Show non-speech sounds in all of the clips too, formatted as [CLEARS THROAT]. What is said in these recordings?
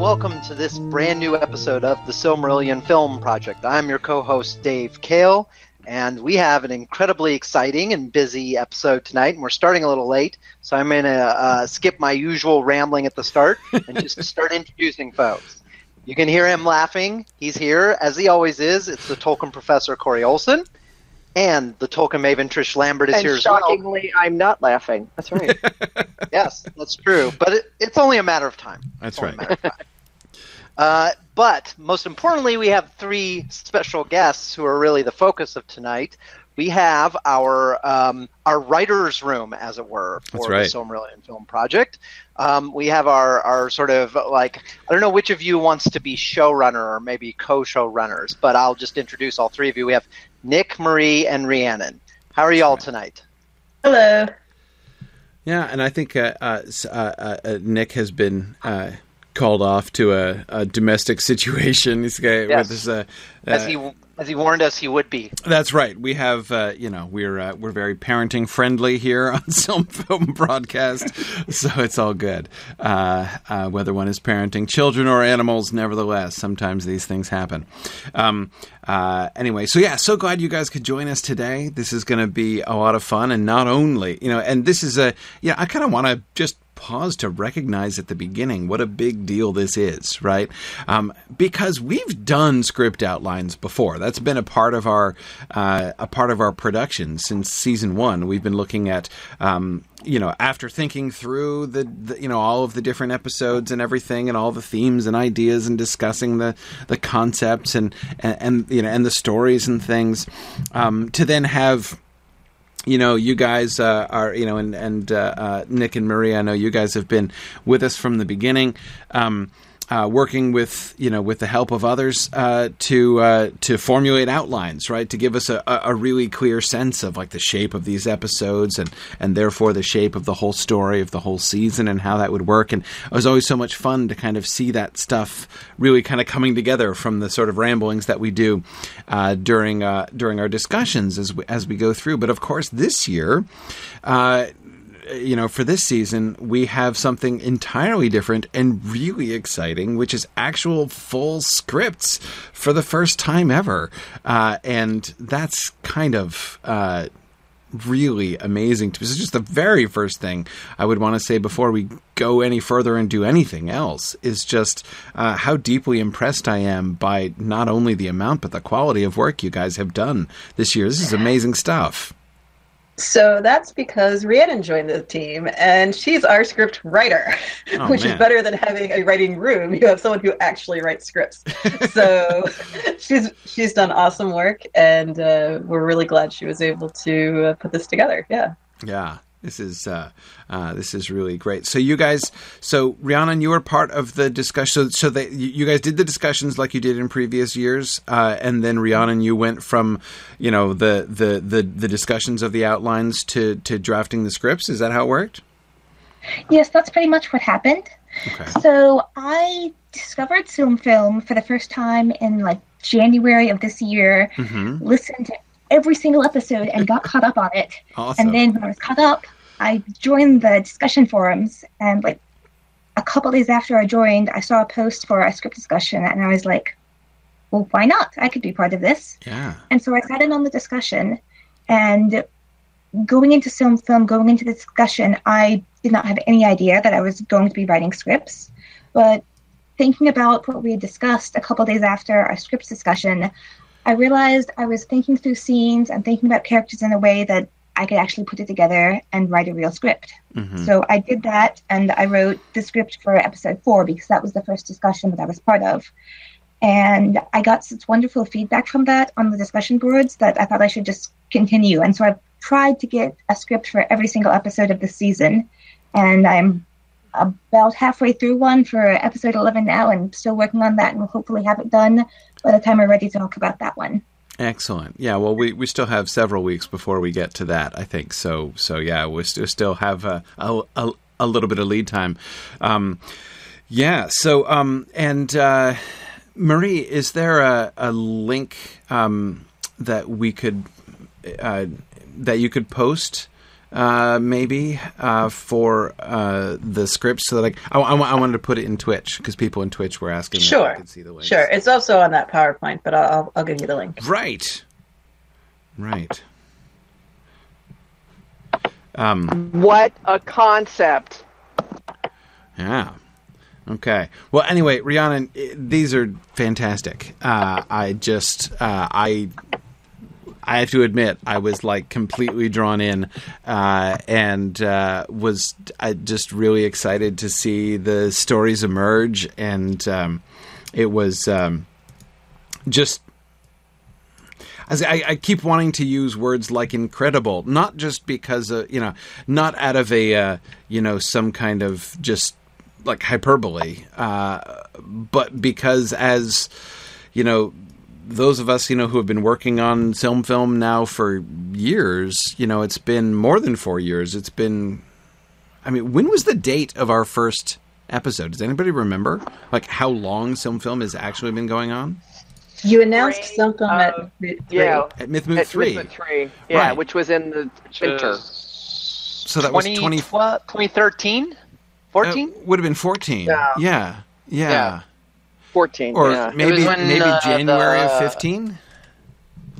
welcome to this brand new episode of the Silmarillion Film Project. I'm your co host, Dave Kale, and we have an incredibly exciting and busy episode tonight, and we're starting a little late, so I'm going to uh, skip my usual rambling at the start and just [LAUGHS] start introducing folks. You can hear him laughing. He's here, as he always is. It's the Tolkien professor, Corey Olsen. And the Tolkien maven Trish Lambert is and here as well. shockingly, I'm not laughing. That's right. [LAUGHS] Yes, that's true. But it, it's only a matter of time. That's It's only a right. matter of time. Uh, but most importantly, we have three special guests who are really the focus of tonight. We have our um, our writers' room, as it were, for That's right. the Silmarillion Film Project. Um, we have our, our sort of like I don't know which of you wants to be showrunner or maybe co-showrunners, but I'll just introduce all three of you. We have Nick, Marie, and Rhiannon. How are y'all tonight? Hello. Yeah, and I think uh, uh, uh, uh, Nick has been uh, called off to a, a domestic [LAUGHS] situation. He's got, Yes. with his, uh, As he as he warned us he would be. That's right. We have, uh, you know, we're uh, we're very parenting friendly here [LAUGHS] on Silm Film Broadcast, so it's all good. Uh, uh, whether one is parenting children or animals, nevertheless, sometimes these things happen. Um, uh, anyway, so yeah, so glad you guys could join us today. This is going to be a lot of fun, and not only, you know, and this is a, yeah, I kind of want to just pause to recognize at the beginning what a big deal this is, right? Um, because we've done script outlines before. That's been a part of our uh, a part of our production since season one. We've been looking at. Um, you know, after thinking through the, the, you know, all of the different episodes and everything, and all the themes and ideas, and discussing the the concepts and and, and you know, and the stories and things, um, to then have you know, you guys uh, are, you know, and and uh, uh, Nick and Maria. I know you guys have been with us from the beginning, um, uh, working with, you know, with the help of others uh, to uh, to formulate outlines, right, to give us a, a really clear sense of like the shape of these episodes and and therefore the shape of the whole story of the whole season and how that would work. And it was always so much fun to kind of see that stuff really kind of coming together from the sort of ramblings that we do uh, during uh, during our discussions as we, as we go through. But of course, this year. You know, for this season, we have something entirely different and really exciting, which is actual full scripts for the first time ever. Uh, and that's kind of uh, really amazing. This is just the very first thing I would want to say before we go any further and do anything else is just uh, how deeply impressed I am by not only the amount, but the quality of work you guys have done this year. This is amazing stuff. So that's because Rhiannon joined the team, and she's our script writer, Oh, [LAUGHS] which man. is better than having a writing room. You have someone who actually writes scripts. [LAUGHS] so [LAUGHS] she's she's done awesome work, and uh, we're really glad she was able to uh, put this together. Yeah. Yeah, this is uh, uh, this is really great. So you guys, so Rhiannon, you were part of the discussion. So, so that you guys did the discussions like you did in previous years, uh, and then Rhiannon, you went from you know the, the the the discussions of the outlines to to drafting the scripts. Is that how it worked? Yes, that's pretty much what happened. Okay. So I discovered Silm Film for the first time in like January of this year. hmm Listened to every single episode and got caught up on it. [LAUGHS] Awesome. And then when I was caught up, I joined the discussion forums. And like a couple days after I joined, I saw a post for a script discussion, and I was like, "Well, why not? I could be part of this." yeah. And so I sat in on the discussion, and going into Silm Film, going into the discussion, I did not have any idea that I was going to be writing scripts. But thinking about what we had discussed a couple days after our scripts discussion, I realized I was thinking through scenes and thinking about characters in a way that I could actually put it together and write a real script. hmm So I did that, and I wrote the script for episode four because that was the first discussion that I was part of. And I got such wonderful feedback from that on the discussion boards that I thought I should just continue. And so I've tried to get a script for every single episode of the season, and I'm about halfway through one for episode 11 now, and still working on that, and we'll hopefully have it done by the time we're ready to talk about that one. Excellent. Yeah. Well, we, we still have several weeks before we get to that. I think so. So yeah, we st- still have a, a, a, little bit of lead time. Um, yeah. So um, and uh, Marie, is there a, a link um, that we could uh, that you could post uh, maybe uh, for uh, the script so that I, I, I wanted to put it in Twitch because people in Twitch were asking Sure. could see the links. Sure, it's also on that PowerPoint, but I'll, I'll, I'll give you the link. Right. Right. Um, What a concept! yeah. Okay. Well, anyway, Rhiannon, i- these are fantastic. Uh, I just, uh, I, I have to admit, I was like completely drawn in, uh, and uh, was I just really excited to see the stories emerge, and um, it was um, just. I, I keep wanting to use words like incredible, not just because you know, not out of a uh, you know some kind of just like hyperbole, uh, but because as you know, those of us you know who have been working on Silm Film now for years, you know, it's been more than four years. It's been, I mean, when was the date of our first episode? Does anybody remember? Like how long Silm Film has actually been going on? You announced Three, Film uh, at three. Yeah, At Mythmoot at three. Mythmoot three. Yeah, Right. which was in the winter. So that was 20, 2012 2013? 14? Uh, would have been 14. Yeah. Yeah. Yeah. Yeah. Fourteen. Or yeah. maybe when, maybe uh, January of 15?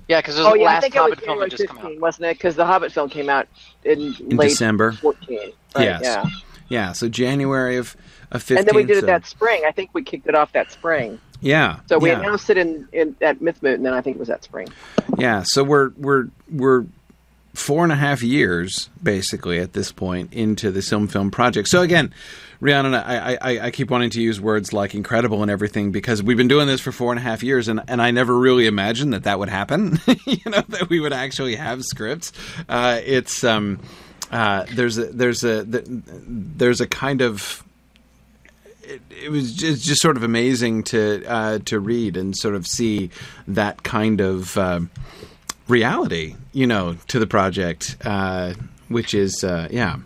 yeah, because it was Oh the yeah, I last think it was Hobbit film January had just come out. wasn't it? Because the Hobbit film came out in, In late December. fourteen. Right, Yes. Yeah. Yeah, so January of, of 15. And then we did so- it that spring. I think we kicked it off that spring. Yeah. So we yeah. announced it in, in at Mythmoot, and then I think it was that spring. Yeah, so we're we're we're four and a half years basically at this point into the Silm Film project. So again, Rhiannon, I, I I keep wanting to use words like incredible and everything because we've been doing this for four and a half years, and and I never really imagined that that would happen. [LAUGHS] you know that we would actually have scripts. Uh, it's um. Uh, there's a there's a there's a kind of it, was just, just sort of amazing to uh, to read and sort of see that kind of um reality, you know, to the project, uh, which is uh, yeah.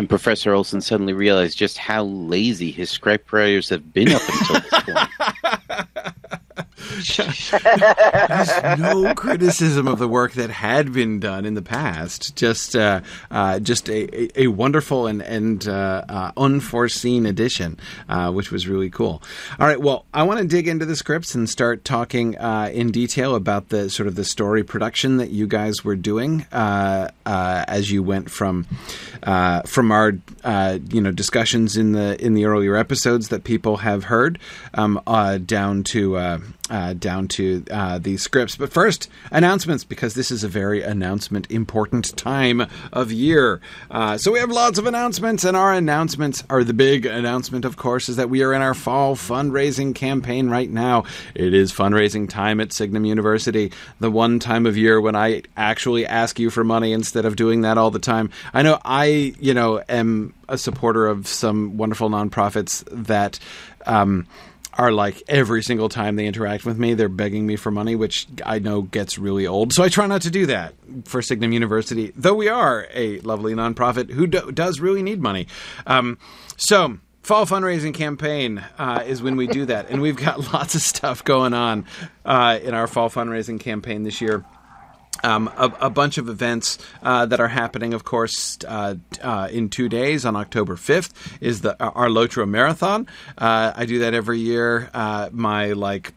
And Professor Olsen suddenly realized just how lazy his scriptwriters have been up until this point. [LAUGHS] There's no criticism of the work that had been done in the past. Just, uh, uh, just a, a, wonderful and and uh, uh, unforeseen addition, uh, which was really cool. All right, well, I want to dig into the scripts and start talking uh, in detail about the sort of the story production that you guys were doing as you went from from our you know discussions in the in the earlier episodes that people have heard um, down to uh, down to uh, these scripts. But first, announcements because this is a very announcement important time of year. Uh, so we have lots of announcements, and our announcements are the big announcement, of course, is that we are in our fall fundraising campaign right now. It is fundraising time at Signum University, the one time of year when I actually ask you for money instead of doing that all the time. I know I, you know, am a supporter of some wonderful nonprofits that. Um, are like every single time they interact with me, they're begging me for money, which I know gets really old. So I try not to do that for Signum University, though we are a lovely nonprofit who do- does really need money. Um, so. Fall fundraising campaign uh, is when we do that, and we've got [LAUGHS] lots of stuff going on uh, in our fall fundraising campaign this year um, a, a bunch of events uh, that are happening. Of course, uh, uh, in two days on October fifth is the our Lotro Marathon. Uh, I do that every year. Uh, my like.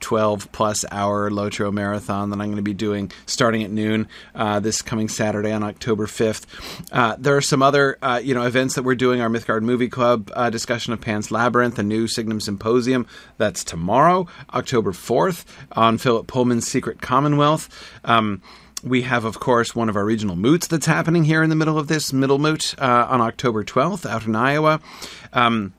12 plus hour Lotro marathon that I'm going to be doing starting at noon uh, this coming Saturday on October 5th. Uh, there are some other uh, you know events that we're doing. Our Mythgard Movie Club uh, discussion of Pan's Labyrinth, a new Signum Symposium. That's tomorrow, October 4th, on Philip Pullman's Secret Commonwealth. Um, we have, of course, one of our regional moots that's happening here in the middle of this middle moot uh, on October 12th out in Iowa. Um,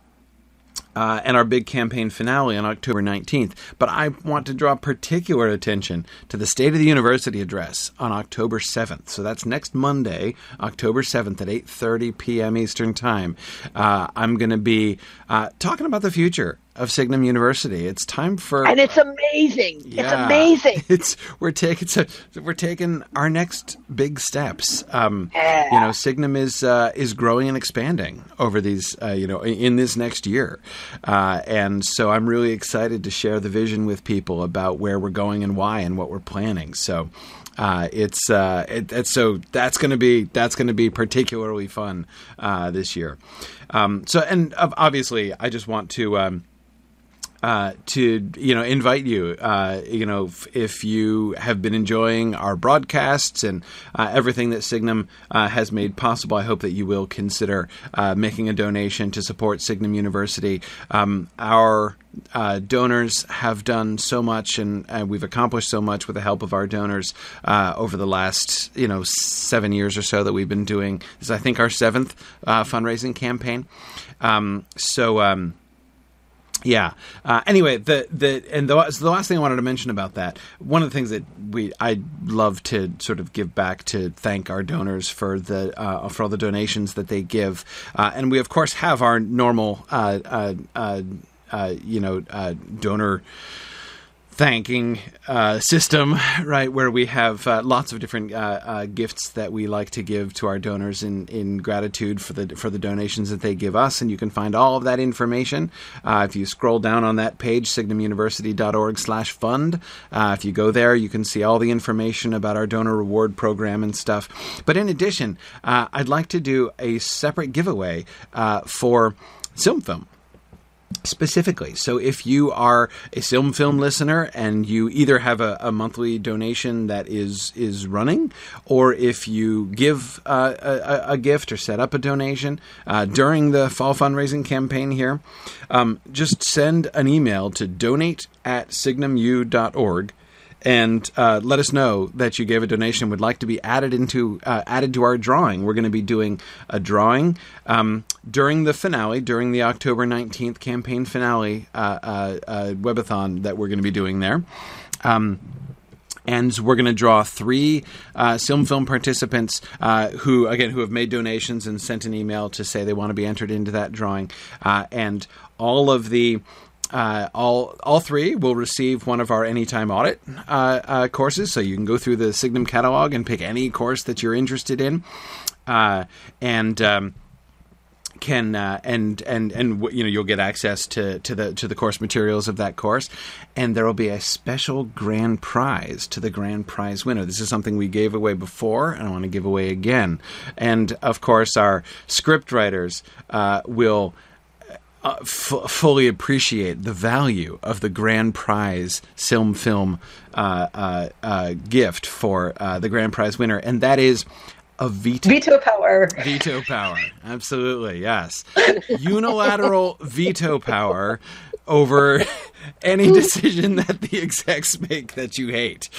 uh, and our big campaign finale on October 19th. But I want to draw particular attention to the State of the University address on October 7th. So that's next Monday, October 7th at 8:30 p.m. Eastern Time. Uh, I'm going to be uh, talking about the future of Signum University. It's time for And it's amazing. It's amazing. [LAUGHS] It's we're taking so we're taking our next big steps. Um, Yeah. You know, Signum is uh, is growing and expanding over these uh, you know in this next year, uh, and so I'm really excited to share the vision with people about where we're going and why and what we're planning. So. Uh, it's uh, it, it's so that's going to be that's going to be particularly fun uh, this year. Um, so and obviously, I just want to um, uh, to you know invite you uh, you know if, if you have been enjoying our broadcasts and uh, everything that Signum uh, has made possible I hope that you will consider uh, making a donation to support Signum University. Um, our uh, donors have done so much and, and we've accomplished so much with the help of our donors uh, over the last you know seven years or so that we've been doing this is I think our seventh uh, fundraising campaign. Um, so um, yeah. Uh, anyway, the the and the, so the last thing I wanted to mention about that, one of the things that we I love to sort of give back to thank our donors for the uh, for all the donations that they give, uh, and we of course have our normal uh, uh, uh, you know donor thanking uh, system, [LAUGHS] right, where we have uh, lots of different uh, uh, gifts that we like to give to our donors in, in gratitude for the for the donations that they give us, and you can find all of that information uh, if you scroll down on that page, signumuniversity.org/fund. Uh, if you go there, you can see all the information about our donor reward program and stuff. But in addition, I'd like to do a separate giveaway for Silm Film specifically. So if you are a Silm Film listener and you either have a, a monthly donation that is is running, or if you give uh, a, a gift or set up a donation uh, during the fall fundraising campaign here, um, just send an email to donate at signumu.org and uh, let us know that you gave a donation. Would like to be added into uh, added to our drawing. We're going to be doing a drawing um, during the finale during the october 19th campaign finale uh, uh, uh, webathon that we're going to be doing there. Um, and we're going to draw three uh, Film participants uh, who, again, who have made donations and sent an email to say they want to be entered into that drawing. Uh, and all of the uh, all all three will receive one of our anytime audit uh, uh, courses, so you can go through the Signum catalog and pick any course that you're interested in, uh, and. Um, can uh, and and and you know you'll get access to to the to the course materials of that course, and there will be a special grand prize to the grand prize winner. This is something we gave away before, and I want to give away again. And of course, our script writers uh, will uh, f- fully appreciate the value of the grand prize Silm Film uh, uh, uh, gift for uh, the grand prize winner, and that is a veto. Veto power. Veto power. Absolutely, yes. Unilateral veto power over [LAUGHS] any decision that the execs make that you hate.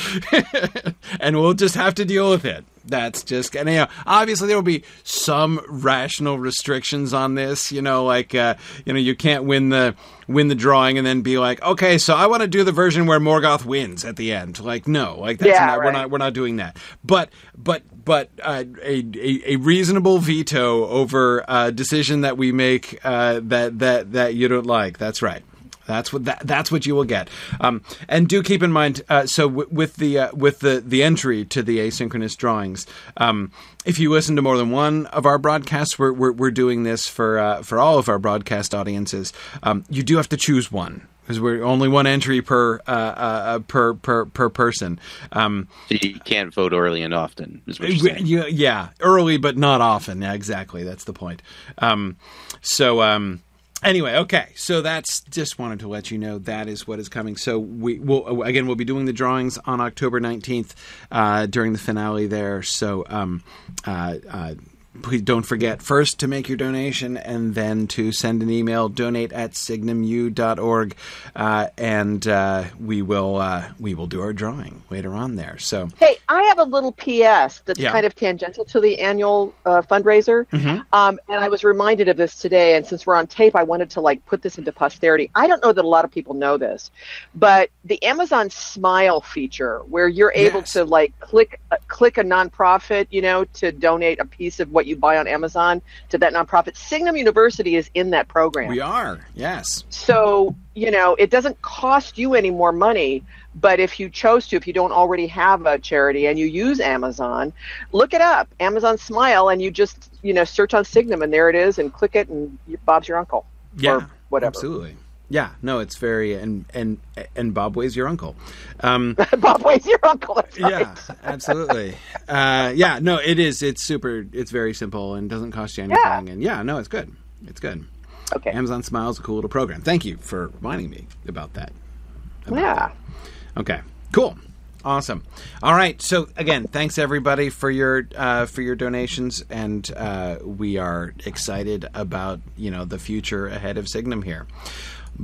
[LAUGHS] and we'll just have to deal with it. That's just, and you know, obviously there will be some rational restrictions on this. You know, like uh, you know, you can't win the win the drawing and then be like, okay, so I want to do the version where Morgoth wins at the end. Like, no, like that's Yeah, not, we're not we're not doing that. But but but uh, a, a a reasonable veto over a decision that we make uh, that that that you don't like. That's right. That's what that, that's what you will get. Um, and do keep in mind. Uh, so w- with the uh, with the the entry to the asynchronous drawings, um, if you listen to more than one of our broadcasts, we're we're, we're doing this for uh, for all of our broadcast audiences. Um, you do have to choose one because we're only one entry per uh, uh, per per per person. Um, So you can't vote early and often. Is what you're saying. yeah, yeah, early but not often. Yeah, exactly. That's the point. Um, so um, anyway, okay. So that's just wanted to let you know that is what is coming. So we will again we'll be doing the drawings on October nineteenth uh, during the finale there. So um, uh, uh, please don't forget first to make your donation and then to send an email donate at signumu.org uh, and uh, we will uh, we will do our drawing later on there. So Hey, I have a little PS that's Yeah. kind of tangential to the annual uh, fundraiser, Mhm. um, and I was reminded of this today. And since we're on tape, I wanted to like put this into posterity. I don't know that a lot of people know this, but the Amazon Smile feature, where you're able Yes. to like click uh, click a nonprofit, you know, to donate a piece of what what you buy on Amazon to that nonprofit. Signum University is in that program. We are, yes. So, you know, it doesn't cost you any more money, but if you chose to, if you don't already have a charity and you use Amazon, look it up, Amazon Smile, and you just, you know, search on Signum and there it is and click it and Bob's your uncle. Yeah, or whatever. Absolutely. Yeah, no, it's very and and and Bob weighs your uncle. Um, [LAUGHS] Bob weighs your uncle. Right. yeah, absolutely. Uh, yeah, no, it is. It's super. It's very simple and doesn't cost you anything. Yeah. And yeah, no, it's good. It's good. Okay. Amazon Smile is a cool little program. Thank you for reminding me about that. Yeah. Okay, cool, awesome. All right, so again, thanks everybody for your uh, for your donations, and uh, we are excited about you know the future ahead of Signum here.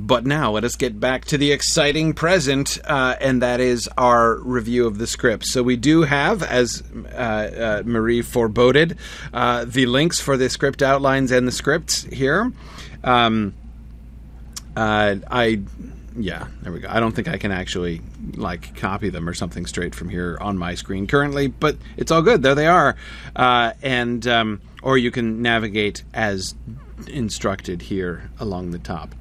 But now let us get back to the exciting present, uh, and that is our review of the script. So we do have, as uh, uh, Marie foreboded, uh, the links for the script outlines and the scripts here. Um, uh, I yeah, there we go. I don't think I can actually like copy them or something straight from here on my screen currently, but it's all good. There they are, uh, and um, or you can navigate as instructed here along the top.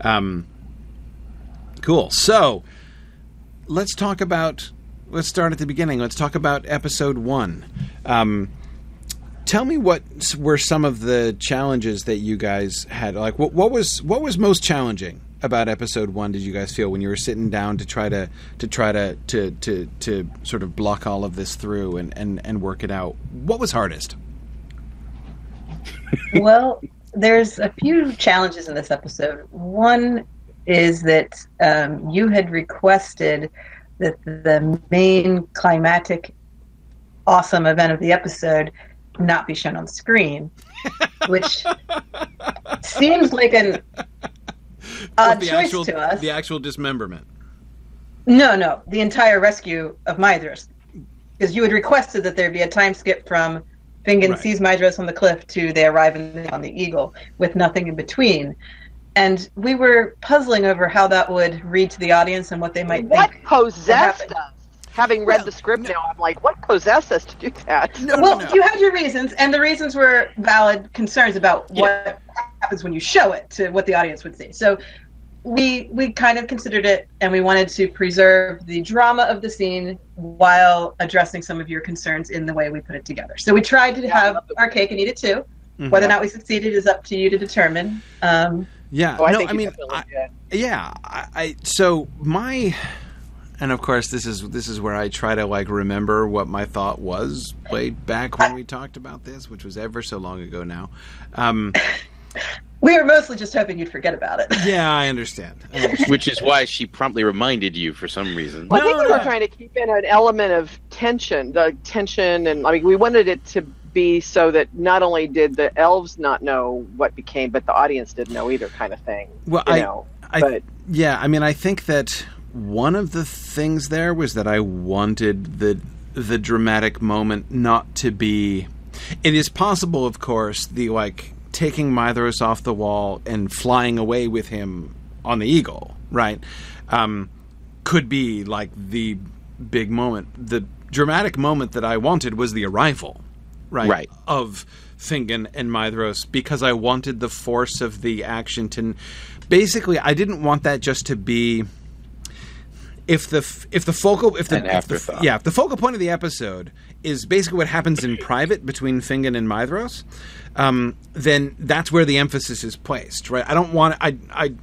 Um, cool. So let's talk about. Let's start at the beginning. Let's talk about episode one. Um, tell me what were some of the challenges that you guys had. Like, what, what was what was most challenging about episode one? Did you guys feel when you were sitting down to try to to try to to to, to sort of block all of this through and, and and work it out? What was hardest? well, there's a few challenges in this episode. One is that um, you had requested that the main climatic awesome event of the episode not be shown on screen, [LAUGHS] which seems like an odd the choice actual to us. the actual dismemberment. No, no, the entire rescue of Maedhros. Because you had requested that there be a time skip from Fingon Right. sees Maedhros on the cliff to they arrive in, on the Eagle with nothing in between. And we were puzzling over how that would read to the audience and what they might What think. possessed us? Having read Well, the script no. now, I'm like, what possessed us to do that? No, Well, no, no. you had your reasons, and the reasons were valid concerns about what happens when you show it to what the audience would see. So we we kind of considered it, and we wanted to preserve the drama of the scene while addressing some of your concerns in the way we put it together. So we tried to have our cake and eat it too. Mhm. Whether or not we succeeded is up to you to determine. Um, Yeah, Oh, I no, think I mean, I, yeah, I, I so my and of course this is this is where I try to like remember what my thought was way back when we talked about this, which was ever so long ago now. Um, we were mostly just hoping you'd forget about it. [LAUGHS] yeah, I understand. I [LAUGHS] understand. Which is why she promptly reminded you for some reason. Well, I think No, we were no. trying to keep in an element of tension, the tension, and I mean, we wanted it to be so that not only did the elves not know what became, but the audience didn't know either, kind of thing. Well, you I- know, I- but Yeah, I mean, I think that one of the things there was that I wanted the the dramatic moment not to be. It is possible, of course, the like taking Maedhros off the wall and flying away with him on the eagle, right? Um, could be like the big moment. The dramatic moment that I wanted was the arrival, right? Right. Of Fingon and Maedhros because I wanted the force of the action to. Basically, I didn't want that just to be. If the if the focal if the, if the- yeah if the focal point of the episode is basically what happens in private between Fingon and Maedhros, um, then that's where the emphasis is placed, right? I don't want I I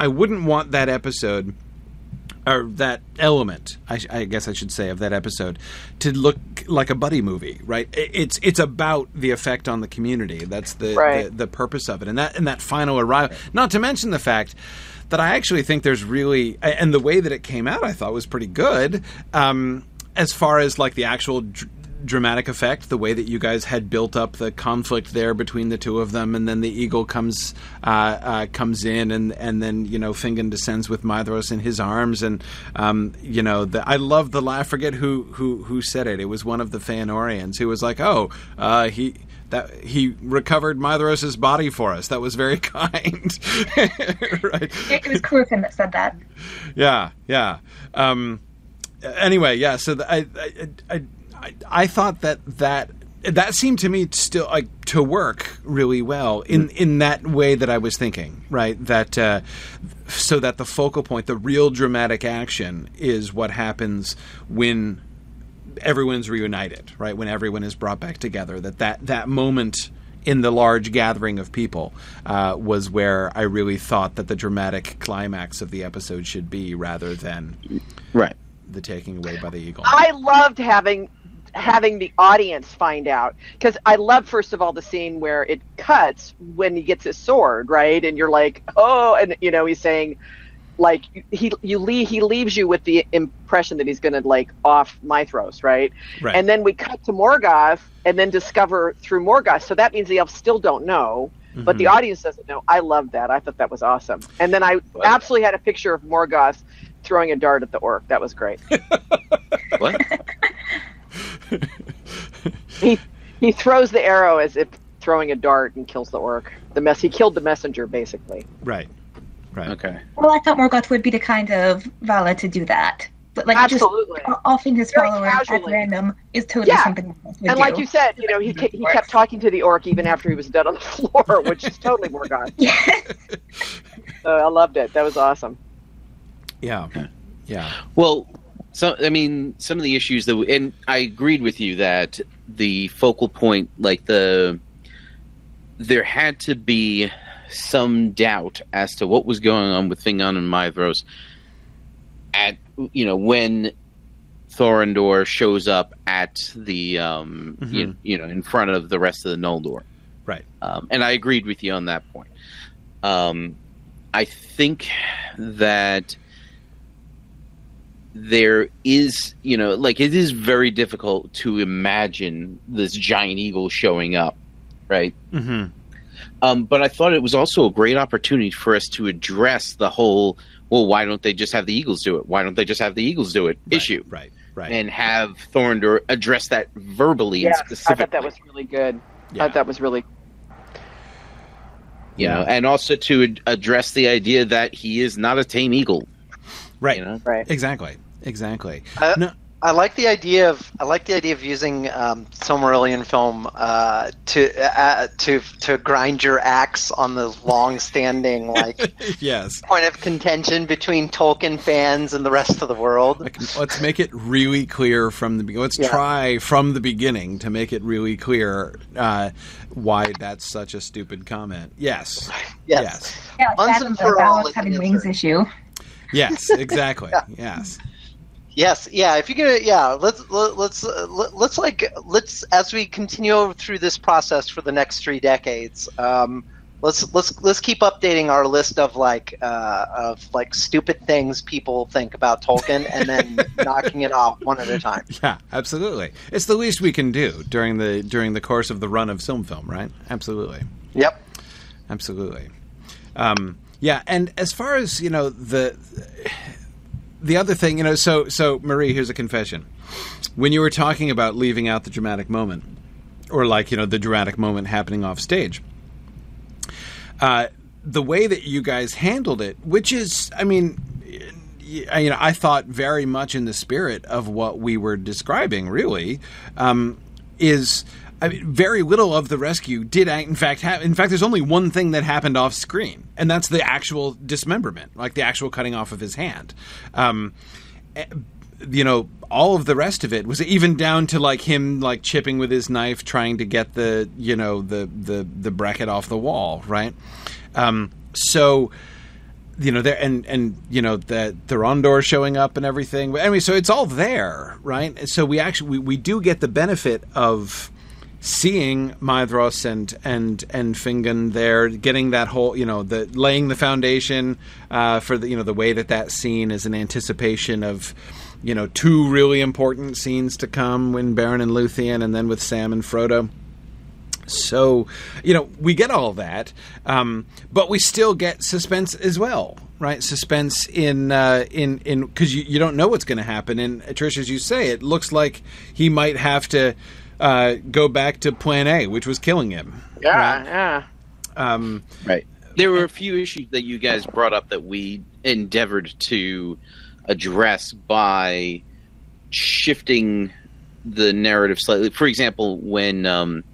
I wouldn't want that episode or that element, I, I guess I should say, of that episode to look like a buddy movie, right? It's it's about the effect on the community. That's the Right. the, the purpose of it, and that and that final arrival. Not to mention the fact that I actually think there's really and the way that it came out, I thought was pretty good. Um, as far as like the actual. Dr- dramatic effect the way that you guys had built up the conflict there between the two of them and then the eagle comes uh, uh, comes in and and then you know Fingon descends with Maedhros in his arms and um, you know the, I love the I forget who who who said it it was one of the Feanorians who was like oh uh, he that he recovered Maedhros's body for us that was very [LAUGHS] kind [LAUGHS] right It, it was Curufin that said that. yeah, yeah. Um, anyway, yeah. So the, I, I, I, I, I thought that that that seemed to me still like to work really well in in that way that I was thinking, right? That uh, so that the focal point, the real dramatic action, is what happens when everyone's reunited, right? When everyone is brought back together. That that that moment in the large gathering of people uh, was where I really thought that the dramatic climax of the episode should be, rather than Right. The taking away by the eagle. I loved having having the audience find out because I love first of all the scene where it cuts when he gets his sword right and you're like oh and you know he's saying like he you leave he leaves you with the impression that he's gonna like off Maedhros right Right. and then we cut to Morgoth and then discover through Morgoth so that means the elves still don't know but the Mhm. audience doesn't know I love that I thought that was awesome and then I absolutely had a picture of Morgoth throwing a dart at the orc that was great [LAUGHS] What? [LAUGHS] he he throws the arrow as if throwing a dart and kills the orc. The mess he killed the messenger basically. right. Right. Okay. Well, I thought Morgoth would be the kind of Vala to do that. But like Absolutely. just offing his Very followers at random is totally Yeah. something Morgoth would And do. like you said, you know, he ke- he kept talking to the orc even after he was dead on the [LAUGHS] floor, which is totally Morgoth. Yes. Uh, I loved it. That was awesome. Yeah. Okay. Yeah. Well, so I mean, some of the issues that, we, and I agreed with you that the focal point, like the, there had to be some doubt as to what was going on with Fingon and Maedhros at you know when Thorondor shows up at the um you, Mhm. you know in front of the rest of the Noldor. Right. Um, and I agreed with you on that point. Um, I think that there is, you know, like it is very difficult to imagine this giant eagle showing up, right? hmm Um, but I thought it was also a great opportunity for us to address the whole, well, why don't they just have the Eagles do it? Why don't they just have the Eagles do it issue? Right. Right. And have Thorondor address that verbally and Yeah, I specifically. thought that was really good. yeah. I thought that was really you know, and also to ad- address the idea that he is not a tame eagle. right. You know, right. Exactly. Exactly. Uh, no. I like the idea of I like the idea of using um, Silmarillion film uh, to uh, to to grind your axe on the long-standing [LAUGHS] like yes. point of contention between Tolkien fans and the rest of the world. Like, let's make it really clear from the beginning. Let's Yeah. try from the beginning to make it really clear uh, why that's such a stupid comment. Yes. [LAUGHS] Yes. Yes. Yeah, like Once and and the for all, having wings issue. Yes. Exactly. [LAUGHS] Yes. Yes, yeah. If you're gonna, yeah, let's let, let's uh, let, let's like let's as we continue through this process for the next three decades. Um, let's let's let's keep updating our list of like uh, of like stupid things people think about Tolkien, and then [LAUGHS] knocking it off one at a time. Yeah. Absolutely. It's the least we can do during the during the course of the run of Silm Film, right? Absolutely. Yep. Absolutely. Um, yeah, and as far as you know, the the other thing, you know, so so Marie, here's a confession. When you were talking about leaving out the dramatic moment, or like you know the dramatic moment happening off stage, uh, the way that you guys handled it, which is, I mean. You know, I thought very much in the spirit of what we were describing. Really, um, is I mean, very little of the rescue did in fact have. In fact, there's only one thing that happened off screen, and that's the actual dismemberment, like the actual cutting off of his hand. Um, eh, you know, all of the rest of it was even down to like him like chipping with his knife, trying to get the you know the the the bracket off the wall, right? Um, so you know there and and you know the Thorondor showing up and everything. But anyway, so it's all there, right? So we actually we, we do get the benefit of seeing Maedhros and and and Fingon there, getting that whole you know the laying the foundation uh, for the you know the way that that scene is an anticipation of you know two really important scenes to come when Beren and Luthien, and then with Sam and Frodo. So, you know, we get all that, um, but we still get suspense as well, right? Suspense in uh, in in because you, you don't know what's going to happen. And Trish, as you say, it looks like he might have to uh, go back to Plan A, which was killing him. Yeah, right? yeah. Um, Right. There were a few issues that you guys brought up that we endeavored to address by shifting the narrative slightly. For example, when um,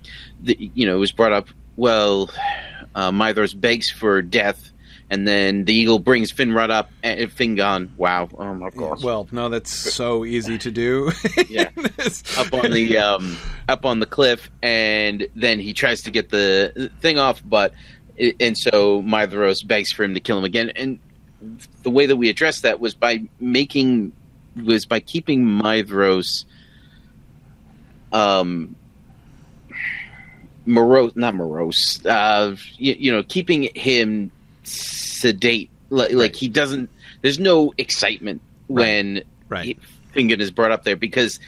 the, you know it was brought up, well, uh, Maedhros begs for death, and then the eagle brings Finrod up, and Fingon. Wow, oh my god. Well, no, that's so easy to do. [LAUGHS] yeah, up on the um, up on the cliff, and then he tries to get the thing off, but and so Maedhros begs for him to kill him again, and the way that we addressed that was by making was by keeping Maedhros um morose not morose uh you, you know keeping him sedate like, Right. like he doesn't there's no excitement when right. he, Fingon is brought up there because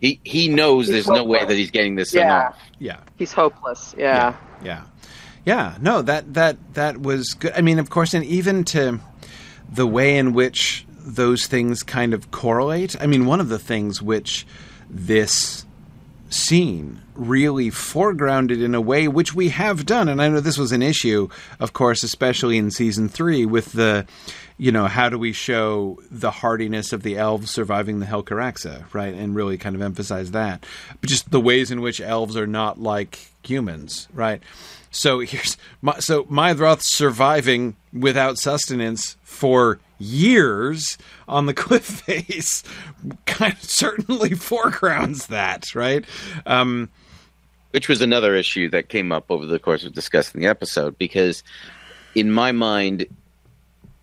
he he knows He's there's no way that he's getting this Yeah. off Yeah. He's hopeless. Yeah. Yeah. Yeah. No, that that that was good. I mean, of course, and even to the way in which those things kind of correlate. I mean, one of the things which this scene really foregrounded in a way which we have done. And I know this was an issue of course especially in season 3 with the you know how do we show the hardiness of the elves surviving the Helcaraxë right? And really kind of emphasize that. But just the ways in which elves are not like humans right? So [LAUGHS] here's my, so Maedhros surviving without sustenance for years on the [LAUGHS] cliff face kind of certainly [LAUGHS] foregrounds that, right? Um, which was another issue that came up over the course of discussing the episode because in my mind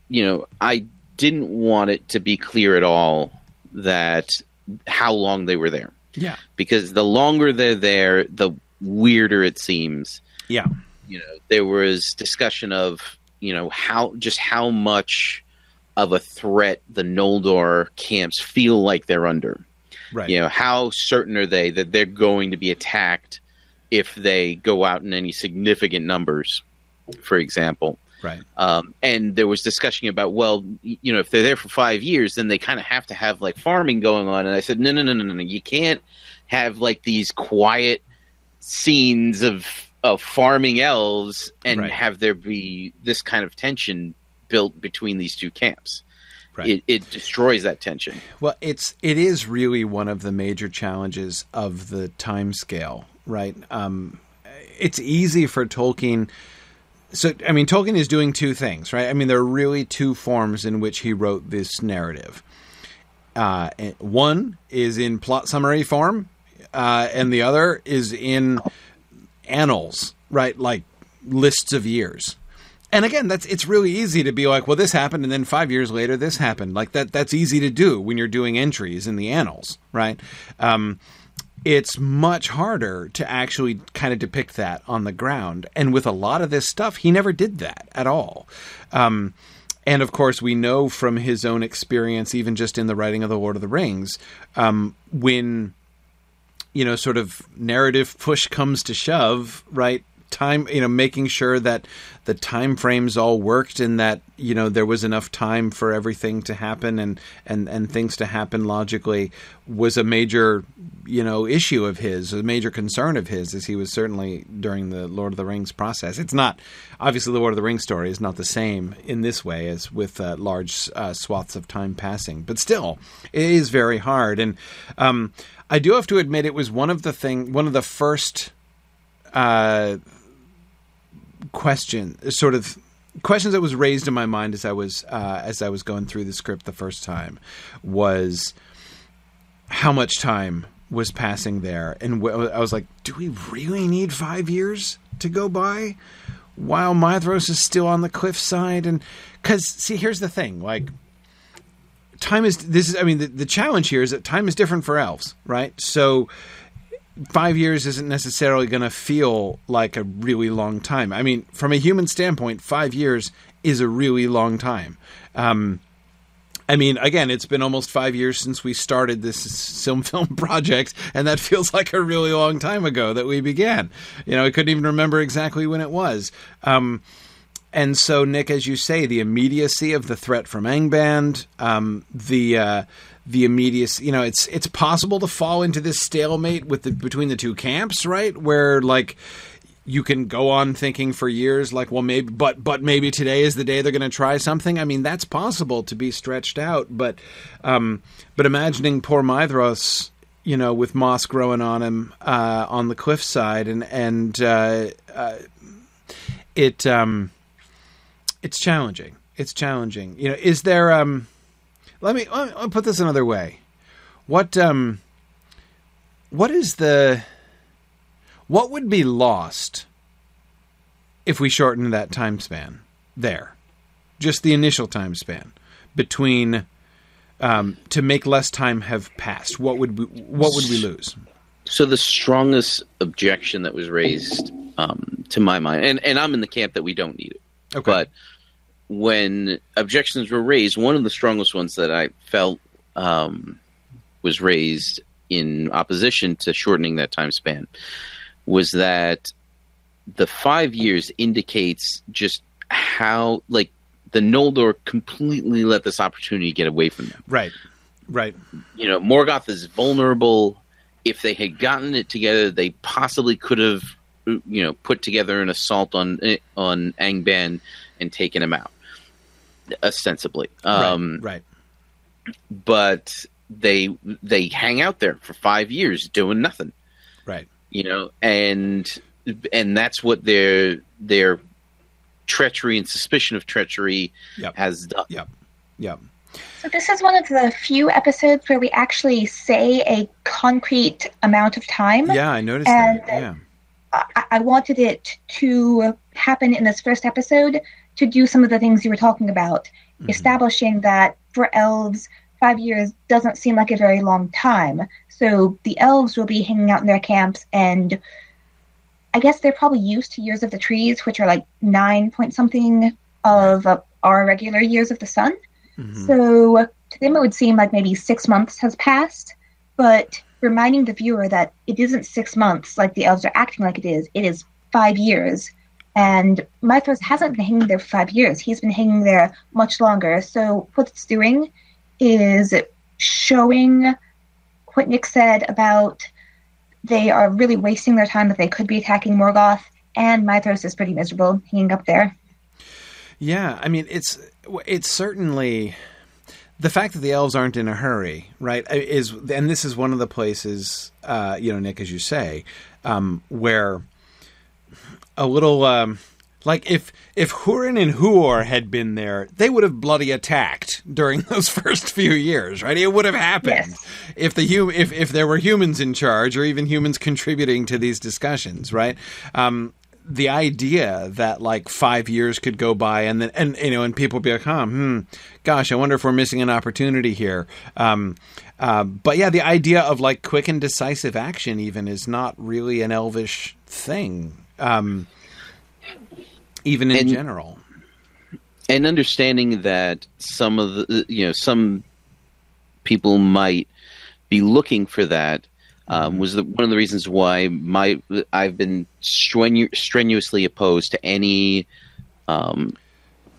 you know i didn't want it to be clear at all that how long they were there. Yeah, because the longer they're there the weirder it seems. Yeah, you know there was discussion of you know how just how much of a threat the noldor camps feel like they're under right. you know how certain are they that they're going to be attacked if they go out in any significant numbers for example Right. um, and there was discussion about well you know if they're there for five years then they kind of have to have like farming going on and i said no no no no no you can't have like these quiet scenes of of farming elves and Right. have there be this kind of tension built between these two camps Right. it, it destroys that tension Well, it's it is really one of the major challenges of the time scale, right? Um, it's easy for Tolkien. So, I mean, Tolkien is doing two things, right? I mean, there are really two forms in which he wrote this narrative. Uh, one is in plot summary form, uh, and the other is in annals, right? Like lists of years. And again, that's it's really easy to be like, well, this happened, and then five years later, this happened. Like that, that's easy to do when you're doing entries in the annals, right? Um, it's much harder to actually kind of depict that on the ground. And with a lot of this stuff, he never did that at all. Um, and of course, we know from his own experience, even just in the writing of the Lord of the Rings, um, when you know, sort of narrative push comes to shove, right? Time, you know, making sure that the time frames all worked and that you know there was enough time for everything to happen and and and things to happen logically was a major you know issue of his, a major concern of his, as he was certainly during the Lord of the Rings process. It's not obviously the Lord of the Rings story is not the same in this way as with uh, large uh, swaths of time passing, but still, it is very hard. And um, I do have to admit, it was one of the thing, one of the first uh, question, sort of questions that was raised in my mind as I was uh, as I was going through the script the first time was how much time was passing there, and wh- I was like, do we really need five years to go by while Maedhros is still on the cliffside? And because see, here's the thing, like time is this is i mean the, the challenge here is that time is different for elves right so five years isn't necessarily going to feel like a really long time i mean from a human standpoint five years is a really long time um, I mean, again, it's been almost five years since we started this film [LAUGHS] film project, and that feels like a really long time ago that we began. You know, I couldn't even remember exactly when it was. Um, and so, Nick, as you say, the immediacy of the threat from Angband, um, the uh, the immediacy, you know, it's it's possible to fall into this stalemate with the between the two camps, right? Where like you can go on thinking for years, like, well, maybe, but but maybe today is the day they're going to try something. I mean, that's possible to be stretched out, but um, but imagining poor Maedhros, you know, with moss growing on him uh, on the cliffside, and and uh, uh, it um, it's challenging. It's challenging. You know, is there? Um, let me let me put this another way. What um, what is the what would be lost if we shortened that time span there? Just the initial time span between um, to make less time have passed. What would we, what would we lose? So the strongest objection that was raised, um, to my mind, and, and I'm in the camp that we don't need it. Okay. But when objections were raised, one of the strongest ones that I felt um, was raised in opposition to shortening that time span was that the five years indicates just how like the Noldor completely let this opportunity get away from them. right, right, You know, Morgoth is vulnerable. If they had gotten it together, they possibly could have, you know, put together an assault on on Angband and taken him out, ostensibly. Um, right, right, But they they hang out there for five years doing nothing. right. you know, and and that's what their their treachery and suspicion of treachery Yep. has done. Yep, yep. So this is one of the few episodes where we actually say a concrete amount of time. Yeah, I noticed And- that. Yeah, I, I wanted it to happen in this first episode to do some of the things you were talking about, Mhm. establishing that for elves, five years doesn't seem like a very long time. So the elves will be hanging out in their camps, and I guess they're probably used to years of the trees, which are like nine point something of uh, our regular years of the sun. Mhm. So to them, it would seem like maybe six months has passed, but reminding the viewer that it isn't six months like the elves are acting like it is, it is five years. And Maedhros hasn't been hanging there for five years. He's been hanging there much longer. So what it's doing is showing what Nick said about they are really wasting their time that they could be attacking Morgoth, and Maedhros is pretty miserable hanging up there. Yeah, I mean it's it's certainly the fact that the elves aren't in a hurry, right? Is and this is one of the places, uh, you know, Nick, as you say, um, where a little um, like if if Hurin and Huor had been there, they would have bloody attacked during [LAUGHS] those first few years, right? It would have happened Yes. if the hum- if if there were humans in charge or even humans contributing to these discussions, right? Um, the idea that like five years could go by and then and you know and people be like, huh, hmm, gosh, I wonder if we're missing an opportunity here. Um, uh, but yeah, the idea of like quick and decisive action even is not really an elvish thing, um, even in And- general. and understanding that some of the you know some people might be looking for that um, was the, one of the reasons why my I've been strenu- strenuously opposed to any um,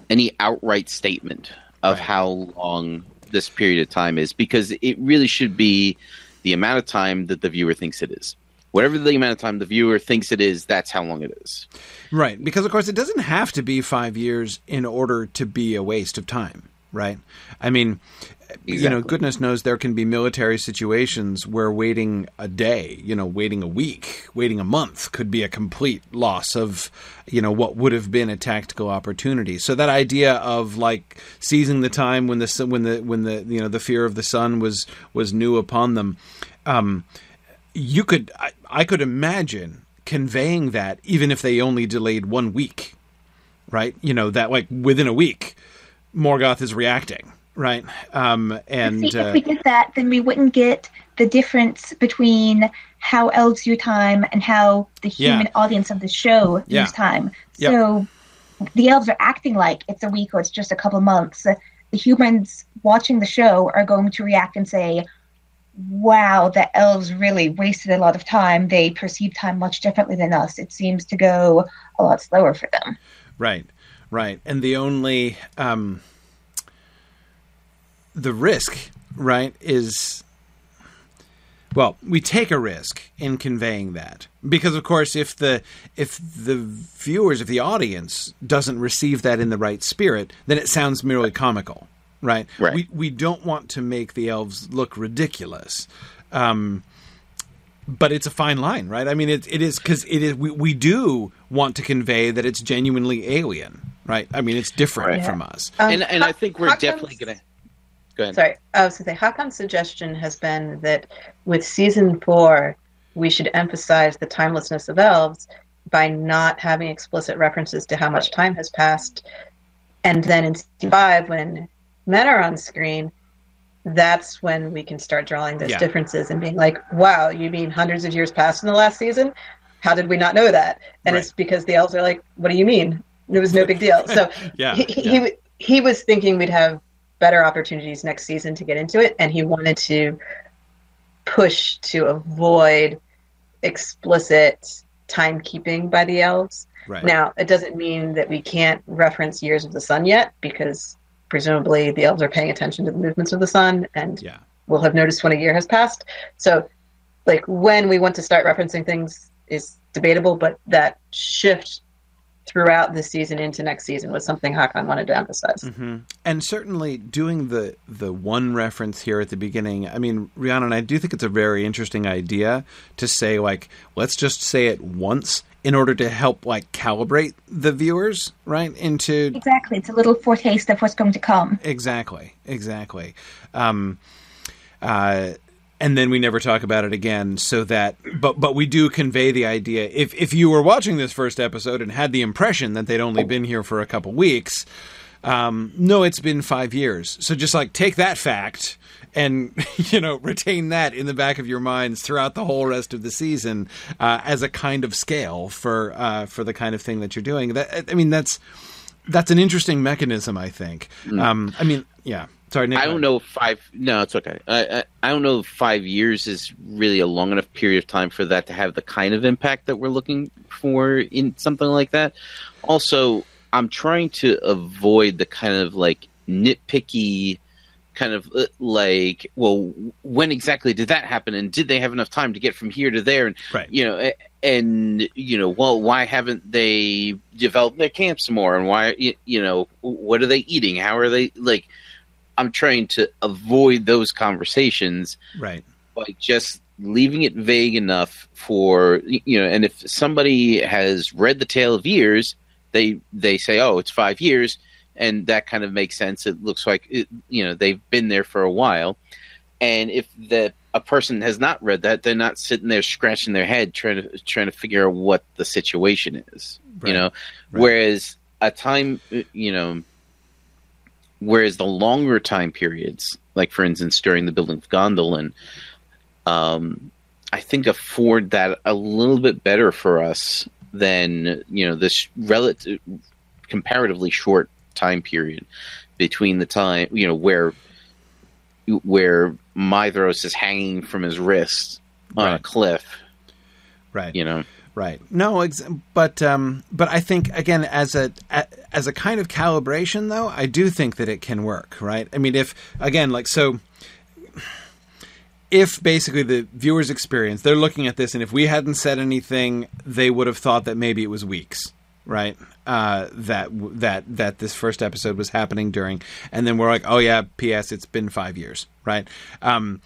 any outright statement of Right. how long this period of time is because it really should be the amount of time that the viewer thinks it is. Whatever the amount of time the viewer thinks it is, that's how long it is. Right, because of course it doesn't have to be five years in order to be a waste of time, right? I mean, you know, goodness knows there can be military situations where waiting a day, you know, waiting a week, waiting a month could be a complete loss of, you know, what would have been a tactical opportunity. So that idea of like seizing the time when the when the when the you know the fear of the sun was was new upon them, um, you could I, I could imagine conveying that even if they only delayed one week right you know that like within a week morgoth is reacting right um and See, uh, if we did that, then we wouldn't get the difference between how elves view time and how the Yeah. human audience of the show views Yeah. time. Yep. So the elves are acting like it's a week or it's just a couple months. The humans watching the show are going to react and say, wow, the elves really wasted a lot of time. They perceive time much differently than us. It seems to go a lot slower for them. Right, right. And the only um the risk, right, is well, we take a risk in conveying that. Because of course if the if the viewers, if the audience doesn't receive that in the right spirit, then it sounds merely comical. Right? Right. We we don't want to make the elves look ridiculous. Um but it's a fine line, right? I mean, it, it is because it is. We, we do want to convey that it's genuinely alien, right? I mean, it's different Right. from us. Um, and and I think we're Hakon's- definitely gonna. Go ahead. Sorry, I was going to say, Hakon's suggestion has been that with season four, we should emphasize the timelessness of elves by not having explicit references to how much time has passed. And then in season five, when men are on screen, that's when we can start drawing those Yeah. differences and being like, wow, you mean hundreds of years passed in the last season? How did we not know that? And Right. it's because the elves are like, what do you mean? It was no big deal. So [LAUGHS] Yeah, he, yeah. he he was thinking we'd have better opportunities next season to get into it, and he wanted to push to avoid explicit timekeeping by the elves. Right. Now, it doesn't mean that we can't reference Years of the Sun yet, because presumably the elves are paying attention to the movements of the sun and Yeah. will have noticed when a year has passed. So, like, when we want to start referencing things is debatable, but that shift throughout the season into next season was something Hakon wanted to emphasize. hmm And certainly doing the the one reference here at the beginning. I mean, Rhiannon and I do think it's a very interesting idea to say like, let's just say it once in order to help like calibrate the viewers right into Exactly. It's a little foretaste of what's going to come. exactly exactly. Um, uh, and then we never talk about it again so that but but we do convey the idea if if you were watching this first episode and had the impression that they'd only been here for a couple weeks um, no it's been five years so just like take that fact and [LAUGHS] you know retain that in the back of your minds throughout the whole rest of the season uh, as a kind of scale for uh, for the kind of thing that you're doing that i mean that's that's an interesting mechanism i think um, i mean yeah sorry Nick, I don't know if five. No, it's okay. I, I I don't know if five years is really a long enough period of time for that to have the kind of impact that we're looking for in something like that. Also, I'm trying to avoid the kind of like nitpicky kind of uh, like, well, when exactly did that happen, and did they have enough time to get from here to there, and Right. you know, and you know, well, why haven't they developed their camps more, and why, you know, what are they eating? How are they like? I'm trying to avoid those conversations right by just leaving it vague enough for you know. And if somebody has read the Tale of Years, they they say, "Oh, it's five years," and that kind of makes sense. It looks like it, you know they've been there for a while. And if the a person has not read that, they're not sitting there scratching their head trying to trying to figure out what the situation is. Right. You know, Right. whereas a time, you know, whereas the longer time periods, like for instance during the building of Gondolin, um, I think afford that a little bit better for us than you know this relative, comparatively short time period between the time you know where where Maedhros is hanging from his wrist on a cliff. right You know, Right. No, ex- but um, but I think again as a, a as a kind of calibration though, I do think that it can work, right? I mean, if again, like so, if basically the viewers' experience, they're looking at this, and if we hadn't said anything, they would have thought that maybe it was weeks, right? Uh, that that that this first episode was happening during, and then we're like, oh yeah, P.S. It's been five years, right? Um,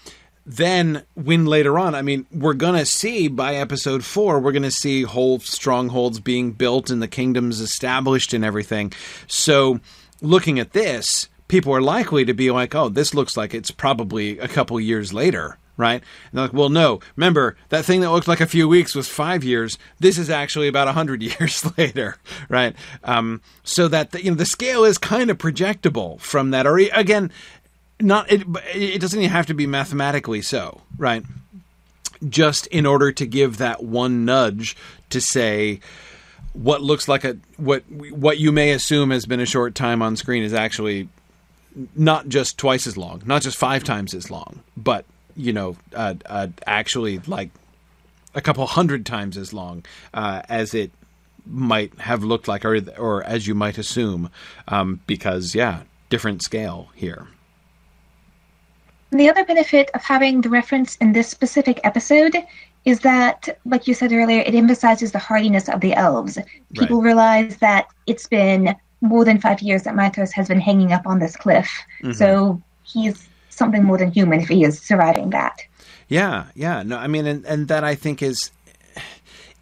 then when later on, I mean, we're gonna see by episode four, we're gonna see whole strongholds being built and the kingdoms established and everything. So, looking at this, people are likely to be like, "Oh, this looks like it's probably a couple years later." Right? And they're like, well, no. Remember that thing that looked like a few weeks was five years. This is actually about a hundred [LAUGHS] years [LAUGHS] later, right? Um, so that the, you know the scale is kind of projectable from that. Or again, not it, it doesn't even have to be mathematically so, right? Just in order to give that one nudge to say what looks like a what what you may assume has been a short time on screen is actually not just twice as long, not just five times as long, but you know, uh, uh, actually like a couple hundred times as long uh, as it might have looked like, or or as you might assume, um, because yeah, different scale here. The other benefit of having the reference in this specific episode is that, like you said earlier, it emphasizes the hardiness of the elves. People realize that it's been more than five years that Maedhros has been hanging up on this cliff. Mhm. So he's something more than human if he is surviving that. Yeah, yeah. No, I mean, and, and that I think is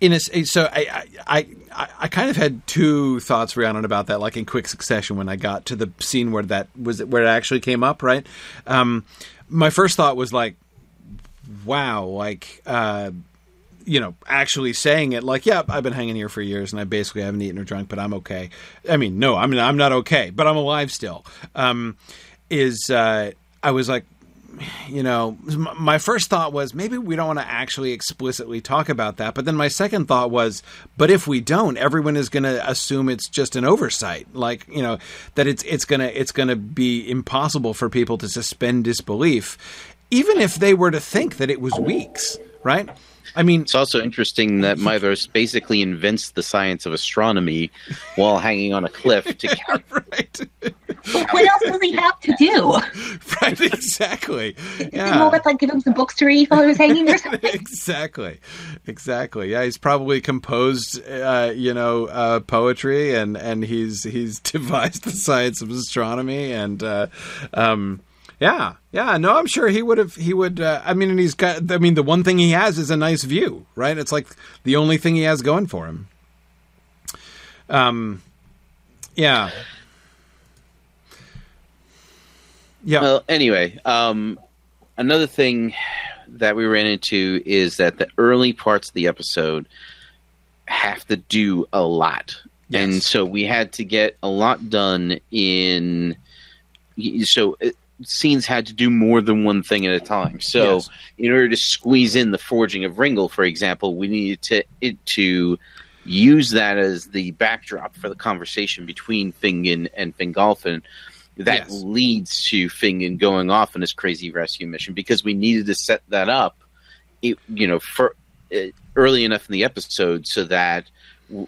in a so I, I I I kind of had two thoughts Rhiannon about that, like in quick succession when I got to the scene where that was where it actually came up. Right. Um, my first thought was like, wow, like. Uh, you know, actually saying it like, yeah, I've been hanging here for years and I basically haven't eaten or drunk, but I'm okay. I mean, no, I'm I'm not okay, but I'm alive still. Um, is uh, I was like, you know, my first thought was maybe we don't want to actually explicitly talk about that. But then my second thought was, but if we don't, everyone is going to assume it's just an oversight, like you know that it's it's gonna it's gonna be impossible for people to suspend disbelief, even if they were to think that it was weeks, right? I mean, it's also interesting that Maedhros basically invents the science of astronomy while hanging on a cliff to [LAUGHS] count. right. what else does he have to do? [LAUGHS] Right, exactly. Yeah. More about like give him some books to read while he was hanging or [LAUGHS] something. exactly, exactly. Yeah, he's probably composed, uh, you know, uh, poetry, and and he's he's devised the science of astronomy, and uh, um, yeah, yeah. No, I'm sure he would have. He would. Uh, I mean, and he's got. I mean, the one thing he has is a nice view, right? It's like the only thing he has going for him. Um, yeah. Yeah. Well, anyway, um, another thing that we ran into is that the early parts of the episode have to do a lot. Yes. And so we had to get a lot done in so scenes had to do more than one thing at a time. So, yes. in order to squeeze in the forging of Ringil, for example, we needed to it, to use that as the backdrop for the conversation between Fingon and Fingolfin that yes. leads to Fingon going off on his crazy rescue mission because we needed to set that up, it, you know, for uh, early enough in the episode so that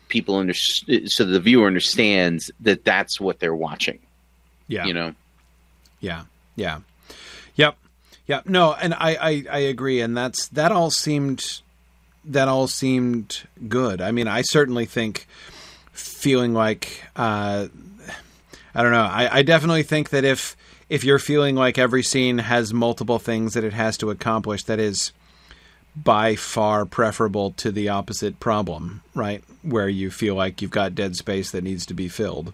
people under so the viewer understands that that's what they're watching. Yeah, you know. Yeah. Yeah. Yep. Yep. No, and I, I, I agree, and that's that all seemed that all seemed good. I mean, I certainly think feeling like uh, I don't know. I, I definitely think that if if you're feeling like every scene has multiple things that it has to accomplish, that is by far preferable to the opposite problem, right? Where you feel like you've got dead space that needs to be filled.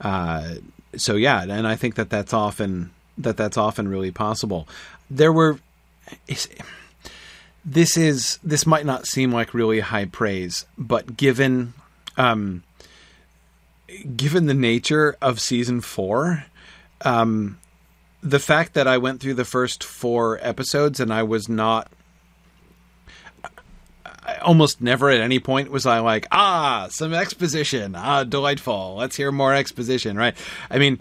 Uh, so yeah, and I think that that's often that that's often really possible. There were this is this might not seem like really high praise, but given um, given the nature of season four, um, the fact that I went through the first four episodes and I was not almost never at any point was I like, ah, some exposition, ah, delightful. Let's hear more exposition, right? I mean,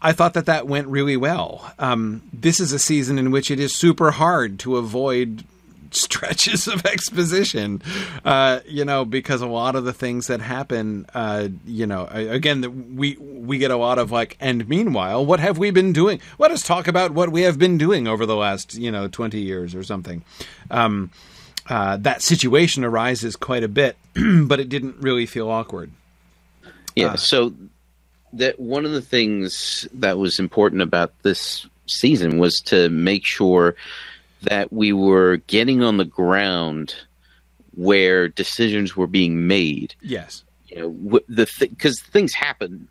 I thought that that went really well. Um, this is a season in which it is super hard to avoid [LAUGHS] stretches of exposition, uh, you know, because a lot of the things that happen, uh, you know, again, we we get a lot of like, and meanwhile, what have we been doing? Let us talk about what we have been doing over the last, you know, twenty years or something. Um, uh, that situation arises quite a bit, [CLEARS THROAT] but it didn't really feel awkward. Yeah. Uh, so that one of the things that was important about this season was to make sure that we were getting on the ground where decisions were being made. Yes. You know, the because th- things happen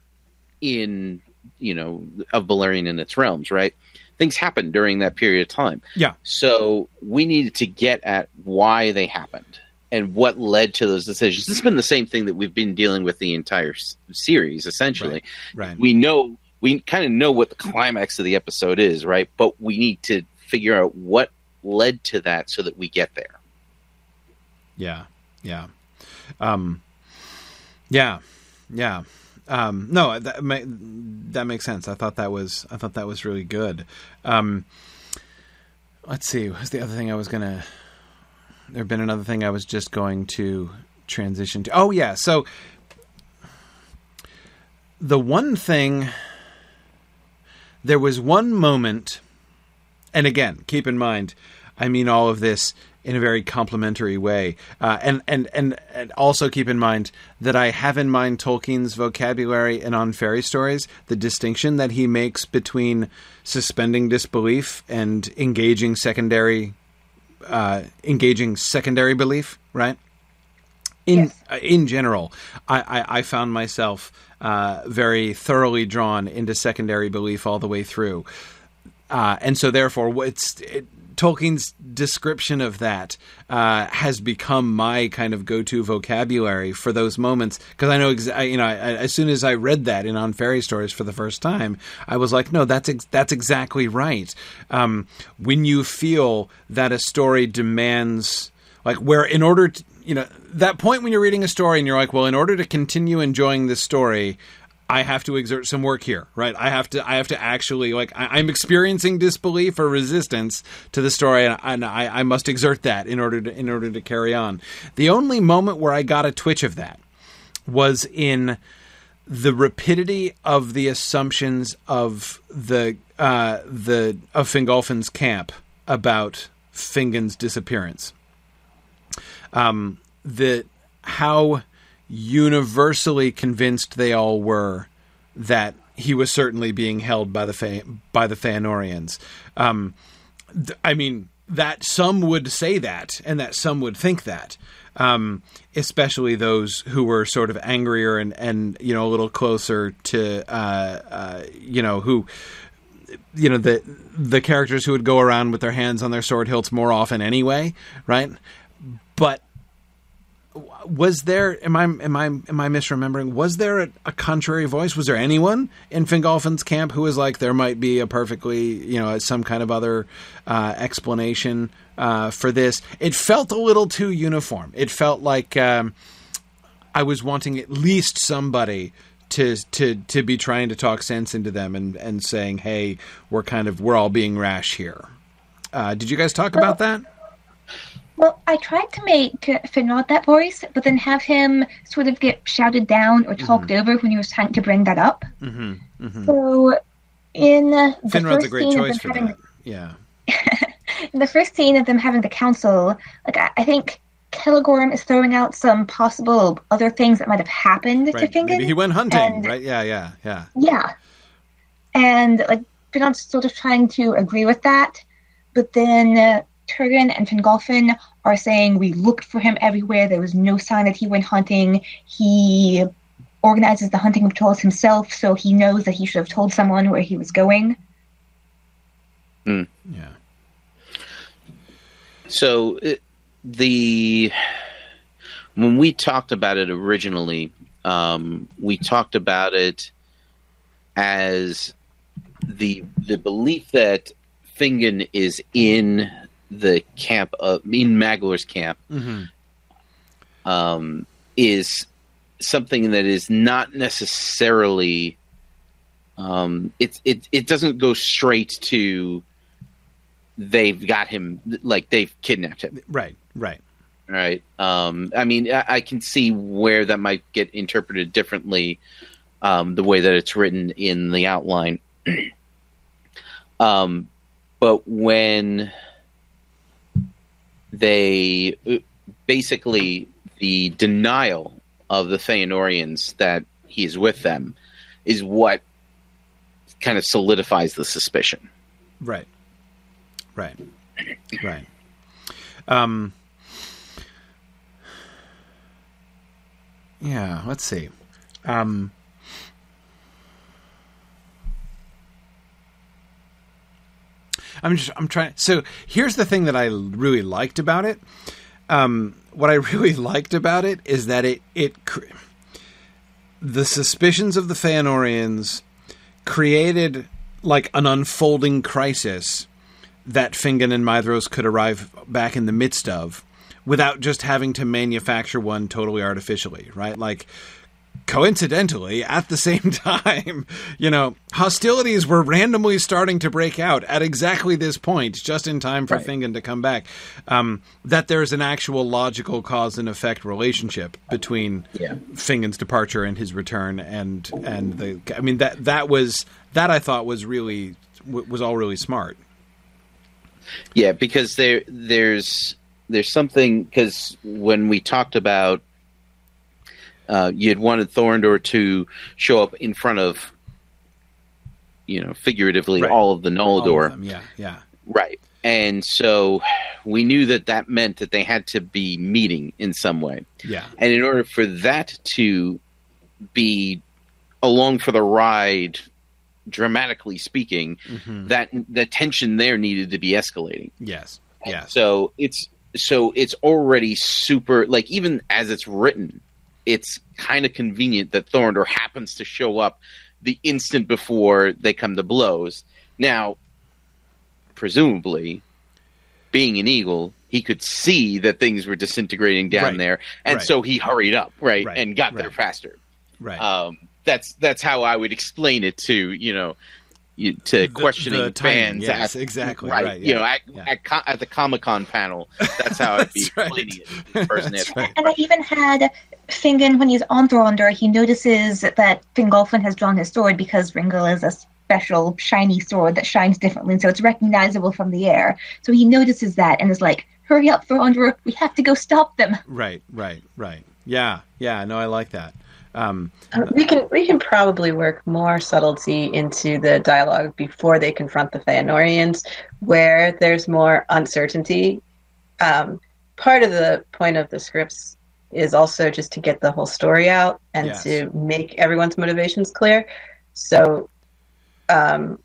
in you know of Beleriand and its realms, right? Things happened during that period of time. Yeah. So we needed to get at why they happened and what led to those decisions. This has been the same thing that we've been dealing with the entire s- series, essentially. Right. right. We know, we kind of know what the climax of the episode is, right? But we need to figure out what led to that so that we get there. Yeah. Yeah. Um, yeah. Yeah. Um, no, that that makes sense. I thought that was I thought that was really good. Um, let's see. What's the other thing I was gonna? There been another thing I was just going to transition to. Oh yeah, so the one thing there was one moment, and again, keep in mind, I mean all of this in a very complimentary way. Uh, and, and, and, and also keep in mind that I have in mind Tolkien's vocabulary and on fairy stories, the distinction that he makes between suspending disbelief and engaging secondary, uh, engaging secondary belief, right? In, Yes. uh, in general, I, I, I found myself uh, very thoroughly drawn into secondary belief all the way through. Uh, and so, therefore, what's it, Tolkien's description of that uh, has become my kind of go-to vocabulary for those moments because I know, you know, I, as soon as I read that in on fairy stories for the first time, I was like, no, that's ex- that's exactly right. Um, when you feel that a story demands, like, where in order to, you know, that point when you're reading a story and you're like, well, in order to continue enjoying this story. I have to exert some work here, right? I have to, I have to actually like, I, I'm experiencing disbelief or resistance to the story, and, and I, I must exert that in order to, in order to carry on. The only moment where I got a twitch of that was in the rapidity of the assumptions of the uh, the of Fingolfin's camp about Fingon's disappearance. Um, the how universally convinced they all were that he was certainly being held by the Fe- by the Feanorians. Um, th- I mean, that some would say that, and that some would think that. Um, especially those who were sort of angrier and, and you know a little closer to uh, uh, you know who you know the the characters who would go around with their hands on their sword hilts more often anyway, right? But was there am I am I am I misremembering? Was there a, a contrary voice? Was there anyone in Fingolfin's camp who was like there might be a perfectly you know some kind of other uh, explanation uh, for this? It felt a little too uniform. It felt like um, I was wanting at least somebody to to to be trying to talk sense into them and and saying, hey, we're kind of we're all being rash here. Uh, did you guys talk about that? Well, I tried to make Finrod that voice, but then have him sort of get shouted down or talked over when he was trying to bring that up. Mm-hmm. mm-hmm. So, in the Finrod's first a great scene of choice them for having that. Yeah. [LAUGHS] in the first scene of them having the council, like I, I think Kilgorm is throwing out some possible other things that might have happened to Right. Fingon. Maybe he went hunting, and- right? Yeah, yeah, yeah. Yeah. And like Finrod's sort of trying to agree with that, but then uh, Turgon and Fingolfin are saying we looked for him everywhere. There was no sign that he went hunting. He organizes the hunting patrols himself, so he knows that he should have told someone where he was going. Yeah. So it, the when we talked about it originally, um, we talked about it as the the belief that Fingon is in the camp of in Maglor's camp Mm-hmm. um, is something that is not necessarily um, it, it it doesn't go straight to they've got him like they've kidnapped him Right, right. right um, i mean I, I can see where that might get interpreted differently um, the way that it's written in the outline [CLEARS THROAT] um, but when they basically the denial of the Feanorians that he is with them is what kind of solidifies the suspicion. Right. Right. [CLEARS THROAT] Right. Um Yeah, let's see. Um I'm just I'm trying so here's the thing that I really liked about it. Um what I [LAUGHS] really liked about it is that it it the suspicions of the Feanorians created like an unfolding crisis that Fingon and Maedhros could arrive back in the midst of without just having to manufacture one totally artificially, right? Like coincidentally, at the [LAUGHS] same time, you know, hostilities were randomly starting to break out at exactly this point, just in time for Right. Fingon to come back. Um, that there's an actual logical cause and effect relationship between Yeah. Fingon's departure and his return, and and the I mean that that was that I thought was really was all really smart. Yeah, because there there's there's something because when we talked about uh, you had wanted Thorondor to show up in front of you know figuratively Right. all of the of Noldor, yeah, yeah, right? And so we knew that that meant that they had to be meeting in some way. yeah, And in order for that to be along for the ride, dramatically speaking, hmm that the tension there needed to be escalating. yes, yes, So it's so it's already super like even as it's written, it's kind of convenient that Thorondor happens to show up the instant before they come to blows. Now, presumably, being an eagle, he could see that things were disintegrating down Right. there, and Right. so he hurried up, right, Right. and got there faster. right. Um, that's that's how I would explain it to you know you, to The- questioning the timing, fans. yes, at- exactly, right. right, You know, at, yeah. at, co- at the Comic Con panel, that's how I'd [LAUGHS] be That's right. explaining it. to the person That's right. And I even had Fingon, when he's on Thorondor, he notices that Fingolfin has drawn his sword because Ringil is a special shiny sword that shines differently, so it's recognizable from the air. So he notices that and is like, hurry up, Thorondor, we have to go stop them. Right, right, right. Yeah, yeah. No, I like that. Um, Uh, we can we can probably work more subtlety into the dialogue before they confront the Feanorians, where there's more uncertainty. Um, part of the point of the scripts is also just to get the whole story out and Yes. to make everyone's motivations clear. So, um,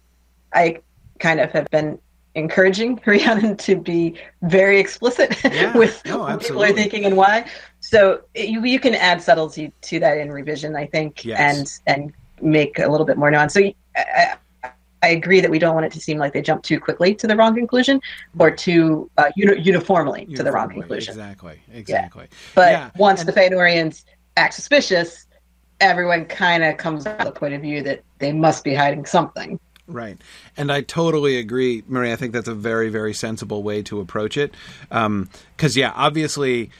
I kind of have been encouraging [LAUGHS] Rhiannon to be very explicit [LAUGHS] Yeah, with no, what people are thinking and why. So you, you can add subtlety to that in revision, I think, Yes. and and make a little bit more nuance. So I, I, agree that we don't want it to seem like they jump too quickly to the wrong conclusion or too uh, uni- uniformly to the wrong conclusion. Exactly, exactly. But Yeah, once and- the Fëanorians act suspicious, everyone kind of comes to the point of view that they must be hiding something. Right. And I totally agree, Marie. I think that's a very, very sensible way to approach it. Because, yeah, obviously,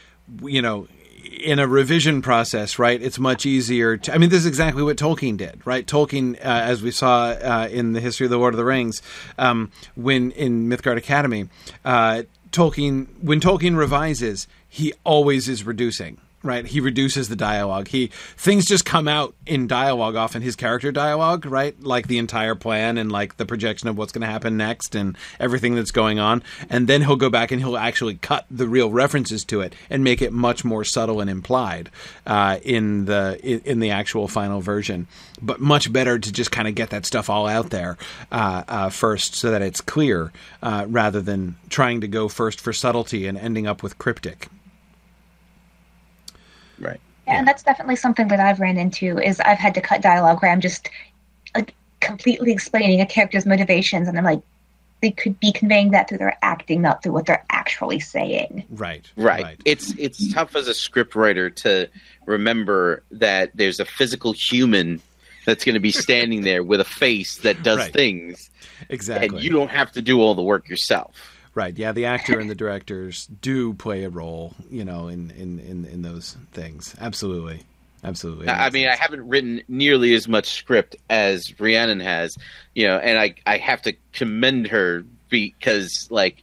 you know, in a revision process, right, it's much easier to. I mean, this is exactly what Tolkien did, right? Tolkien, uh, as we saw uh, in the history of the Lord of the Rings, um, when in Mythgard Academy, uh, Tolkien, when Tolkien revises, he always is reducing right? He reduces the dialogue. He things just come out in dialogue often his character dialogue right? Like the entire plan and like the projection of what's going to happen next and everything that's going on. And then he'll go back and he'll actually cut the real references to it and make it much more subtle and implied uh, in the in, the actual final version. But much better to just kind of get that stuff all out there uh, uh, first so that it's clear uh, rather than trying to go first for subtlety and ending up with cryptic Right. Yeah, and that's definitely something that I've ran into is I've had to cut dialogue where I'm just like completely explaining a character's motivations and I'm like they could be conveying that through their acting, not through what they're actually saying. right Right. right. It's it's tough as a script writer to remember that there's a physical human that's going to be standing there with a face that does Right. things, exactly and you don't have to do all the work yourself. Right. Yeah, the actor and the directors do play a role, you know, in in in, in those things. Absolutely. Absolutely. I mean, I haven't written nearly as much script as Rhiannon has, you know, and I I have to commend her because like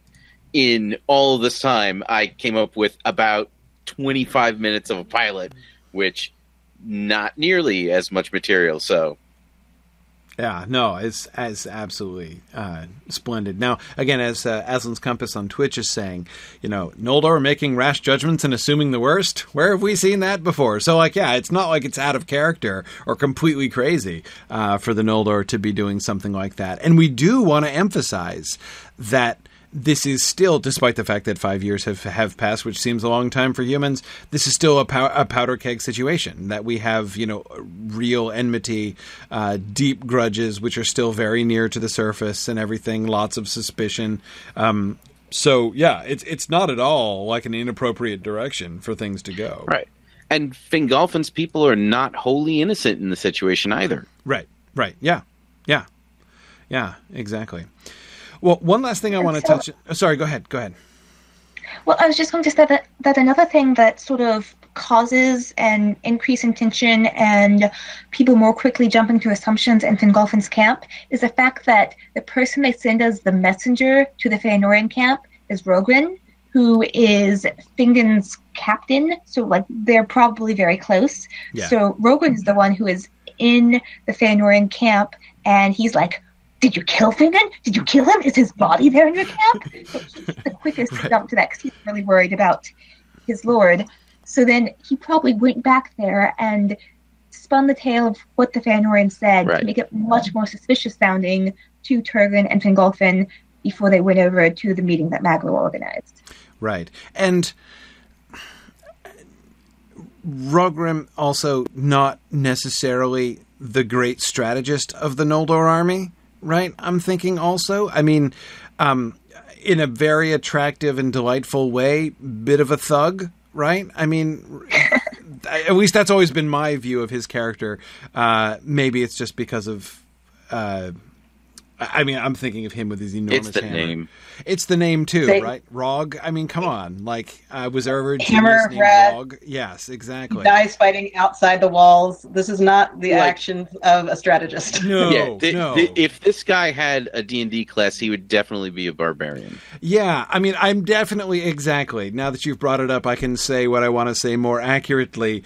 in all this time, I came up with about 25 minutes of a pilot, which not nearly as much material. So Yeah, no, it's as absolutely uh, splendid. Now, again, as uh, Aslan's Compass on Twitch is saying, you know, Noldor making rash judgments and assuming the worst. Where have we seen that before? So, like, yeah, it's not like it's out of character or completely crazy uh, for the Noldor to be doing something like that. And we do want to emphasize that this is still, despite the fact that five years have have passed, which seems a long time for humans, this is still a, pow- a powder keg situation. That we have, you know, real enmity, uh, deep grudges, which are still very near to the surface, and everything. Lots of suspicion. Um, so yeah, it's it's not at all like an inappropriate direction for things to go. right, and Fingolfin's people are not wholly innocent in the situation either. Right. Right. Yeah. Yeah. Yeah. Exactly. Well, one last thing I want to so- touch. oh, sorry. Go ahead. Go ahead. Well, I was just going to say that, that another thing that sort of causes an increase in tension and people more quickly jumping to assumptions in Fingolfin's camp is the fact that the person they send as the messenger to the Feanorian camp is Rogren, who is Fingon's captain. So, like, they're probably very close. Yeah. So, Rogren is the one who is in the Feanorian camp, and he's like, did you kill Fingon? Did you kill him? Is his body there in your camp? So he's the quickest to jump to that because he's really worried about his lord. So then he probably went back there and spun the tale of what the Feanorian said Right. to make it much more suspicious sounding to Turgon and Fingolfin before they went over to the meeting that Maglor organized. Right. And Rogrim also not necessarily the great strategist of the Noldor army, right? I'm thinking also. I mean, um, in a very attractive and delightful way, bit of a thug, right? I mean, [LAUGHS] at least that's always been my view of his character. Uh, maybe it's just because of. Uh, I I mean, I'm thinking of him with his enormous It's the hammer. name. It's the name too, Say- right? Rog. I mean, come on. Like, uh, was there ever a Hammer genius of named Rad. Rog? Yes, exactly. Guys fighting outside the walls. This is not the Like- actions of a strategist. [LAUGHS] No, yeah, th- no. th- if this guy had a D&D class, he would definitely be a barbarian. yeah, I mean, I'm definitely exactly. Now that you've brought it up, I can say what I want to say more accurately.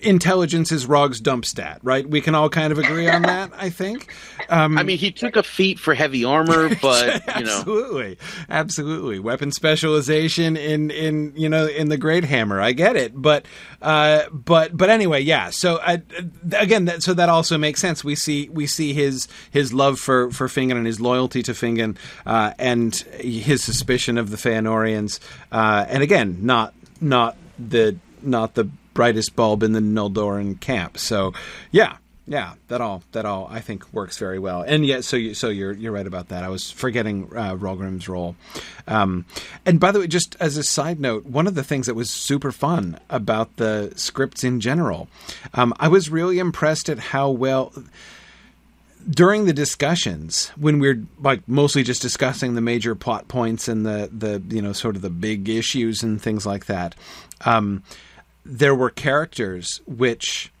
Intelligence is Rog's dump stat, right? We can all kind of agree on that, I think. Um, I mean, he took a feat for heavy armor, [LAUGHS] but you know, absolutely, absolutely. Weapon specialization in in you know in the Great Hammer. I get it, but uh, but but anyway, yeah. So uh, again, that, so that also makes sense. We see we see his his love for for Fingon and his loyalty to Fingon, uh, and his suspicion of the Feanorians, uh, and again, not not the not the brightest bulb in the Noldoran camp. So yeah. Yeah, that all that all I think works very well, and yet so you so you're you're right about that. I was forgetting uh, Rolgrim's role, um, and by the way, just as a side note, one of the things that was super fun about the scripts in general, um, I was really impressed at how well during the discussions when we're like mostly just discussing the major plot points and the the you know sort of the big issues and things like that um, there were characters which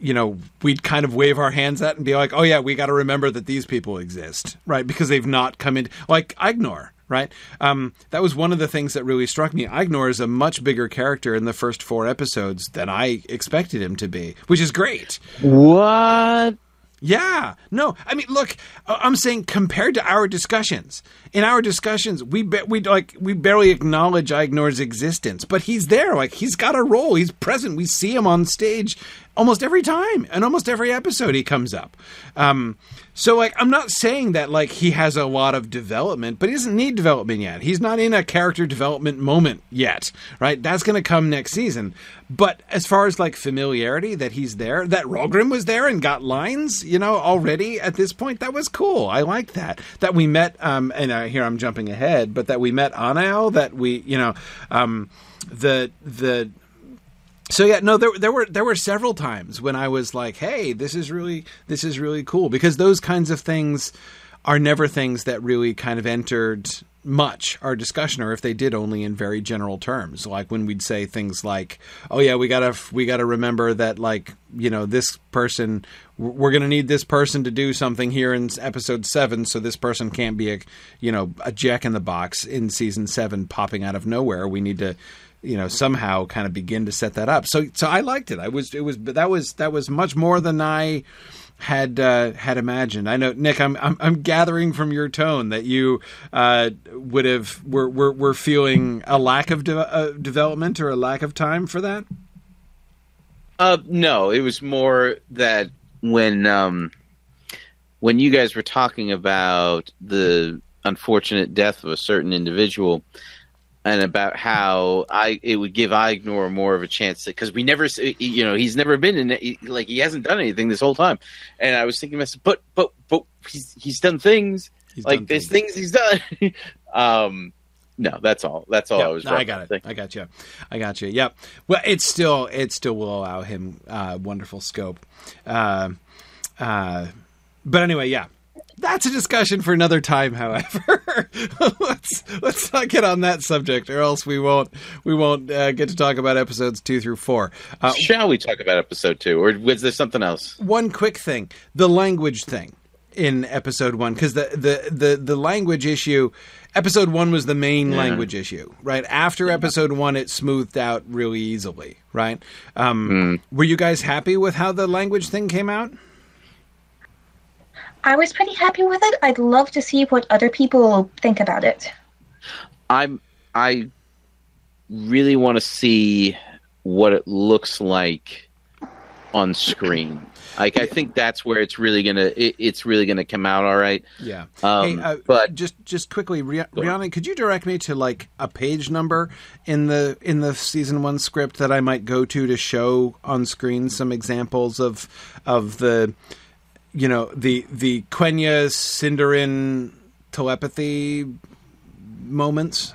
you know we'd kind of wave our hands at and be like oh yeah we got to remember that these people exist right? Because they've not come in like Aegnor right? Um, that was one of the things that really struck me. Aegnor is a much bigger character in the first four episodes than I expected him to be which is great. What? Yeah. No, I mean, look, I- I'm saying compared to our discussions, in our discussions, we be- we like we barely acknowledge Aegnor's existence, but he's there. Like he's got a role. He's present. We see him on stage almost every time, and almost every episode he comes up. Um, so like, I'm not saying that like he has a lot of development, but he doesn't need development yet. He's not in a character development moment yet, right? That's going to come next season. But as far as like familiarity, that he's there, that Rogrim was there and got lines, you know, already at this point, that was cool. I like that. That we met, um, and uh, here I'm jumping ahead, but that we met Anael, that we, you know, um, the the so yeah, no, there there were there were several times when I was like, "Hey, this is really this is really cool," because those kinds of things are never things that really kind of entered much our discussion, or if they did, only in very general terms. Like when we'd say things like, "Oh yeah, we gotta we gotta remember that like you know this person we're to need this person to do something here in episode seven, so this person can't be a you know a jack in the box in season seven popping out of nowhere. We need to." You know somehow kind of begin to set that up so so i liked it i was it was that was that was much more than i had uh, had imagined. I know, Nick. I'm, I'm I'm gathering from your tone that you uh, would have were, were were feeling a lack of de- uh, development or a lack of time for that. Uh, no, it was more that when um, when you guys were talking about the unfortunate death of a certain individual, and about how I it would give Aegnor more of a chance because we never, you know, he's never been in it, like he hasn't done anything this whole time, and I was thinking myself, but but but he's he's done things He's like done there's things. things he's done. [LAUGHS] um, no, that's all. That's all I was. no, I got it. I got you. I got you. Yep. Well, it still it still will allow him uh, wonderful scope. Uh, uh, but anyway, yeah. That's a discussion for another time. However, [LAUGHS] let's let's not get on that subject, or else we won't we won't uh, get to talk about episodes two through four. Uh, Shall we talk about episode two, or was there something else? one quick thing: the language thing in episode one, because the, the the the language issue. Episode one was the main language issue, right? After episode one, it smoothed out really easily, right? Um, Were you guys happy with how the language thing came out? I was pretty happy with it. I'd love to see what other people think about it. I'm I really want to see what it looks like on screen. Like I think that's where it's really gonna it, it's really gonna come out all right. Yeah. Um, hey, uh, but just just quickly, Ri- Rhiannon, could you direct me to like a page number in the in the season one script that I might go to to show on screen some examples of of the you know the the Quenya Sindarin telepathy moments.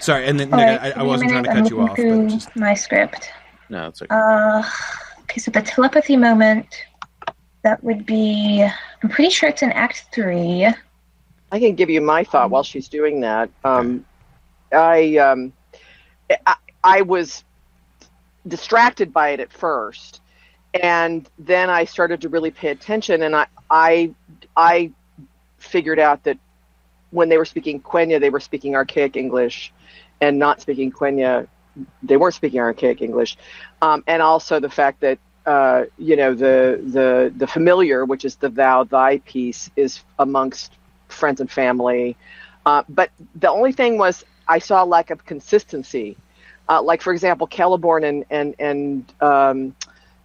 Sorry, and then Nick, right, I, I give me a wasn't trying to cut I'm you off, but through just my script. no, it's okay. Uh, okay, so the telepathy moment, that would be, I'm pretty sure it's in Act 3. I can give you my thought while she's doing that. Um, I, um, I I was distracted by it at first, and then I started to really pay attention, and I I I figured out that when they were speaking Quenya, they were speaking archaic English, and not speaking Quenya, they weren't speaking archaic English, um, and also the fact that uh, you know the the the familiar, which is the thou thy piece, is amongst friends and family. Uh, but the only thing was I saw a lack of consistency. Uh, like for example, Celeborn and and and um,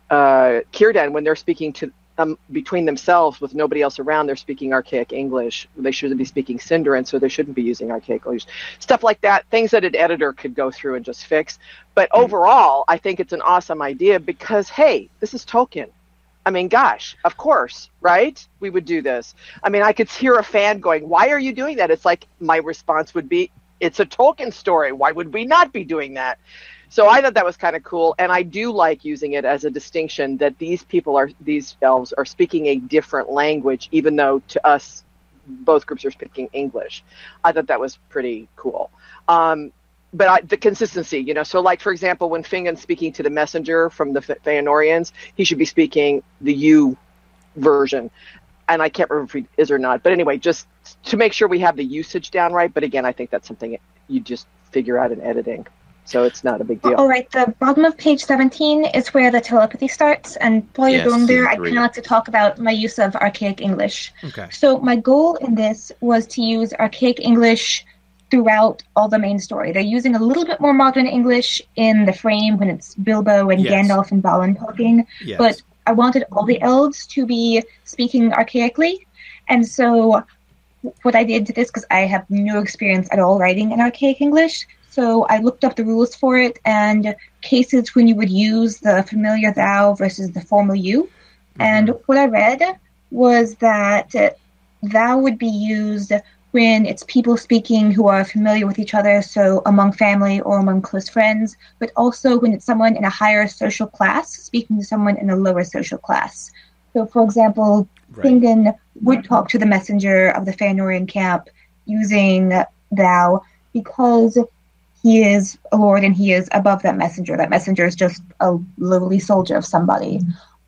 uh, Círdan, when they're speaking to um, between themselves with nobody else around, they're speaking archaic English. They shouldn't be speaking Sindarin, so they shouldn't be using archaic English. Stuff like that, things that an editor could go through and just fix. But overall, I think it's an awesome idea because hey, this is Tolkien. I mean, gosh, of course, right? We would do this. I mean, I could hear a fan going, "Why are you doing that?" It's like my response would be, "It's a Tolkien story. Why would we not be doing that?" So I thought that was kind of cool, and I do like using it as a distinction that these people are these elves are speaking a different language, even though to us, both groups are speaking English. I thought that was pretty cool. Um, but I, the consistency, you know, so like for example, when Fingon's speaking to the messenger from the Fe- Feanorians, he should be speaking the you version, and I can't remember if he is or not. But anyway, just to make sure we have the usage down right. But again, I think that's something you just figure out in editing, so it's not a big oh, deal. All right, the bottom of page 17 is where the telepathy starts. And while you're Yes, going there, I kind of like to talk about my use of archaic English. okay. So my goal in this was to use archaic English throughout all the main story. They're using a little bit more modern English in the frame when it's Bilbo and Yes. Gandalf and Balin talking, Yes. but I wanted all the elves to be speaking archaically. And so what I did to this, because I have no experience at all writing in archaic English, so I looked up the rules for it and cases when you would use the familiar thou versus the formal you. Mm-hmm. And what I read was that thou would be used when it's people speaking who are familiar with each other, so among family or among close friends, but also when it's someone in a higher social class speaking to someone in a lower social class. So, for example, Right. Fingon would talk to the messenger of the Feanorian camp using thou because he is a lord and he is above that messenger. That messenger is just a lowly soldier of somebody.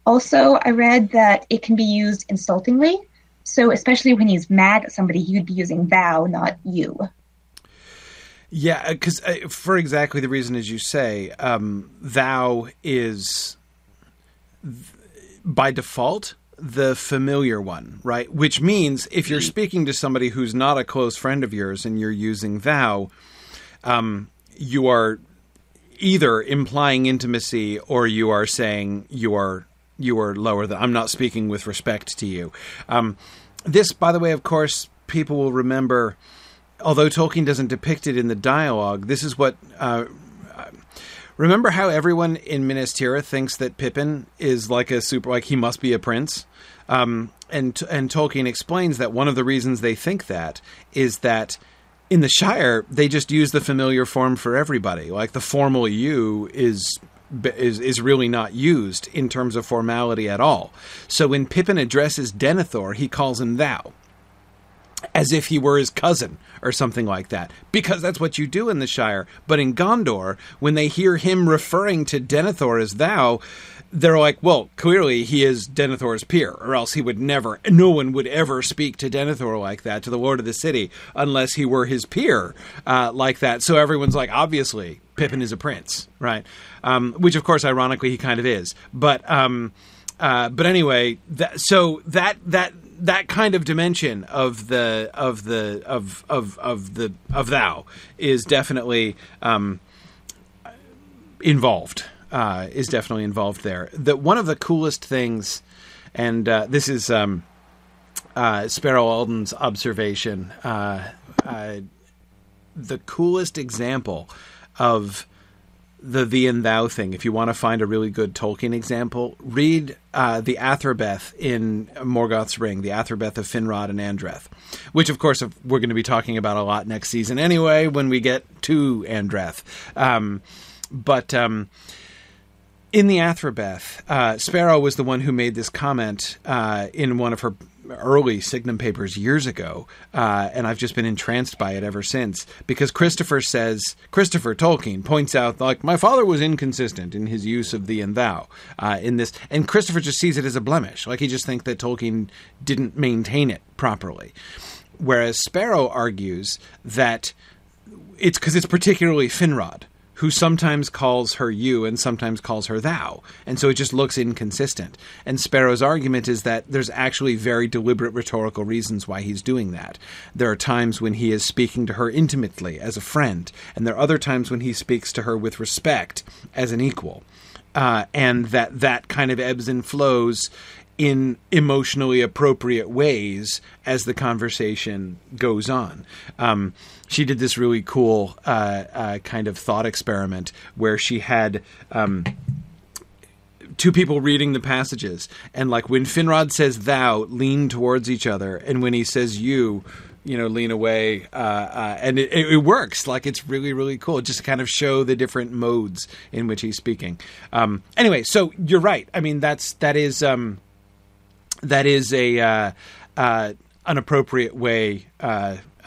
Also, I read that it can be used insultingly. So, especially when he's mad at somebody, he would be using thou, not you. Yeah, because uh, for exactly the reason as you say, um, thou is th- by default the familiar one, right? Which means if you're speaking to somebody who's not a close friend of yours and you're using thou, um, you are either implying intimacy or you are saying you are you are lower than I'm not speaking with respect to you. Um, this, by the way, of course, people will remember. Although Tolkien doesn't depict it in the dialogue, this is what. Uh, remember how everyone in Minas Tirith thinks that Pippin is like a super, like he must be a prince. Um, and and Tolkien explains that one of the reasons they think that is that in the Shire they just use the familiar form for everybody. Like the formal you is is is really not used in terms of formality at all. So when Pippin addresses Denethor, he calls him thou, as if he were his cousin or something like that, because that's what you do in the Shire. But in Gondor, when they hear him referring to Denethor as thou, they're like, well, clearly he is Denethor's peer, or else he would never, no one would ever speak to Denethor like that, to the Lord of the City, unless he were his peer uh, like that. So everyone's like, obviously, Pippin is a prince, right? Um, which, of course, ironically, he kind of is. But, um, uh, but anyway, that, so that that that kind of dimension of the of the of of of the of thou is definitely um, involved uh, is definitely involved there. That one of the coolest things, and uh, this is um, uh, Sparrow Alden's observation. Uh, uh, the coolest example of the thee and thou thing. If you want to find a really good Tolkien example, read uh, the Athrabeth in Morgoth's Ring, the Athrabeth of Finrod and Andreth, which, of course, we're going to be talking about a lot next season anyway when we get to Andreth. Um, but um, in the Athrabeth, uh, Sparrow was the one who made this comment uh, in one of her early Signum papers years ago, uh, and I've just been entranced by it ever since. Because Christopher says, Christopher Tolkien points out, like, my father was inconsistent in his use of thee and thou uh, in this, and Christopher just sees it as a blemish. Like, he just thinks that Tolkien didn't maintain it properly. Whereas Sparrow argues that it's because it's particularly Finrod who sometimes calls her you and sometimes calls her thou. And so it just looks inconsistent. And Sparrow's argument is that there's actually very deliberate rhetorical reasons why he's doing that. There are times when he is speaking to her intimately as a friend, and there are other times when he speaks to her with respect as an equal. Uh, and that that kind of ebbs and flows in emotionally appropriate ways as the conversation goes on. Um, she did this really cool uh, uh, kind of thought experiment where she had. Um, two people reading the passages, and like when Finrod says "thou," lean towards each other, and when he says "you," you know, lean away, uh, uh, and it, it, works. Like it's really, really cool. Just to kind of show the different modes in which he's speaking. Um, anyway, so you're right. I mean, that's that is um, that is a uh, uh, an appropriate way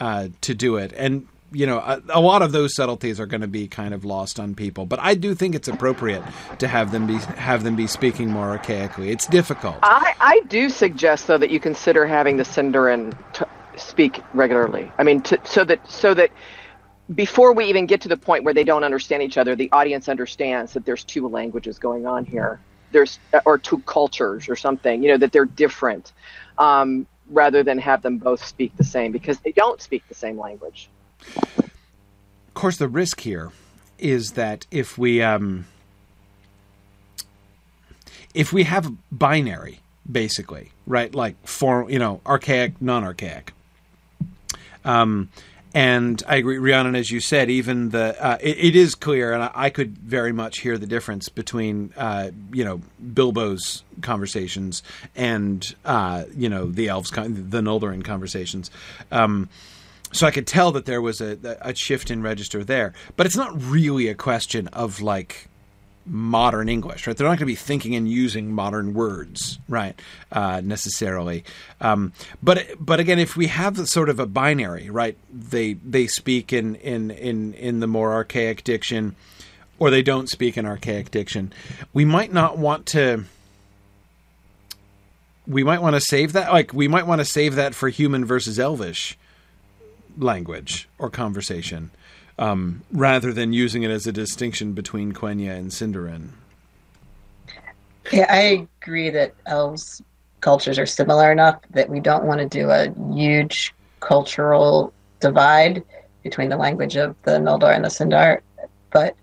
uh, to do it, and you know a, a, lot of those subtleties are going to be kind of lost on people. But I do think it's appropriate to have them be have them be speaking more archaically. It's difficult. I, I do suggest though that you consider having the Sindarin t- speak regularly. I mean, so that so that before we even get to the point where they don't understand each other, the audience understands that there's two languages going on here there's or two cultures or something you know that they're different um, rather than have them both speak the same because they don't speak the same language. Of course the risk here is that if we um, if we have binary basically right? Like for you know archaic non-archaic. Um, and I agree, Rhiannon, as you said, even the uh, it, it is clear, and I, I, could very much hear the difference between uh, you know Bilbo's conversations and uh, you know the elves, the Noldorin conversations. Um, so I could tell that there was a, a shift in register there, but it's not really a question of like modern English, right? They're not going to be thinking and using modern words, right? Uh, necessarily. Um, but but again, if we have sort of a binary, right? They they speak in in in in the more archaic diction, or they don't speak in archaic diction. We might not want to. We might want to save that. Like we might want to save that for human versus elvish language or conversation um, rather than using it as a distinction between Quenya and Sindarin. Yeah, I agree that elves' cultures are similar enough that we don't want to do a huge cultural divide between the language of the Noldor and the Sindar. But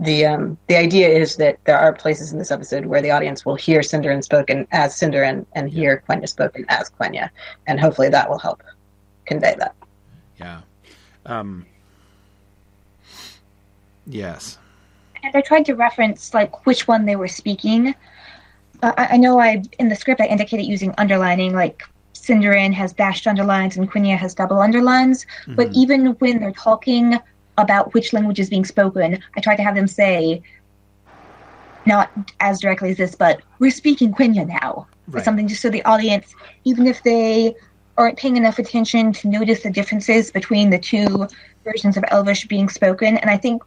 the um, the idea is that there are places in this episode where the audience will hear Sindarin spoken as Sindarin and hear Quenya spoken as Quenya, and hopefully that will help convey that. Yeah. Um, Yes. And I tried to reference like which one they were speaking. Uh, I, I, know I in the script I indicated using underlining, like Sindarin has dashed underlines and Quenya has double underlines. Mm-hmm. But even when they're talking about which language is being spoken, I tried to have them say not as directly as this, but we're speaking Quenya now. Or something just so the audience, even if they aren't paying enough attention to notice the differences between the two versions of Elvish being spoken. And I think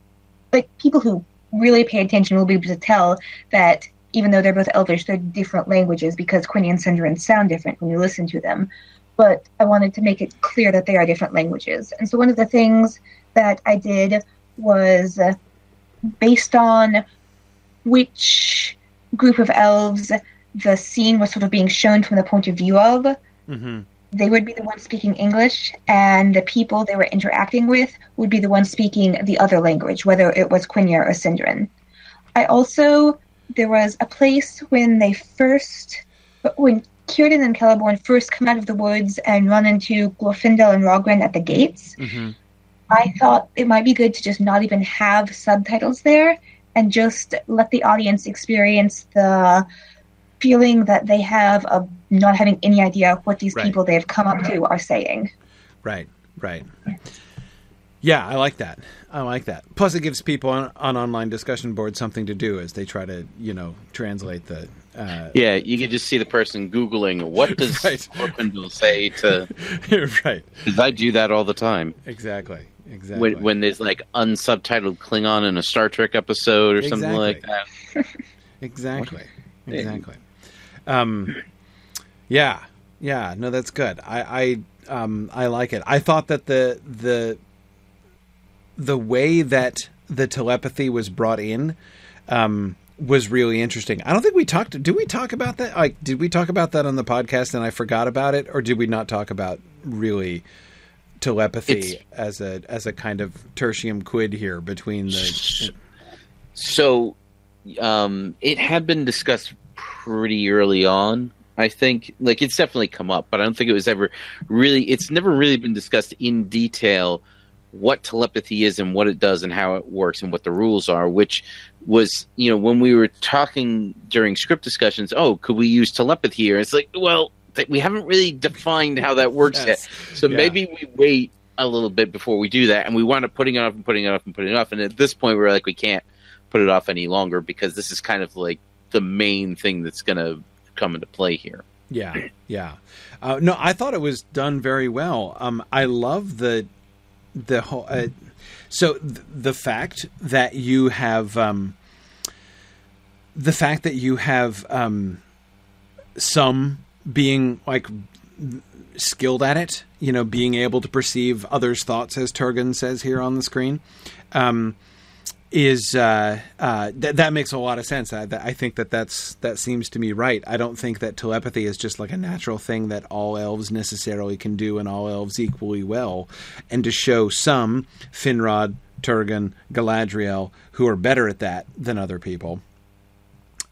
like people who really pay attention will be able to tell that even though they're both Elvish, they're different languages because Quenya and Sindarin sound different when you listen to them. But I wanted to make it clear that they are different languages. And so one of the things that I did was uh, based on which group of elves the scene was sort of being shown from the point of view of, Mm-hmm. They would be the ones speaking English, and the people they were interacting with would be the ones speaking the other language, whether it was Quenya or Sindarin. I also, there was a place when they first, when Círdan and Celeborn first come out of the woods and run into Glorfindel and Rogren at the gates, Mm-hmm. I thought it might be good to just not even have subtitles there and just let the audience experience the feeling that they have of not having any idea what these Right. people they have come up to are saying. Right, right. Yeah, I like that. I like that. Plus, it gives people on, on online discussion boards something to do as they try to, you know, translate the. Uh, Yeah, you can just see the person googling what does [LAUGHS] Right. Glorfindel say to. [LAUGHS] right. Because I do that all the time Exactly. Exactly. when when there's like unsubtitled Klingon in a Star Trek episode or something like that. [LAUGHS] Exactly. Exactly. Um, yeah. Yeah. No, that's good. I, I, um, I like it. I thought that the the the way that the telepathy was brought in um, was really interesting. I don't think we talked. Did we talk about that? Like, did we talk about that on the podcast and I forgot about it, or did we not talk about really telepathy It's- as a as a kind of tertium quid here between the? So, um, it had been discussed pretty early on. I think, like, it's definitely come up, but I don't think it was ever really. It's never really been discussed in detail what telepathy is and what it does and how it works and what the rules are. Which was, you know, when we were talking during script discussions. Oh, could we use telepathy here? It's like, well, th- we haven't really defined how that works yet. So Yeah. maybe we wait a little bit before we do that, and we wound up putting it off and putting it off and putting it off. And at this point, we're like, we can't put it off any longer because this is kind of like the main thing that's going to come into play here. Yeah, yeah. Uh, no, I thought it was done very well. Um, I love the the whole. Uh, so th- the fact that you have um, the fact that you have um, some being like skilled at it, you know, being able to perceive others' thoughts, as Turgon says here on the screen. Um, is uh, uh, th- that makes a lot of sense. I, I think that that's that seems to me right. I don't think that telepathy is just like a natural thing that all elves necessarily can do and all elves equally well. And to show some Finrod, Turgon, Galadriel who are better at that than other people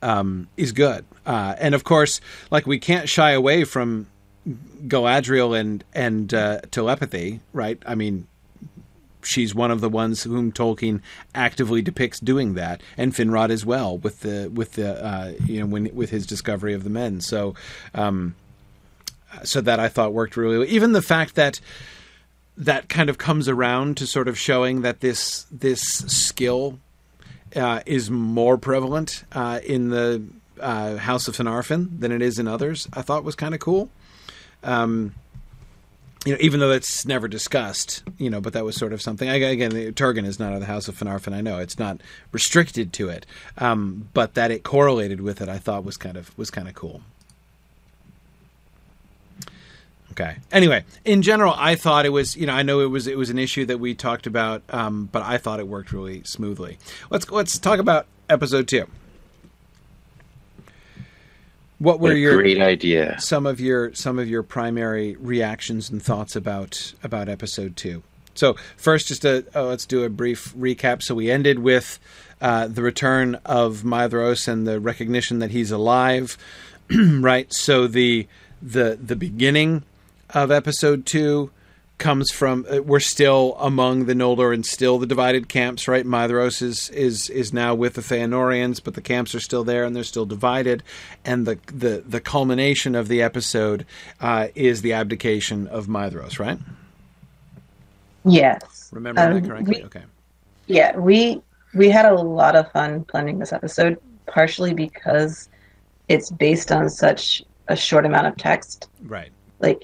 um, is good. Uh, and of course, like we can't shy away from Galadriel and and uh, telepathy, right? I mean, she's one of the ones whom Tolkien actively depicts doing that, and Finrod as well with the with the uh, you know when with his discovery of the men. So, um, so that I thought worked really. well. Even the fact that that kind of comes around to sort of showing that this this skill uh, is more prevalent uh, in the uh, House of Finarfin than it is in others. I thought was kind of cool. Um, you know, even though that's never discussed, you know, but that was sort of something. I- Again, Turgon is not of the House of Finarfin. I know it's not restricted to it, um, but that it correlated with it, I thought was kind of was kind of cool. Okay. Anyway, in general, I thought it was. You know, I know it was it was an issue that we talked about, um, but I thought it worked really smoothly. Let's let's talk about episode two. What were What your great idea. some of your some of your primary reactions and thoughts about about episode two. So first, just a oh, let's do a brief recap. So we ended with uh, the return of Maedhros and the recognition that he's alive, [CLEARS THROAT] right? So the the the beginning of episode two comes from uh, we're still among the Noldor and still the divided camps, right? Maedhros is is is now with the Feanorians, but the camps are still there and they're still divided. And the the the culmination of the episode uh, is the abdication of Maedhros, right? Yes. Remember Um, that correctly? we- okay. Yeah, we we had a lot of fun planning this episode. partially because it's based on such a short amount of text. Right. Like,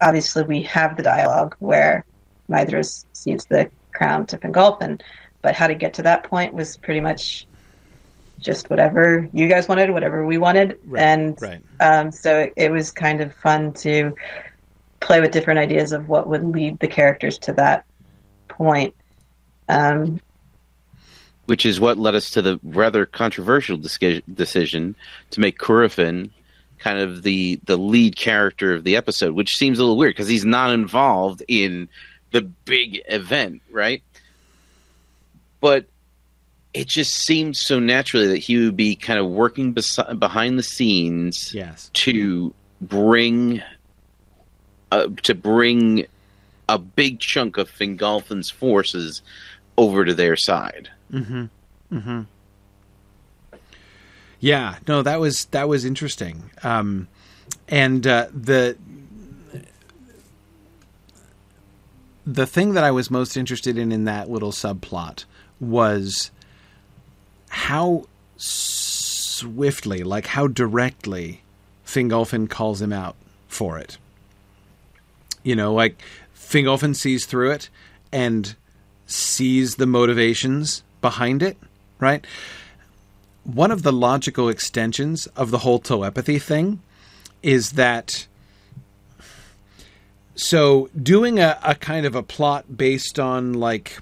obviously, we have the dialogue where Maedhros cedes the crown to Fingolfin, but how to get to that point was pretty much just whatever you guys wanted, whatever we wanted, Right, and right. um, so it, it was kind of fun to play with different ideas of what would lead the characters to that point. Um, which is what led us to the rather controversial disca- decision to make Curufin kind of the the lead character of the episode, which seems a little weird because he's not involved in the big event, right? But it just seemed so naturally that he would be kind of working besi- behind the scenes Yes. to bring uh, to bring a big chunk of Fingolfin's forces over to their side. Mm-hmm. Mm-hmm. Yeah, no, that was that was interesting. Um, and uh, the the thing that I was most interested in in that little subplot was how swiftly, like how directly, Fingolfin calls him out for it. You know, like Fingolfin sees through it and sees the motivations behind it, right? One of the logical extensions of the whole telepathy thing is that so doing a, a kind of a plot based on like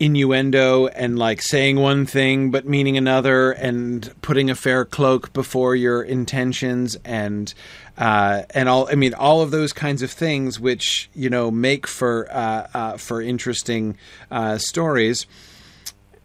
innuendo and like saying one thing but meaning another and putting a fair cloak before your intentions and uh, and all I mean all of those kinds of things which you know make for uh, uh, for interesting uh, stories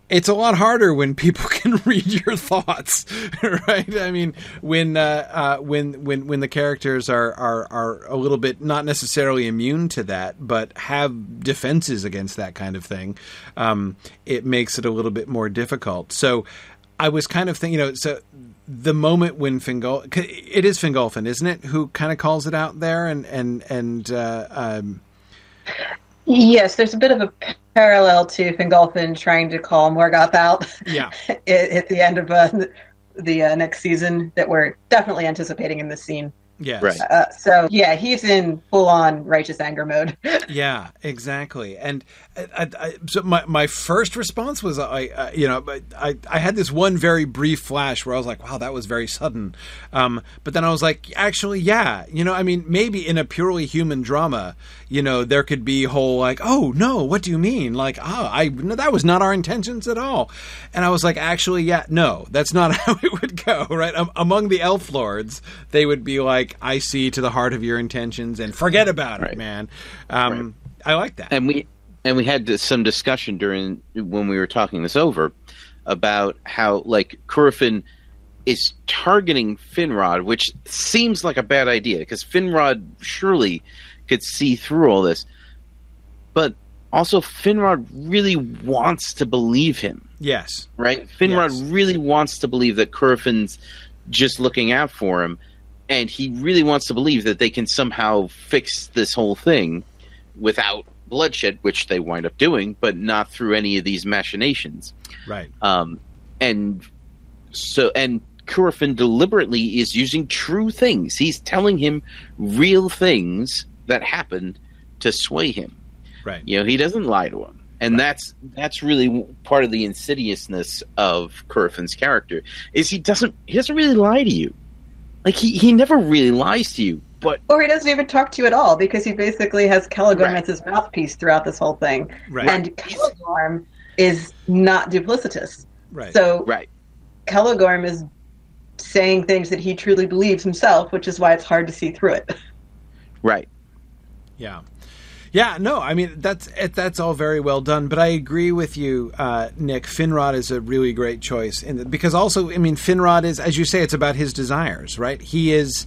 it's a lot harder when people [LAUGHS] can read your thoughts, [LAUGHS] right? I mean, when uh, uh, when when when the characters are, are are a little bit not necessarily immune to that, but have defenses against that kind of thing, um, it makes it a little bit more difficult. So, I was kind of thinking, you know, so the moment when Fingol, it is Fingolfin, isn't it, who kind of calls it out there, and and and uh, um, yes, there's a bit of a parallel to Fingolfin trying to call Morgoth out yeah, [LAUGHS] at, at the end of uh, the, the uh, next season that we're definitely anticipating in this scene. Yes, Right. Uh, so yeah, he's in full on righteous anger mode. [LAUGHS] Yeah, exactly. And I, I, I, so my my first response was I, I you know I I had this one very brief flash where I was like, wow, that was very sudden. Um, but then I was like, actually, yeah, you know, I mean, maybe in a purely human drama, you know, there could be whole like, oh no, what do you mean? Like, ah, I no, that was not our intentions at all. And I was like, actually, yeah, no, that's not [LAUGHS] how it would go, right? Um, among the elf lords, they would be like, I see to the heart of your intentions and forget about it, man. Um, I like that. and we and we had this- some discussion during when we were talking this over about how like Curufin is targeting Finrod, which seems like a bad idea because Finrod surely could see through all this, but also Finrod really wants to believe him, yes. right? Finrod Yes. really wants to believe that Curufin's just looking out for him, and he really wants to believe that they can somehow fix this whole thing without bloodshed, which they wind up doing, but not through any of these machinations. Right. Um, and so, and Curufin deliberately is using true things. He's telling him real things that happened to sway him. Right. You know, he doesn't lie to him. And that's that's really part of the insidiousness of Curufin's character is he doesn't he doesn't really lie to you. Like he, he never really lies to you, but Or he doesn't even talk to you at all because he basically has Celegorm Right. as his mouthpiece throughout this whole thing. Right. And Celegorm is not duplicitous. right. So right. Celegorm is saying things that he truly believes himself, which is why it's hard to see through it. Right. Yeah. Yeah, no, I mean that's it, that's all very well done, but I agree with you, uh, Nick. Finrod is a really great choice, the, because also, I mean, Finrod is, as you say, it's about his desires, right? He is,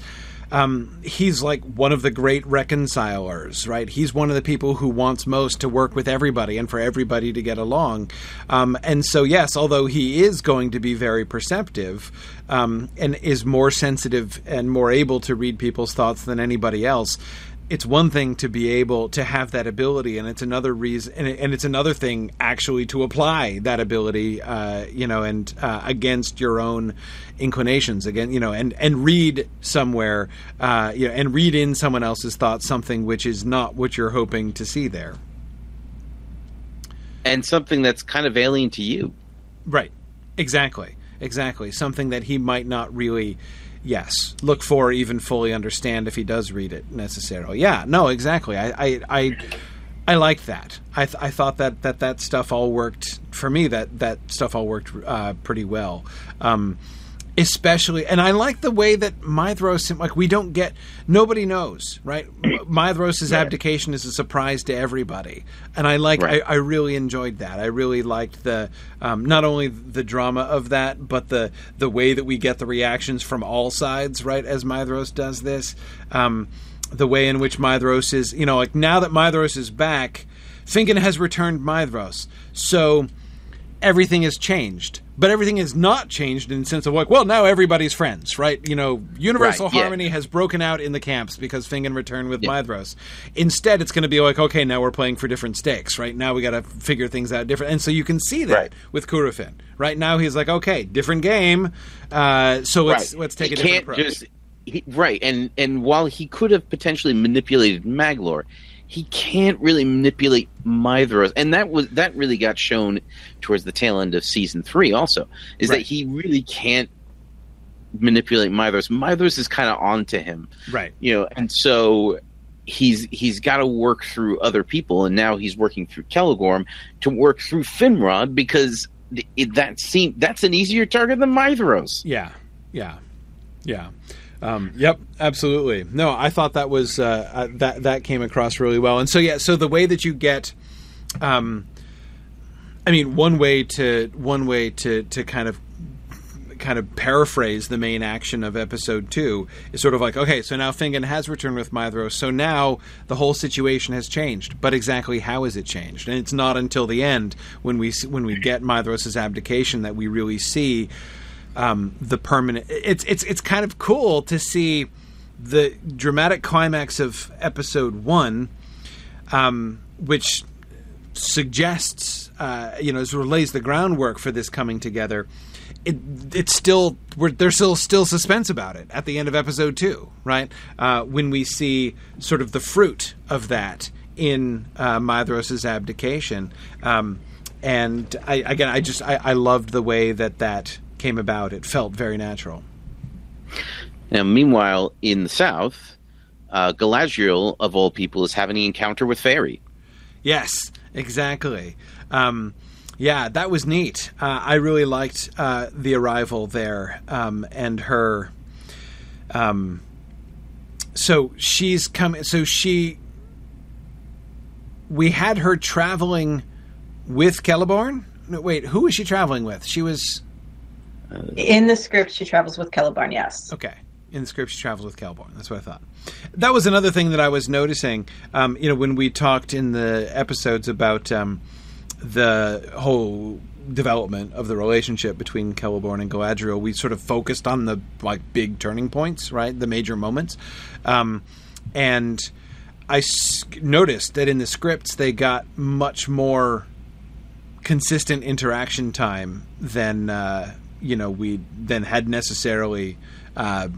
um, he's like one of the great reconcilers, right? He's one of the people who wants most to work with everybody and for everybody to get along, um, and so yes, although he is going to be very perceptive um, and is more sensitive and more able to read people's thoughts than anybody else it's one thing to be able to have that ability, and it's another reason, and, and it's another thing actually to apply that ability, uh, you know, and uh, against your own inclinations, again, you know, and and read somewhere, uh, you know, and read in someone else's thoughts something which is not what you're hoping to see there, and something that's kind of alien to you. Right. Exactly. Exactly. Something that he might not really yes look for even fully understand if he does read it necessarily. Yeah no exactly. I i i, I liked that. I, th- I thought that, that that stuff all worked for me that that stuff all worked uh, pretty well. Um, especially and i like the way that Maedhros like we don't get nobody knows right? [CLEARS THROAT] Right. abdication is a surprise to everybody. And i like right. I, I, really enjoyed that. I really liked the um, not only the drama of that but the the way that we get the reactions from all sides right as Maedhros does this. Um, the way in which Maedhros is you know like now that Maedhros is back Fingon has returned Maedhros so everything has changed but everything is not changed in the sense of like, well, now everybody's friends, right? You know, universal right, harmony yeah. has broken out in the camps because Fingon returned with yeah. Maedhros. Instead, it's going to be like, okay, now we're playing for different stakes, right? Now we got to figure things out different, and so you can see that right. with Curufin. Right now, he's like, okay, different game, uh, so let's right. let's take he a different approach. Just, he, right, and and while he could have potentially manipulated Maglor, he can't really manipulate Maedhros, and that was that really got shown towards the tail end of season three. Also, is right. that he really can't manipulate Maedhros. Maedhros is kind of onto him, right? You know, and so he's he's got to work through other people, and now he's working through Celegorm to work through Finrod because it, that seem that's an easier target than Maedhros. Yeah, yeah, yeah. Um, yep, absolutely. No, I thought that was uh, uh, that that came across really well. And so yeah, so the way that you get, um, I mean, one way to one way to to kind of kind of paraphrase the main action of episode two is sort of like, okay, so now Fingon has returned with Maedhros, so now the whole situation has changed. But exactly how has it changed? And it's not until the end when we when we get Maedhros' abdication that we really see um, the permanent. It's it's it's kind of cool to see the dramatic climax of episode one, um, which suggests uh, you know sort of lays the groundwork for this coming together. It it's still we're, there's still still suspense about it at the end of episode two, right? Uh, when we see sort of the fruit of that in uh, abdication. Um, and I, again, I just I, I loved the way that that came about. It felt very natural. Now, meanwhile, in the south, uh, Galadriel, of all people, is having an encounter with Fairy. Yes, exactly. Um, yeah, that was neat. Uh, I really liked uh, the arrival there um, and her. Um, so she's coming. So she. We had her traveling with Celeborn. No, wait, who was she traveling with? She was. In the script, she travels with Celeborn. Yes. Okay. In the script, she travels with Celeborn. That's what I thought. That was another thing that I was noticing. Um, you know, when we talked in the episodes about um, the whole development of the relationship between Celeborn and Galadriel, we sort of focused on the like big turning points, right? The major moments, um, and I noticed that in the scripts they got much more consistent interaction time than uh, you know we then had necessarily uh,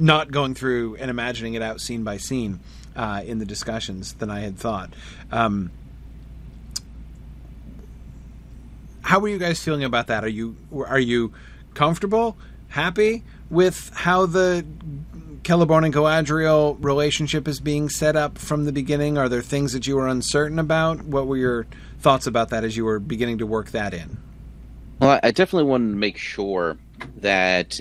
not going through and imagining it out scene by scene uh, in the discussions than I had thought. Um, how are you guys feeling about that? Are you are you comfortable, happy with how the Celeborn and Galadriel relationship is being set up from the beginning? Are there things that you were uncertain about? What were your thoughts about that as you were beginning to work that in? Well, I definitely want to make sure that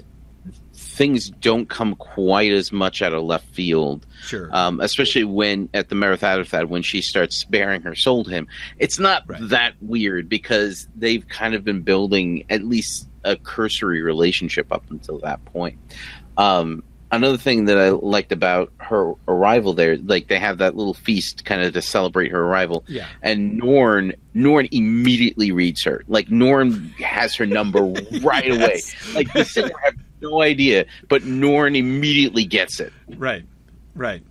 things don't come quite as much out of left field. Sure. Um, especially when at the Mereth Aderthad, when she starts bearing her soul to him. It's not right. that weird because they've kind of been building at least a cursory relationship up until that point. Um, another thing that I liked about her arrival there, like they have that little feast kind of to celebrate her arrival. Yeah. And Norn Norn immediately reads her. Like Norn has her number [LAUGHS] right yes. away. Like the Sindar have no idea, but Norn immediately gets it. Right. Right.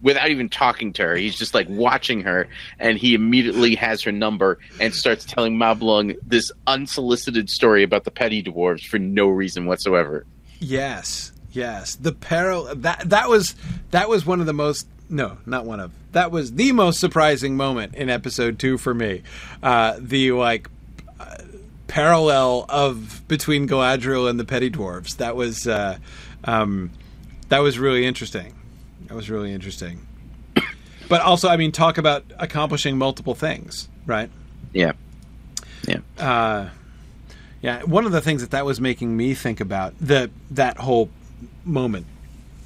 without even talking to her. He's just like watching her, and he immediately has her number and starts telling Mablung this unsolicited story about the petty dwarves for no reason whatsoever. Yes, yes. The peril that that was that was one of the most no, not one of that was the most surprising moment in episode two for me. Uh, the like uh, parallel of between Galadriel and the petty dwarves. That was uh, um, that was really interesting. That was really interesting. [COUGHS] But also, I mean, talk about accomplishing multiple things, right? Yeah, yeah, uh, yeah. One of the things that that was making me think about the that whole moment,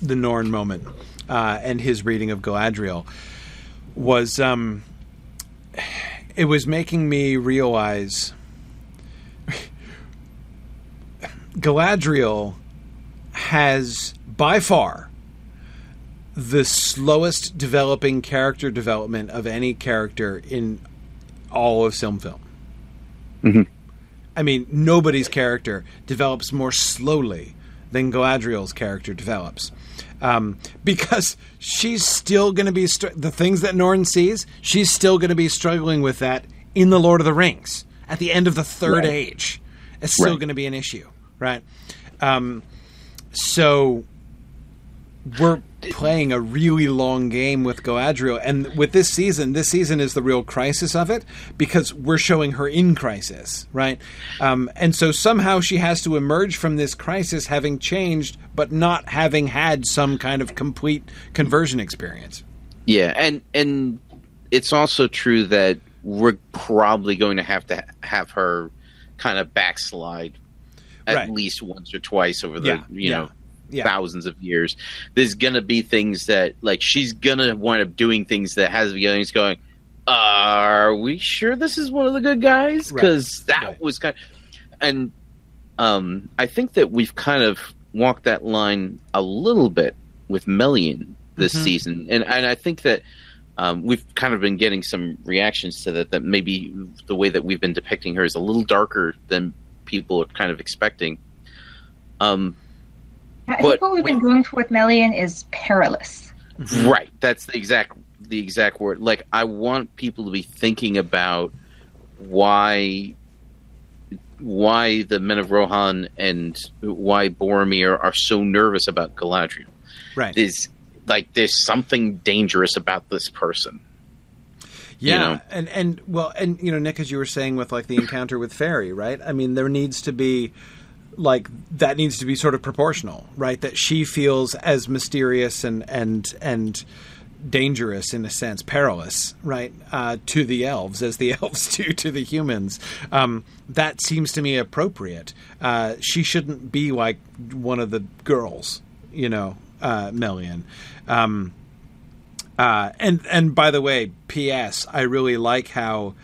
the Norn moment, uh, and his reading of Galadriel was um, it was making me realize [LAUGHS] Galadriel has by far the slowest developing character development of any character in all of Silm Film. Mhm. I mean, nobody's character develops more slowly than Galadriel's character develops. Um, because she's still going to be str- the things that Norn sees. She's still going to be struggling with that in the Lord of the Rings at the end of the Third Right. Age. It's still Right. going to be an issue, right? Um, so we're playing a really long game with Galadriel, and with this season, this season is the real crisis of it because we're showing her in crisis, right? Um, and so somehow she has to emerge from this crisis having changed, but not having had some kind of complete conversion experience. yeah, and and it's also true that we're probably going to have to have her kind of backslide at Right. least once or twice over the Yeah, you yeah, know yeah. thousands of years. There's gonna be things that like she's gonna wind up doing things that has the audience going, "Are we sure this is one of the good guys?" Right, Because that right. was kind, and um, I think that we've kind of walked that line a little bit with Melian this Mhm. season, and and I think that. Um, we've kind of been getting some reactions to that. That maybe the way that we've been depicting her is a little darker than people are kind of expecting. Um, I But- think what we've been going for with Melian is perilous. Mm-hmm. Right. That's the exact the exact word. Like I want people to be thinking about why why the men of Rohan and why Boromir are so nervous about Galadriel. Right. There's like there's something dangerous about this person. Yeah, you know? and and well, and you know, Nick, as you were saying with like the encounter with Fairy, right? I mean, there needs to be like that needs to be sort of proportional, right? That she feels as mysterious and and and dangerous in a sense, perilous, right, uh, to the elves as the [LAUGHS] elves do to the humans. Um, that seems to me appropriate. Uh, she shouldn't be like one of the girls, you know, uh, Melian. Um, uh, and and by the way, P.S. I really like how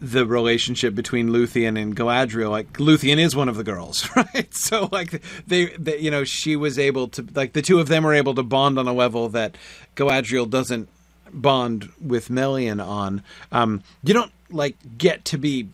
the relationship between Luthien and Galadriel, like Luthien is one of the girls, [LAUGHS] right? So like they, they, you know, she was able to like the two of them are able to bond on a level that Galadriel doesn't bond with Melian on. Um, you don't like get to be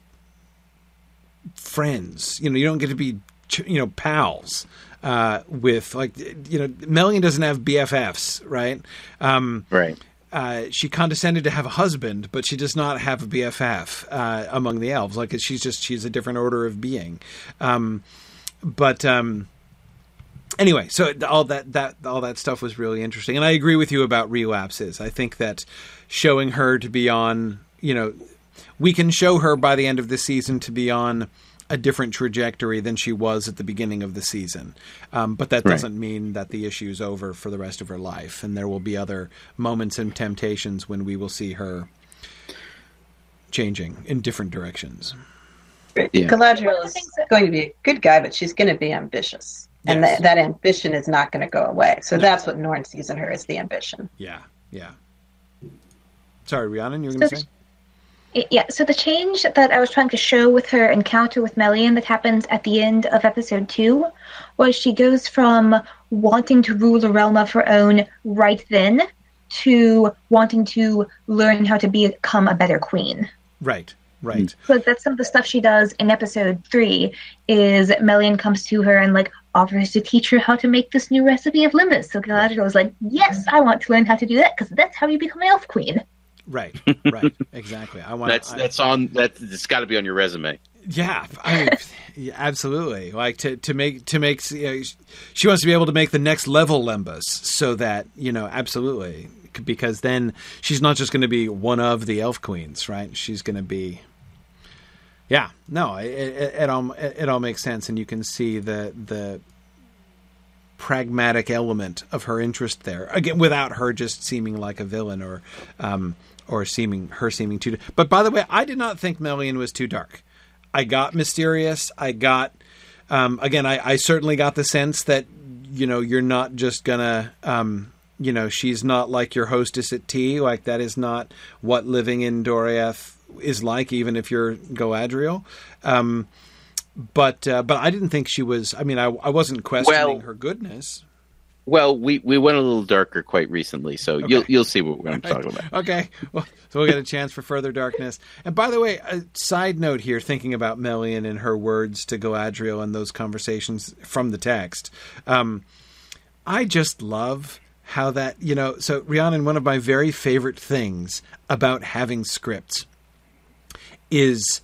friends. You know, you don't get to be you know pals uh, with like you know Melian doesn't have BFFs, right? Um, Right. Uh, she condescended to have a husband, but she does not have a BFF uh, among the elves. Like she's just she's a different order of being. Um, but um, anyway, so all that that all that stuff was really interesting, and I agree with you about relapses. I think that showing her to be on, you know, we can show her by the end of the season to be on a different trajectory than she was at the beginning of the season. Um, but that Right. doesn't mean that the issue's over for the rest of her life. And there will be other moments and temptations when we will see her changing in different directions. Yeah. Galadriel is going to be a good guy, but she's going to be ambitious. And Yes. that that ambition is not going to go away. So that's what Norn sees in her is the ambition. Yeah, yeah. Sorry, Rhiannon, you were going to say? I- Yeah, so the change that I was trying to show with her encounter with Melian that happens at the end of episode two was she goes from wanting to rule a realm of her own right then to wanting to learn how to become a better queen. Right. right. Hmm. So that's some of the stuff she does in episode three. Is Melian comes to her and like offers to teach her how to make this new recipe of lembas. So Galadriel is like, "Yes, I want to learn how to do that because that's how you become an elf queen." Right, right, [LAUGHS] exactly. I want That's I- that's on that. It's got to be on your resume. Yeah, I mean, absolutely. Like to to make to make you know, she wants to be able to make the next level Lembas, so that you know, absolutely, because then she's not just going to be one of the elf queens, right? She's going to be. Yeah, no, it, it, it all it all makes sense, and you can see the the pragmatic element of her interest there again, without her just seeming like a villain or um, or seeming her seeming too. But by the way, I did not think Melian was too dark. I got mysterious. I got um, again. I, I certainly got the sense that you know you're not just gonna um, you know she's not like your hostess at tea. Like that is not what living in Doriath is like. Even if you're Galadriel. Um, but uh, but I didn't think she was. I mean, I I wasn't questioning Well- her goodness. Well, we, we went a little darker quite recently, so you'll you'll see what I'm [LAUGHS] talking about. Okay, well, so we'll get a chance for further darkness. And by the way, a side note here, thinking about Melian and her words to Galadriel and those conversations from the text, um, I just love how that you know. So Rhiannon, one of my very favorite things about having scripts is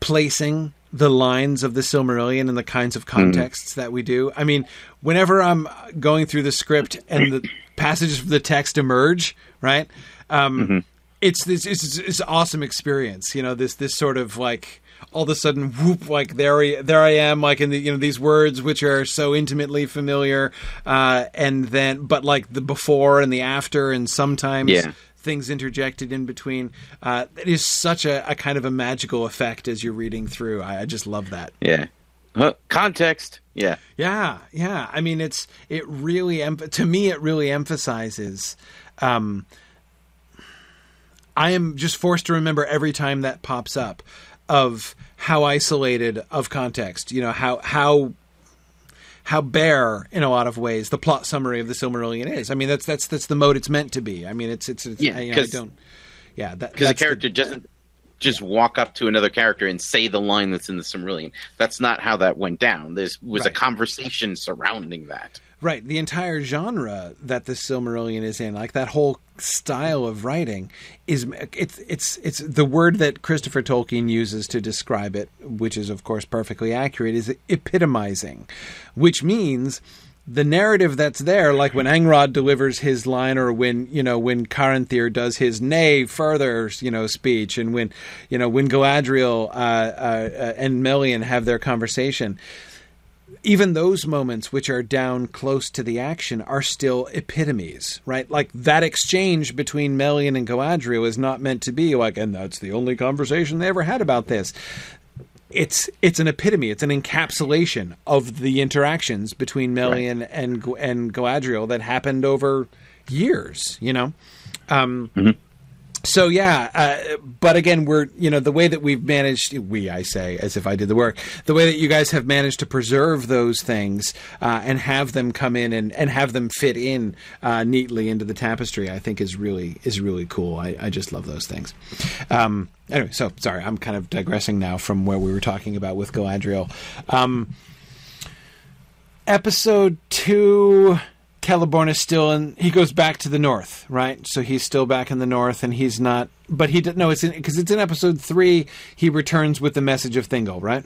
placing the lines of the Silmarillion and the kinds of contexts that we do. I mean, whenever I'm going through the script and the passages of the text emerge, right? Um, It's this it's, it's an awesome experience. You know, this this sort of like all of a sudden whoop like there I, there I am like in the you know these words which are so intimately familiar uh and then but like the before and the after and sometimes Yeah. Things interjected in between. Uh, it is such a, a kind of a magical effect as you're reading through. I, I just love that. Yeah. Context. Yeah. Yeah, yeah. I mean, it's it really em- to me it really emphasizes. Um, I am just forced to remember every time that pops up of how isolated of context. You know how how how bare in a lot of ways the plot summary of the Silmarillion is. I mean, that's that's that's the mode it's meant to be. I mean, it's it's, it's Yeah, you know, I don't. Yeah, Because the character doesn't just walk up to another character and say the line that's in the Silmarillion. That's not how that went down. There was Right. a conversation surrounding that. Right, the entire genre that the Silmarillion is in, like that whole style of writing, is it's it's it's the word that Christopher Tolkien uses to describe it, which is of course perfectly accurate, is epitomizing, which means the narrative that's there, like when Angrod delivers his line, or when you know when Caranthir does his "nay further" you know speech, and when you know when Galadriel uh, uh, uh, and Melian have their conversation even those moments which are down close to the action are still epitomes, right? Like that exchange between Melian and Galadriel is not meant to be like, and that's the only conversation they ever had about this. It's it's an epitome. It's an encapsulation of the interactions between Melian and Gu- and Galadriel that happened over years. You know. Um, so yeah, uh, but again, we're you know the way that we've managed we I say as if I did the work the way that you guys have managed to preserve those things uh, and have them come in and, and have them fit in uh, neatly into the tapestry I think is really is really cool. I, I just love those things. Um, anyway, so sorry, I'm kind of digressing now from where we were talking about with Galadriel. Um, episode two. Celeborn is still in. He goes back to the north, right? So he's still back in the north, and he's not. But he did no. It's because it's in episode three. He returns with the message of Thingol, right?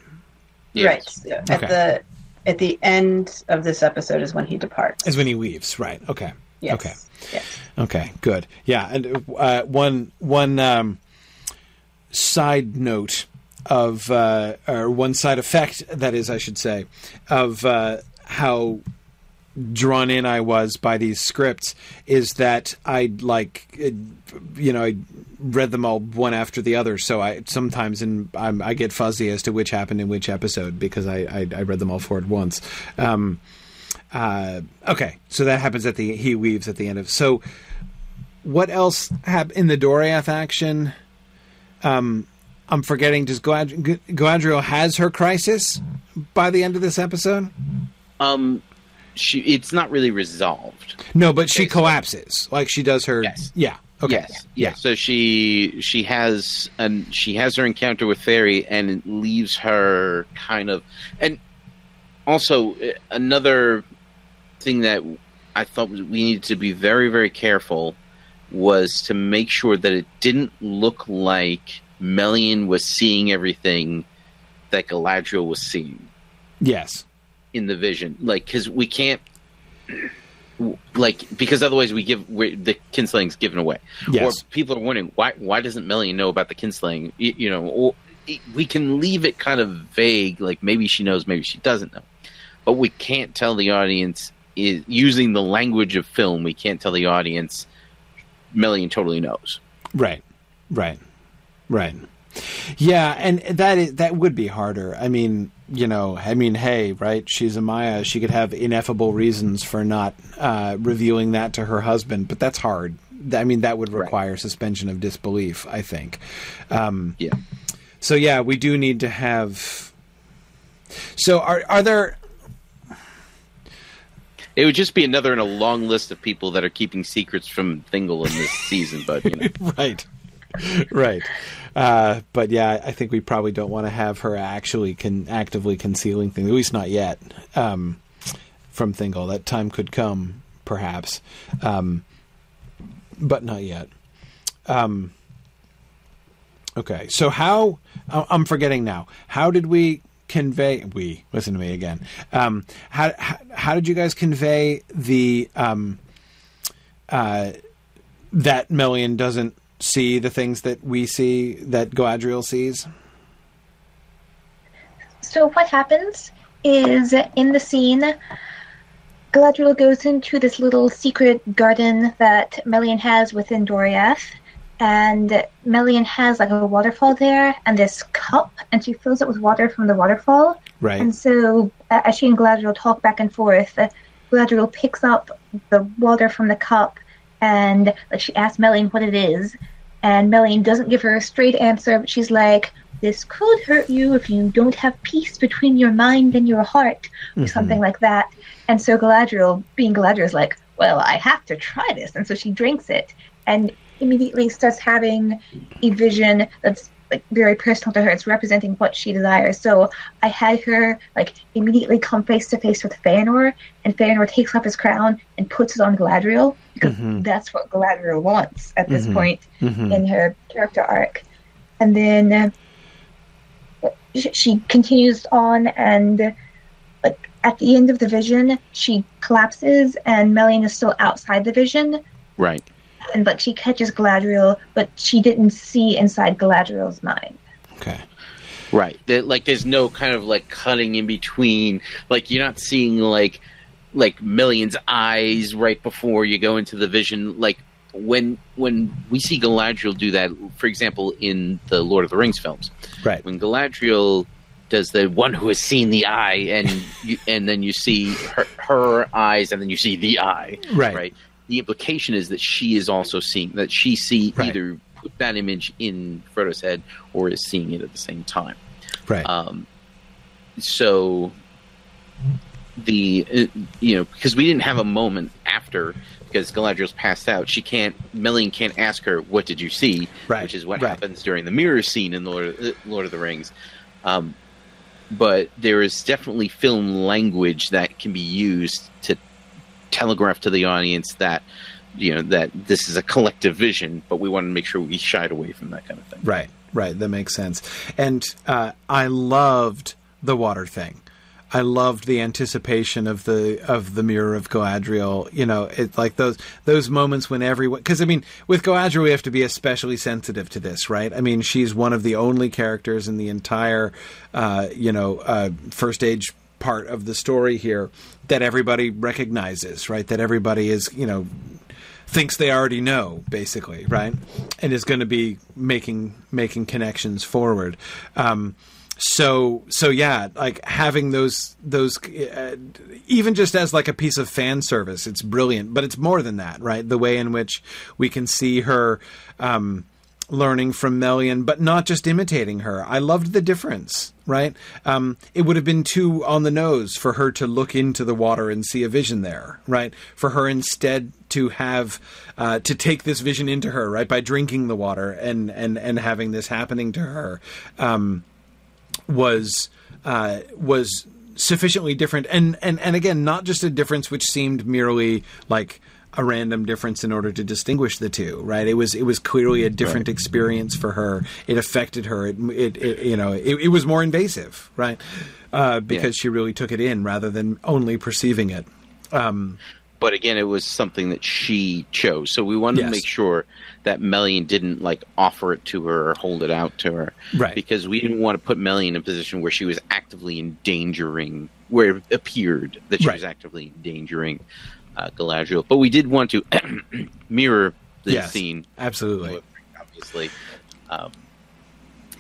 Right. Yeah. At the at the end of this episode is when he departs. Is when he leaves, right? Okay. Yes. Okay. Yes. Okay. Good. Yeah. And uh, one one um, side note of uh, or one side effect that is, I should say, of uh, how drawn in I was by these scripts is that I like, uh, you know, I read them all one after the other. So I sometimes and I get fuzzy as to which happened in which episode because I I, I read them all four at once. Um, uh, okay, so that happens at the he weaves at the end of so. What else hap- in the Doriath action? Um, I'm forgetting. Does Galadriel has her crisis by the end of this episode? Um, she it's not really resolved. No, but she Okay, so- collapses. Like she does her. Yes. Yeah. Okay. Yes. Yeah. So she she has and she has her encounter with Fairy and it leaves her kind of and also uh, another thing that I thought we needed to be very very careful was to make sure that it didn't look like Melian was seeing everything that Galadriel was seeing Yes. In the vision like because we can't like because otherwise we give we the kinslaying's given away Yes. or people are wondering why why doesn't Melian know about the kinslaying you, you know or, we can leave it kind of vague like maybe she knows maybe she doesn't know but we can't tell the audience is using the language of film we can't tell the audience Melian totally knows Right. Right. Right. Yeah, and that is, that would be harder. I mean, you know, I mean, hey, right? She's a Maia. She could have ineffable reasons for not uh, revealing that to her husband, but that's hard. I mean, that would require suspension of disbelief. I think. Um, yeah so yeah, we do need to have. So are are there? it would just be another in a long list of people that are keeping secrets from Thingol in this season but you know [LAUGHS] right right uh, but yeah i think we probably don't want to have her actually can actively concealing things at least not yet um, from Thingol. that time could come perhaps. Um, but not yet. Um, okay so how i'm forgetting now. How did we convey we listen to me again. Um, how, how how did you guys convey the um, uh, that Melian doesn't see the things that we see that Galadriel sees. So what happens is in the scene, Galadriel goes into this little secret garden that Melian has within Doriath, and Melian has like a waterfall there and this cup, and she fills it with water from the waterfall. Right. And so, uh, as she and Galadriel talk back and forth, uh, Galadriel picks up the water from the cup and like, she asks Melian what it is. And Melian doesn't give her a straight answer, but she's like, This could hurt you if you don't have peace between your mind and your heart, or mm-hmm. something like that. And so Galadriel, being Galadriel, is like, Well, I have to try this. And so she drinks it and immediately starts having a vision that's like very personal to her. It's representing what she desires. So I had her like immediately come face to face with Feanor, and Feanor takes off his crown and puts it on Galadriel because Mhm. that's what Galadriel wants at this Mhm. point Mhm. in her character arc. And then uh, she continues on, and like at the end of the vision, she collapses, and Melian is still outside the vision, right and but she catches Galadriel, but she didn't see inside Galadriel's mind. Okay. Right. There, like there's no kind of like cutting in between. Like you're not seeing like like Melian's eyes right before you go into the vision. Like when when we see Galadriel do that, for example, in the Lord of the Rings films, Right. when Galadriel does the one who has seen the eye, and you, and then you see her, her eyes, and then you see the eye. Right. Right. The implication is that she is also seeing that she see Right. either put that image in Frodo's head or is seeing it at the same time. Right. Um, so the uh, you know because we didn't have a moment after because Galadriel's passed out, she can't. Melian can't ask her, "What did you see?" Right, Which is what right. happens during the mirror scene in Lord of, uh, Lord of the Rings. Um, but there is definitely film language that can be used to telegraph to the audience that you know that this is a collective vision, but we want to make sure we shied away from that kind of thing. Right, right. That makes sense. And uh, I loved the water thing. I loved the anticipation of the of the mirror of Galadriel. You know, it's like those those moments when everyone. Because I mean, with Galadriel, we have to be especially sensitive to this, right? I mean, she's one of the only characters in the entire, uh, you know, uh, first age part of the story here that everybody recognizes, right? That everybody is, you know, thinks they already know basically right? And is going to be making making connections forward. Um so so yeah like having those those uh, even just as like a piece of fan service it's brilliant. But it's more than that right? The way in which we can see her um learning from Melian, but not just imitating her. I loved the difference, right? Um, it would have been too on the nose for her to look into the water and see a vision there, right? For her instead to have uh, to take this vision into her, right, by drinking the water and and and having this happening to her, um, was uh, was sufficiently different, and and and again, not just a difference which seemed merely like a random difference in order to distinguish the two, right? It was it was clearly a different right. experience for her. It affected her. It, it, it you know it, it, was more invasive, right? Uh, because yeah. she really took it in rather than only perceiving it. Um, but again, it was something that she chose. So we wanted yes. to make sure that Melian didn't like offer it to her or hold it out to her, right? Because we didn't want to put Melian in a position where she was actively endangering, where it appeared that she right. was actively endangering uh, Galadriel. But we did want to [CLEARS THROAT] mirror the yes, scene. Absolutely. Obviously. Um,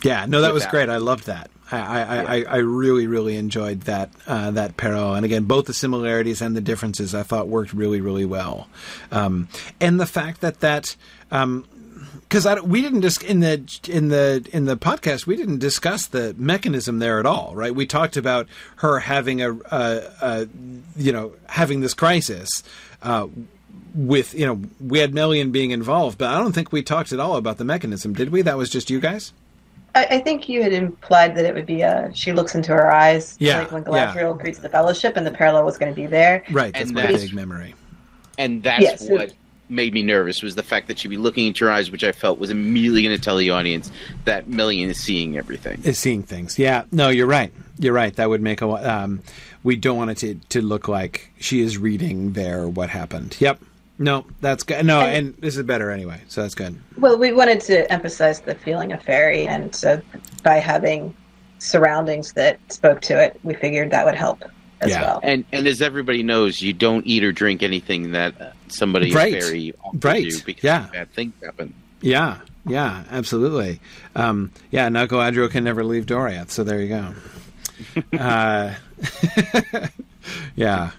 yeah, no, that was that. great. I loved that. I, I, yeah. I, I, really, really enjoyed that uh, that parallel, and again, both the similarities and the differences I thought worked really, really well. Um, and the fact that that um, because we didn't just in the in the in the podcast we didn't discuss the mechanism there at all, right? We talked about her having a, a, a you know having this crisis. Uh, with you know, we had Melian being involved, but I don't think we talked at all about the mechanism, did we? That was just you guys. I, I think you had implied that it would be a she looks into her eyes, yeah, like when Galadriel yeah. greets the Fellowship, and the parallel was going to be there. Right, that's and my big memory. And that's yes, what made me nervous was the fact that she'd be looking into your eyes, which I felt was immediately going to tell the audience that Melian is seeing everything. Is seeing things. Yeah. No, you're right. You're right. That would make a. Um, we don't want it to, to look like she is reading there what happened. Yep. No, that's good. No, and, and, this is better anyway, so that's good. Well, we wanted to emphasize the feeling of fairy, and so by having surroundings that spoke to it, we figured that would help as yeah. well. And and as everybody knows, you don't eat or drink anything that somebody right. is very right. you because yeah. bad things happen. Yeah, yeah, absolutely. Um, yeah, now Galadriel can never leave Doriath, so there you go. [LAUGHS] uh, [LAUGHS] yeah.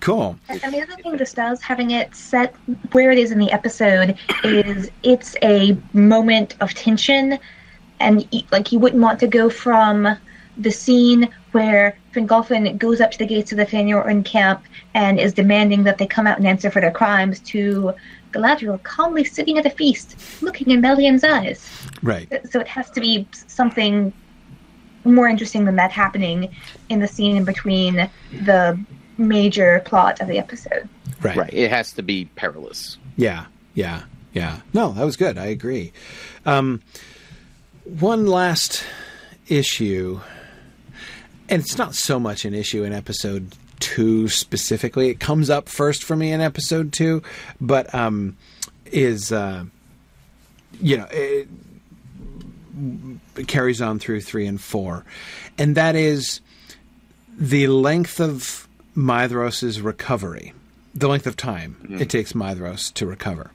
Cool. And the other thing this does, having it set where it is in the episode, is it's a moment of tension, and like you wouldn't want to go from the scene where Fingolfin goes up to the gates of the Fëanor camp and is demanding that they come out and answer for their crimes to Galadriel calmly sitting at a feast, looking in Melian's eyes. Right. So it has to be something more interesting than that happening in the scene in between the major plot of the episode. Right. Right. It has to be perilous. Yeah. Yeah. Yeah. No, that was good. I agree. Um, one last issue and it's not so much an issue in episode two specifically. It comes up first for me in episode two, but um, is uh, you know it, it carries on through three and four, and that is the length of Maedhros's recovery, the length of time mm-hmm. it takes Maedhros to recover.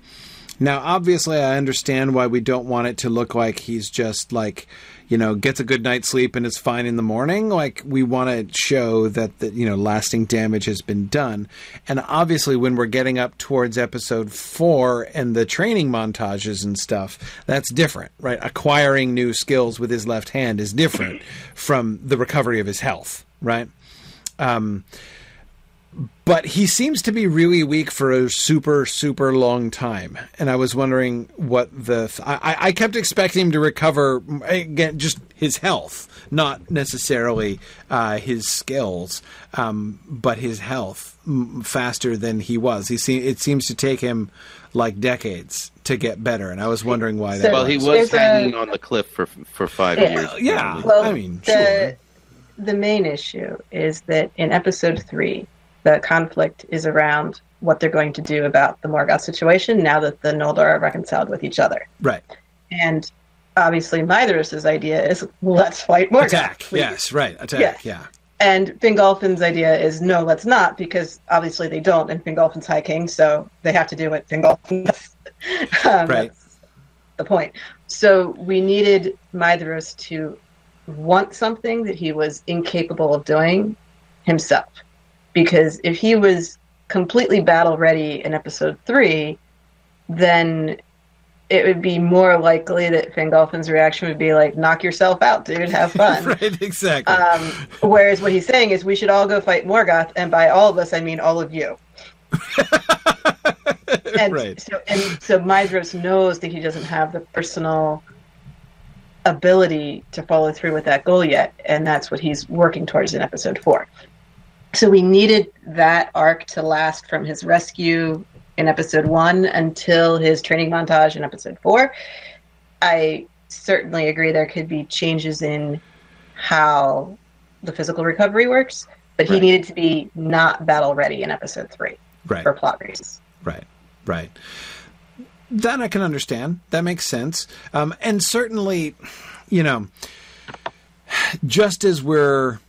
Now, obviously, I understand why we don't want it to look like he's just like you know, gets a good night's sleep and is fine in the morning. Like we want to show that the you know lasting damage has been done. And obviously, when we're getting up towards episode four and the training montages and stuff, that's different, right? Acquiring new skills with his left hand is different [CLEARS THROAT] from the recovery of his health, right? Um, but he seems to be really weak for a super super long time. And i was wondering what the th- I, I kept expecting him to recover again just his health not necessarily uh, his skills um, but his health m- faster than he was. He se- it seems to take him like decades to get better. And i was wondering why that well was. he was. hanging a, on the cliff for for five yeah, years. yeah. Well, i mean the, sure. the main issue is that in episode three the conflict is around what they're going to do about the Morgoth situation now that the Noldor are reconciled with each other. Right. And obviously, Maedhros' idea is let's fight Morgoth. Attack. Please. Yes. Right. Attack. Yeah. yeah. And Fingolfin's idea is no, let's not, because obviously they don't, and Fingolfin's High King, so they have to do what Fingolfin [LAUGHS] does. um, right. The point. So we needed Maedhros to want something that he was incapable of doing himself because if he was completely battle ready in episode three, then it would be more likely that Fingolfin's reaction would be like, "Knock yourself out, dude. Have [LAUGHS] fun." right, exactly. Um, whereas what he's saying is, we should all go fight Morgoth, and by all of us, I mean all of you. [LAUGHS] And right. so, and so Maedhros knows that he doesn't have the personal ability to follow through with that goal yet, and that's what he's working towards in episode four. So we needed that arc to last from his rescue in episode one until his training montage in episode four. I certainly agree there could be changes in how the physical recovery works, but he Right. needed to be not battle ready in episode three Right. for plot reasons. Right, right. That I can understand. That makes sense. Um, and certainly, you know, just as we're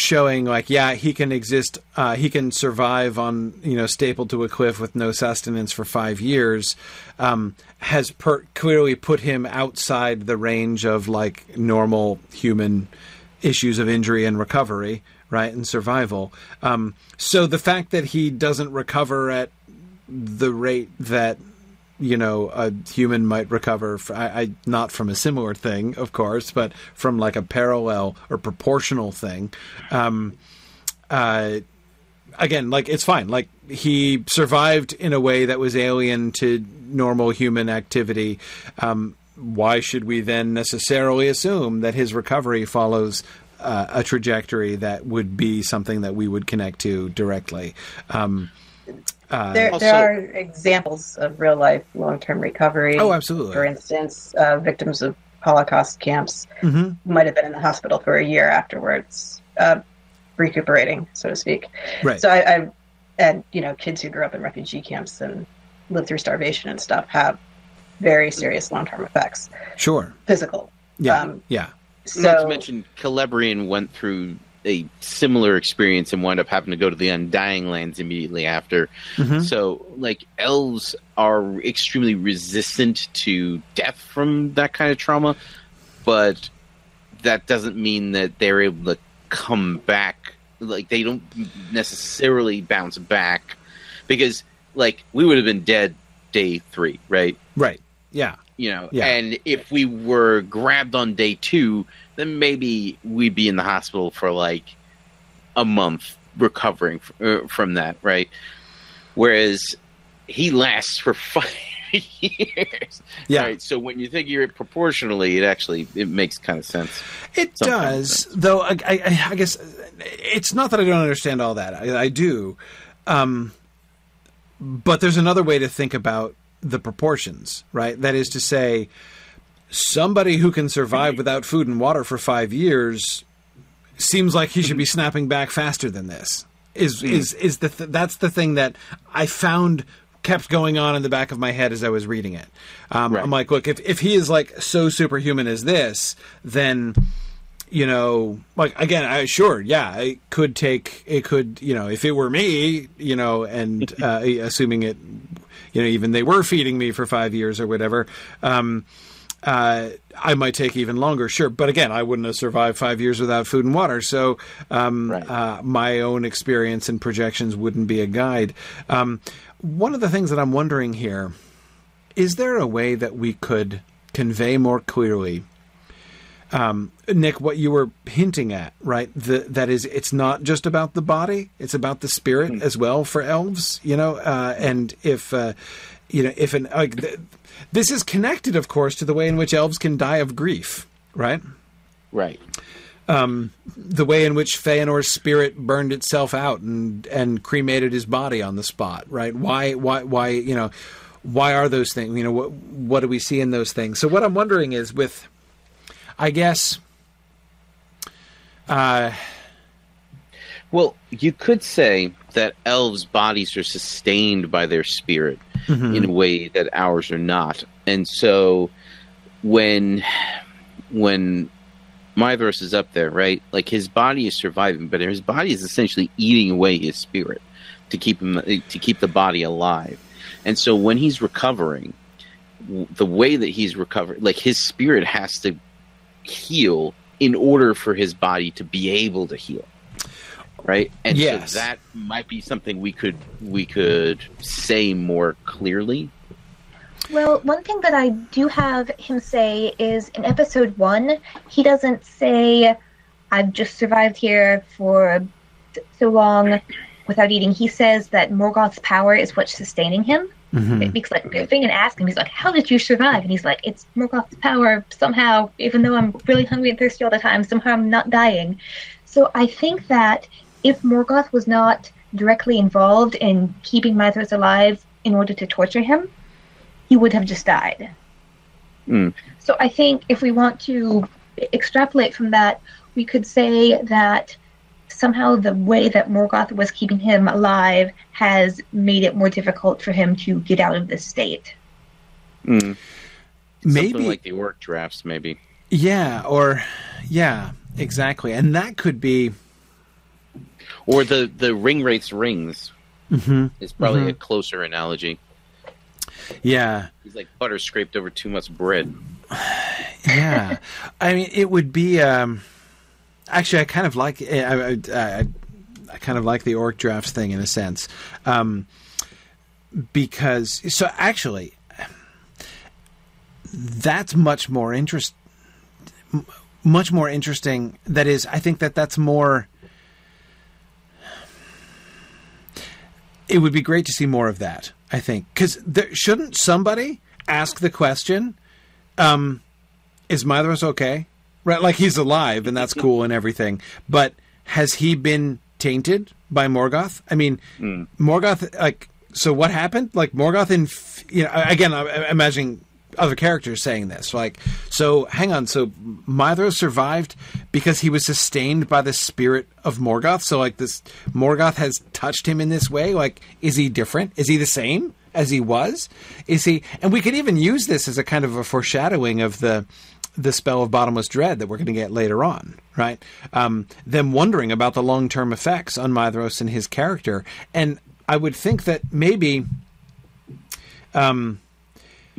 showing, like, yeah, he can exist, uh, he can survive on, you know, stapled to a cliff with no sustenance for five years, um, has per- clearly put him outside the range of, like, normal human issues of injury and recovery, right, and survival. Um, so the fact that he doesn't recover at the rate that you know a human might recover f I I not from a similar thing of course but from like a parallel or proportional thing. Um uh again like it's fine. Like he survived in a way that was alien to normal human activity. Um why should we then necessarily assume that his recovery follows uh, a trajectory that would be something that we would connect to directly? Um uh, There, Also- there are examples of real life long term recovery. oh absolutely For instance, uh, victims of Holocaust camps hmm might have been in the hospital for a year afterwards, uh, recuperating, so to speak. Right. So I, I, and you know, kids who grew up in refugee camps and lived through starvation and stuff have very serious long term effects, Sure. physical. Yeah. Um, yeah. So Not to mention, Celebrian went through a similar experience and wind up having to go to the Undying Lands immediately after. Mhm. So, like, elves are extremely resistant to death from that kind of trauma, but that doesn't mean that they're able to come back. Like, they don't necessarily bounce back because, like, we would have been dead day three, right? Right. Yeah. you know Yeah. and if we were grabbed on day two then maybe we'd be in the hospital for like a month recovering f- uh, from that right whereas he lasts for [LAUGHS] five years Yeah. right? so when you figure it proportionally it actually it makes kind of sense It does, though. I, I, I guess it's not that I don't understand all that. I, I do, um, but there's another way to think about the proportions, right? That is to say, somebody who can survive without food and water for five years seems like he should be snapping back faster than this. Is is is the th- that's the thing that I found kept going on in the back of my head as I was reading it. Um, Right. I'm like, look, if if he is like so superhuman as this, then you know, like again, I sure, yeah, it could take, it could, you know, if it were me, you know, and [LAUGHS] uh, assuming it, you know, even they were feeding me for five years or whatever, um, uh, I might take even longer, sure. But again, I wouldn't have survived five years without food and water. So um, Right. uh, my own experience and projections wouldn't be a guide. Um, one of the things that I'm wondering here is there a way that we could convey more clearly um, Nick, what you were hinting at, right? The, that is, it's not just about the body; it's about the spirit as well for elves. You know, uh, and if uh, you know, if an like, th- this is connected, of course, to the way in which elves can die of grief, right? right The way in which Feanor's spirit burned itself out and and cremated his body on the spot, right? Why, why, why? You know, why are those things? You know, what what do we see in those things? So, what I'm wondering is with I guess. Uh, Well, you could say that elves' bodies are sustained by their spirit mm-hmm. in a way that ours are not. And so when when Maedhros is up there, right? Like his body is surviving, but his body is essentially eating away his spirit to keep him to keep the body alive. And so when he's recovering, the way that he's recovering, like his spirit has to heal in order for his body to be able to heal right and Yes. so that might be something we could we could say more clearly Well, one thing that I do have him say is in episode one, he doesn't say, I've just survived here for so long without eating. He says that Morgoth's power is what's sustaining him. Mhm. Because like Fingon asks him, he's like, "How did you survive?" And he's like, "It's Morgoth's power. Somehow, even though I'm really hungry and thirsty all the time, somehow I'm not dying." So I think that if Morgoth was not directly involved in keeping Maedhros alive in order to torture him, he would have just died. Mm. So I think if we want to extrapolate from that, we could say that somehow the way that Morgoth was keeping him alive has made it more difficult for him to get out of this state. Mm. Maybe Something like the orc drafts, maybe. Yeah, or yeah, exactly. And that could be Or the, the ring wraith's rings mhm, is probably Mhm. a closer analogy. yeah. He's like butter scraped over too much bread. [SIGHS] yeah i mean it would be um actually i kind of like I, I, I, I kind of like the orc drafts thing in a sense um because so actually that's much more interest much more interesting that is i think that that's more it would be great to see more of that i think because shouldn't somebody ask the question um is Maedhros okay? Right, like he's alive and that's cool and everything. But has he been tainted by Morgoth? I mean, Mm. Morgoth, like, so what happened? Like Morgoth, in you know, again, I'm imagining other characters saying this. Like, so hang on, so Maedhros survived because he was sustained by the spirit of Morgoth. So like this, Morgoth has touched him in this way. Like, is he different? Is he the same? As he was, is he? And we could even use this as a kind of a foreshadowing of the the spell of bottomless dread that we're going to get later on, right? Um, them wondering about the long term effects on Maedhros and his character, and I would think that maybe, um,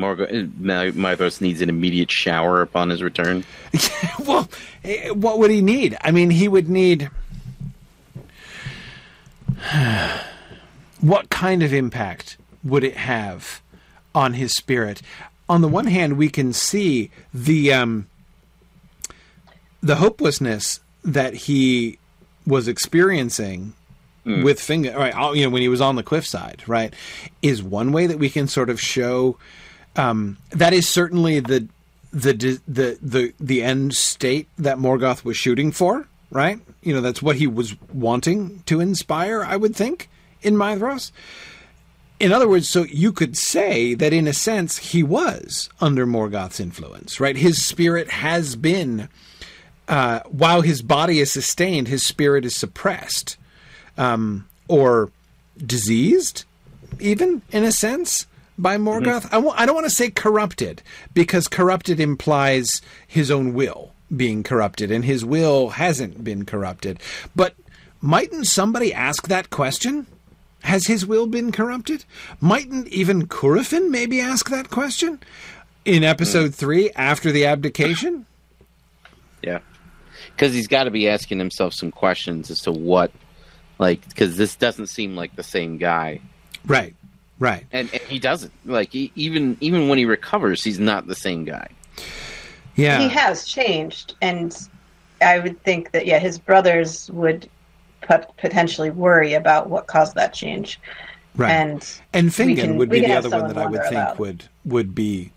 Morgo- My- Maedhros needs an immediate shower upon his return. [LAUGHS] well, eh, what would he need? I mean, he would need. [SIGHS] what kind of impact would it have on his spirit? On the one hand, we can see the um, the hopelessness that he was experiencing with Fingon right you know when he was on the cliffside right is one way that we can sort of show um, that is certainly the the the the the end state that Morgoth was shooting for right? You know that's what he was wanting to inspire I would think in Maedhros in other words, so you could say that in a sense he was under Morgoth's influence, right? His spirit has been, uh, while his body is sustained, his spirit is suppressed um, or diseased, even in a sense, by Morgoth. Mm-hmm. I w- I don't want to say corrupted because corrupted implies his own will being corrupted, and his will hasn't been corrupted. But mightn't somebody ask that question? Has his will been corrupted? Mightn't even Curufin maybe ask that question in episode mm. three after the abdication? [COUGHS] Yeah, because he's got to be asking himself some questions as to what, like, because this doesn't seem like the same guy, Right, right. and, and he doesn't. Like, he, even even when he recovers, he's not the same guy. Yeah, He has changed, and I would think that yeah, his brothers would pot- potentially worry about what caused that change. right. And And we Fingon can- would be the other one that I would think about- would would be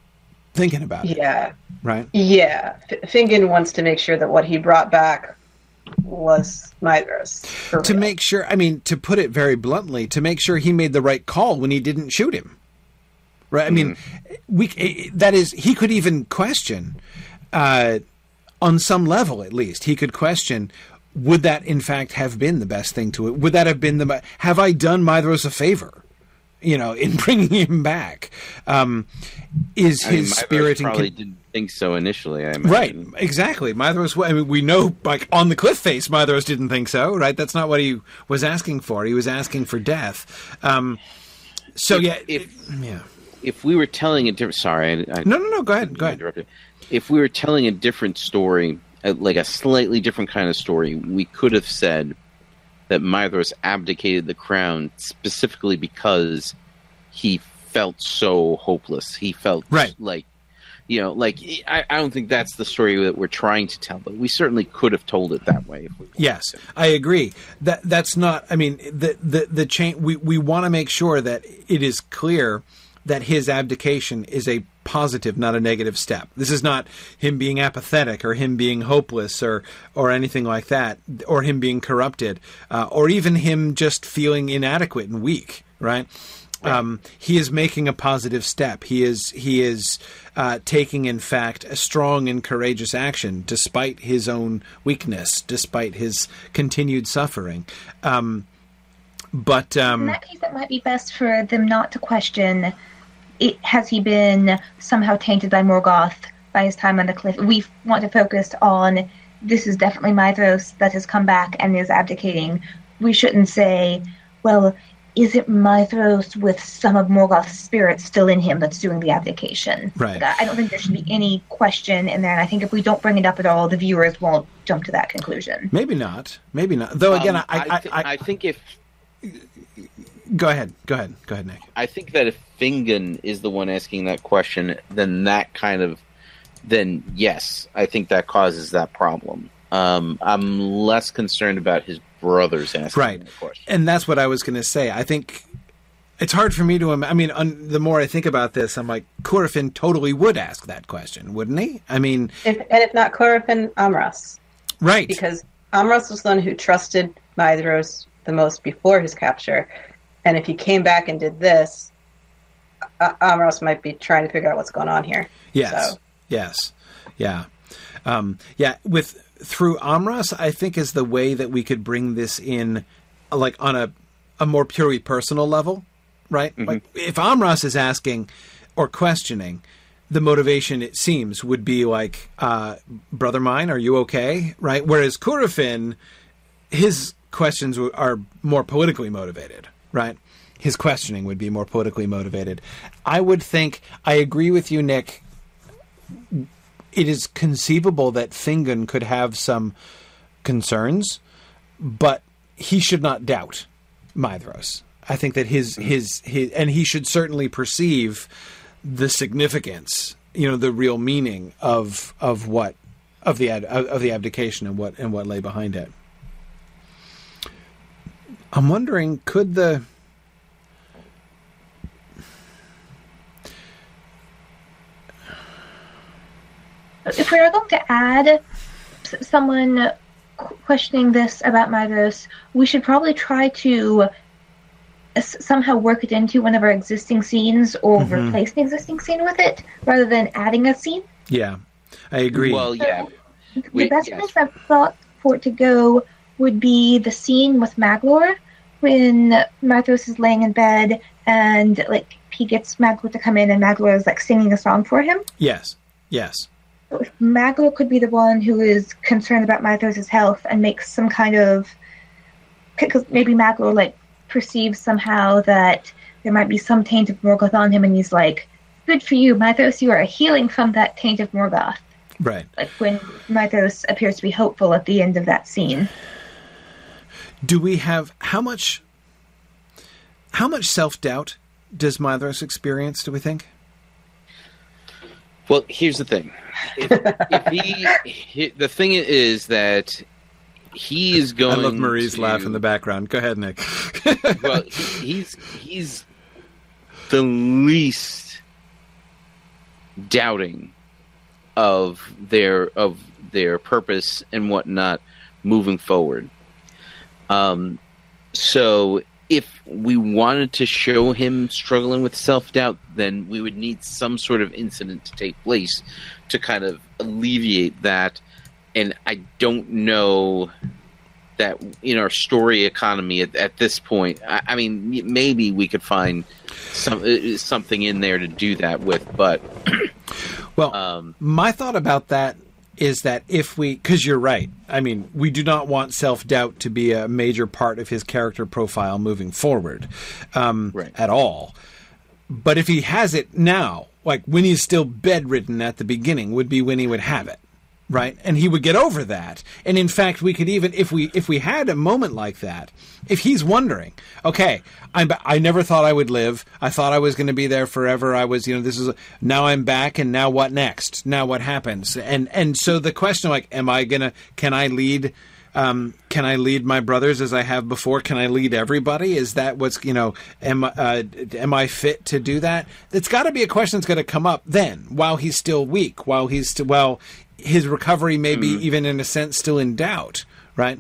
thinking about it, yeah, right? yeah, F- Fingon wants to make sure that what he brought back was Maedhros. for To real. make sure, I mean, to put it very bluntly, to make sure he made the right call when he didn't shoot him. Right? I mean, we eh, that is he could even question uh, on some level at least. He could question would that in fact have been the best thing to it? Would that have been the have I done Maedhros a favor? You know, in [LAUGHS] bringing him back, um, is I mean, his Mythos spirit in probably con- didn't think so initially. I imagine. Right, exactly. Maedhros. I mean, we know, like on the cliff face, Maedhros didn't think so. Right, that's not what he was asking for. He was asking for death. Um, so If- yeah, if- yeah. If we were telling a different, sorry, I, No, no, no. Go ahead. Go ahead. interrupted. If we were telling a different story, like a slightly different kind of story, we could have said that Maedhros abdicated the crown specifically because he felt so hopeless. He felt Right. like, you know, like I, I don't think that's the story that we're trying to tell, but we certainly could have told it that way. Yes, to. I agree. That that's not. I mean, the the the chain. We we want to make sure that it is clear that his abdication is a positive, not a negative step. This is not him being apathetic or him being hopeless or or anything like that, or him being corrupted, uh, or even him just feeling inadequate and weak. Right. Um, he is making a positive step. He is he is uh, taking, in fact, a strong and courageous action, despite his own weakness, despite his continued suffering. Um, but In um, that case, it might be best for them not to question it, has he been somehow tainted by Morgoth by his time on the cliff. We want to focus on this is definitely Maedhros that has come back and is abdicating. We shouldn't say, well, is it Maedhros with some of Morgoth's spirit still in him that's doing the abdication? Right. I I don't think there should be any question in there, and I think if we don't bring it up at all, the viewers won't jump to that conclusion. maybe not. Maybe not. Though again, Um, I, I, thi- I, I think if go ahead. Go ahead. Go ahead, Nick. I think that if Fingon is the one asking that question, then that kind of, then yes, I think that causes that problem. Um, I'm less concerned about his brothers asking Right. the question. And that's what I was going to say. I think it's hard for me to. im- I mean, un, the more I think about this, I'm like, Curufin totally would ask that question, wouldn't he? I mean, If, and if not Curufin, Amras. right? Because Amras was the one who trusted Maedhros the most before his capture. And if he came back and did this, uh, Amras might be trying to figure out what's going on here. Yes. So- Yes. Yeah. Um, yeah. With through Amras, I think is the way that we could bring this in, like on a a more purely personal level, right? Like if Amras is asking or questioning, the motivation it seems would be like, uh, "Brother mine, are you okay?" Right? Whereas Curufin, his questions are more politically motivated, right? His questioning would be more politically motivated. I would think. I agree with you, Nick it is conceivable that Fingon could have some concerns, but he should not doubt Maedhros. I think that his his his and he should certainly perceive the significance, you know, the real meaning of of what of the ad, of the abdication and what and what lay behind it. I'm wondering, could the If we are going to add someone questioning this about Maedhros, we should probably try to somehow work it into one of our existing scenes or Mhm. replace an existing scene with it rather than adding a scene. yeah, I agree. Well, yeah, The We- best yes. place I've thought for it to go would be the scene with Maglor when Maedhros is laying in bed and like he gets Maglor to come in and Maglor is like singing a song for him. yes, yes, if Maglor could be the one who is concerned about Maedhros' health and makes some kind of because maybe Maglor like perceives somehow that there might be some taint of Morgoth on him, and he's like, "Good for you, Maedhros. You are healing from that taint of Morgoth." right. Like when Maedhros appears to be hopeful at the end of that scene. do we have how much how much self-doubt does Maedhros experience do we think Well, here's the thing. If, if he, he, the thing is that he is going. i love marie's to, laugh in the background go ahead nick [LAUGHS] well, he, he's he's the least doubting of their of their purpose and whatnot moving forward. Um, so if we wanted to show him struggling with self doubt, then we would need some sort of incident to take place to kind of alleviate that. And I don't know that in our story economy at, at this point. I, I mean, maybe we could find some uh, something in there to do that with, but [CLEARS THROAT] well um, my thought about that is that if we because you're right i mean we do not want self-doubt to be a major part of his character profile moving forward um, Right. at all but if he has it now like when he's still bedridden at the beginning would be when he would have it right? And he would get over that. And in fact we could even if we if we had a moment like that if he's wondering okay i'm i never thought i would live. I thought i was going to be there forever. I was you know this is now i'm back and now what next? Now what happens? And and so the question like am i going to can i lead um, can I lead my brothers as I have before? Can I lead everybody? Is that what's you know? Am uh, am I fit to do that? It's got to be a question that's going to come up then, while he's still weak, while he's st- well, his recovery may be Mm. even in a sense still in doubt, right?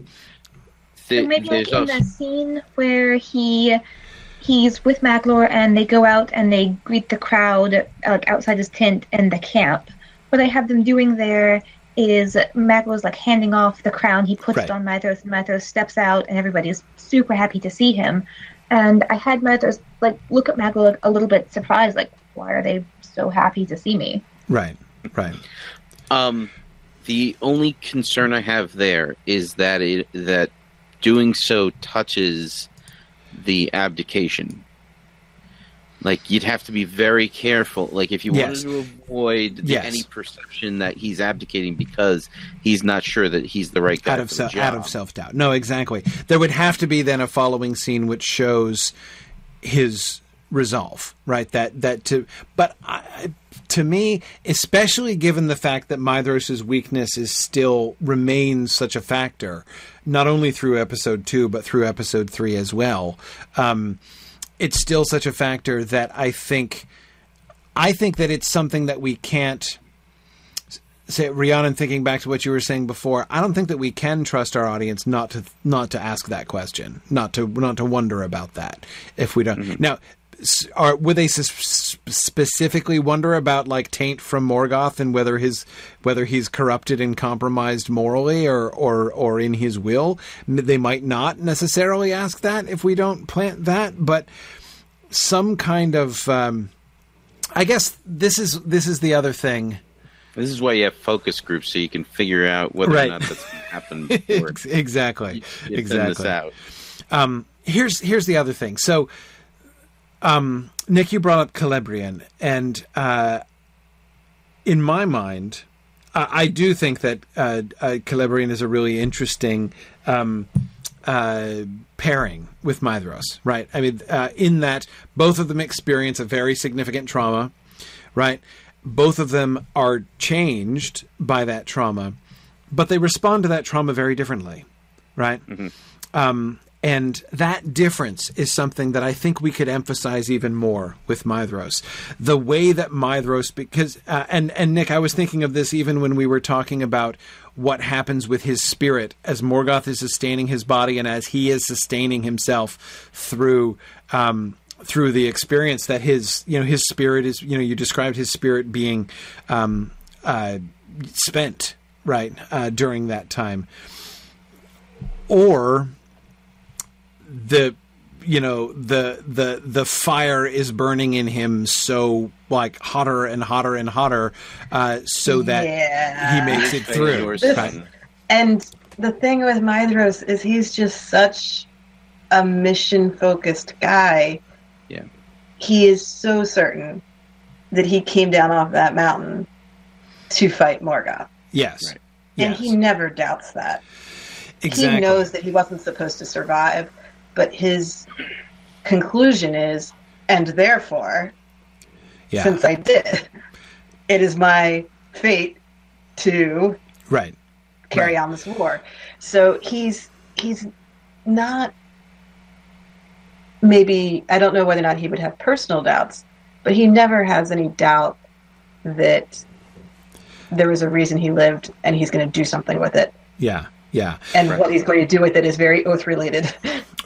Th- So maybe like in also- the scene where he he's with Maglor and they go out and they greet the crowd like outside his tent in the camp. What I have them doing there is Maglor's like handing off the crown he puts Right. it on Maedhros and Maedhros steps out and everybody's super happy to see him. And I had Maedhros like look at Maglor like, a little bit surprised, like, why are they so happy to see me? Right, right. Um, the only concern I have there is that it that doing so touches the abdication. Like you'd have to be very careful. Like if you Yes. wanted to avoid the- Yes. any perception that he's abdicating because he's not sure that he's the right guy out of se- out of self doubt. No, exactly. There would have to be then a following scene which shows his resolve, right? That that to but I, to me, especially given the fact that Maedhros' weakness is still remains such a factor, not only through episode two but through episode three as well. Um, it's still such a factor that I think I think that it's something that we can't say Rhiannon thinking back to what you were saying before, I don't think that we can trust our audience not to not to ask that question, not to not to wonder about that if we don't. Mm-hmm. Now, s- are would they s- specifically wonder about like taint from Morgoth and whether his whether he's corrupted and compromised morally or or or in his will? They might not necessarily ask that if we don't plant that, but some kind of um, I guess this is this is the other thing. This is why you have focus groups so you can figure out whether Right. or not that's going to happen [LAUGHS] before exactly. you send exactly. Um, here's here's the other thing. So, um, Nick, you brought up Celebrian, and uh, in my mind, uh, I do think that uh, uh, Celebrian is a really interesting um, uh, pairing with Maedhros, right? I mean, uh, in that both of them experience a very significant trauma, right? Both of them are changed by that trauma, but they respond to that trauma very differently, right? Um, and that difference is something that I think we could emphasize even more with Maedhros. The way that Maedhros, because uh, and and Nick, I was thinking of this even when we were talking about what happens with his spirit as Morgoth is sustaining his body and as he is sustaining himself through. Um, through the experience that his you know his spirit is you know you described his spirit being um, uh, spent right uh, during that time or the you know the the the fire is burning in him so like hotter and hotter and hotter uh, so that Yeah. he makes it through This- And the thing with Maedhros is he's just such a mission focused guy. Yeah. He is so certain that he came down off that mountain to fight Morgoth. yes Right. And yes he never doubts that. exactly He knows that he wasn't supposed to survive, but his conclusion is, and therefore, yeah since I did, it is my fate to right carry Right. on this war. So he's he's not maybe I don't know whether or not he would have personal doubts, but he never has any doubt that there was a reason he lived and he's going to do something with it. yeah yeah And Right. what he's going to do with it is very oath related.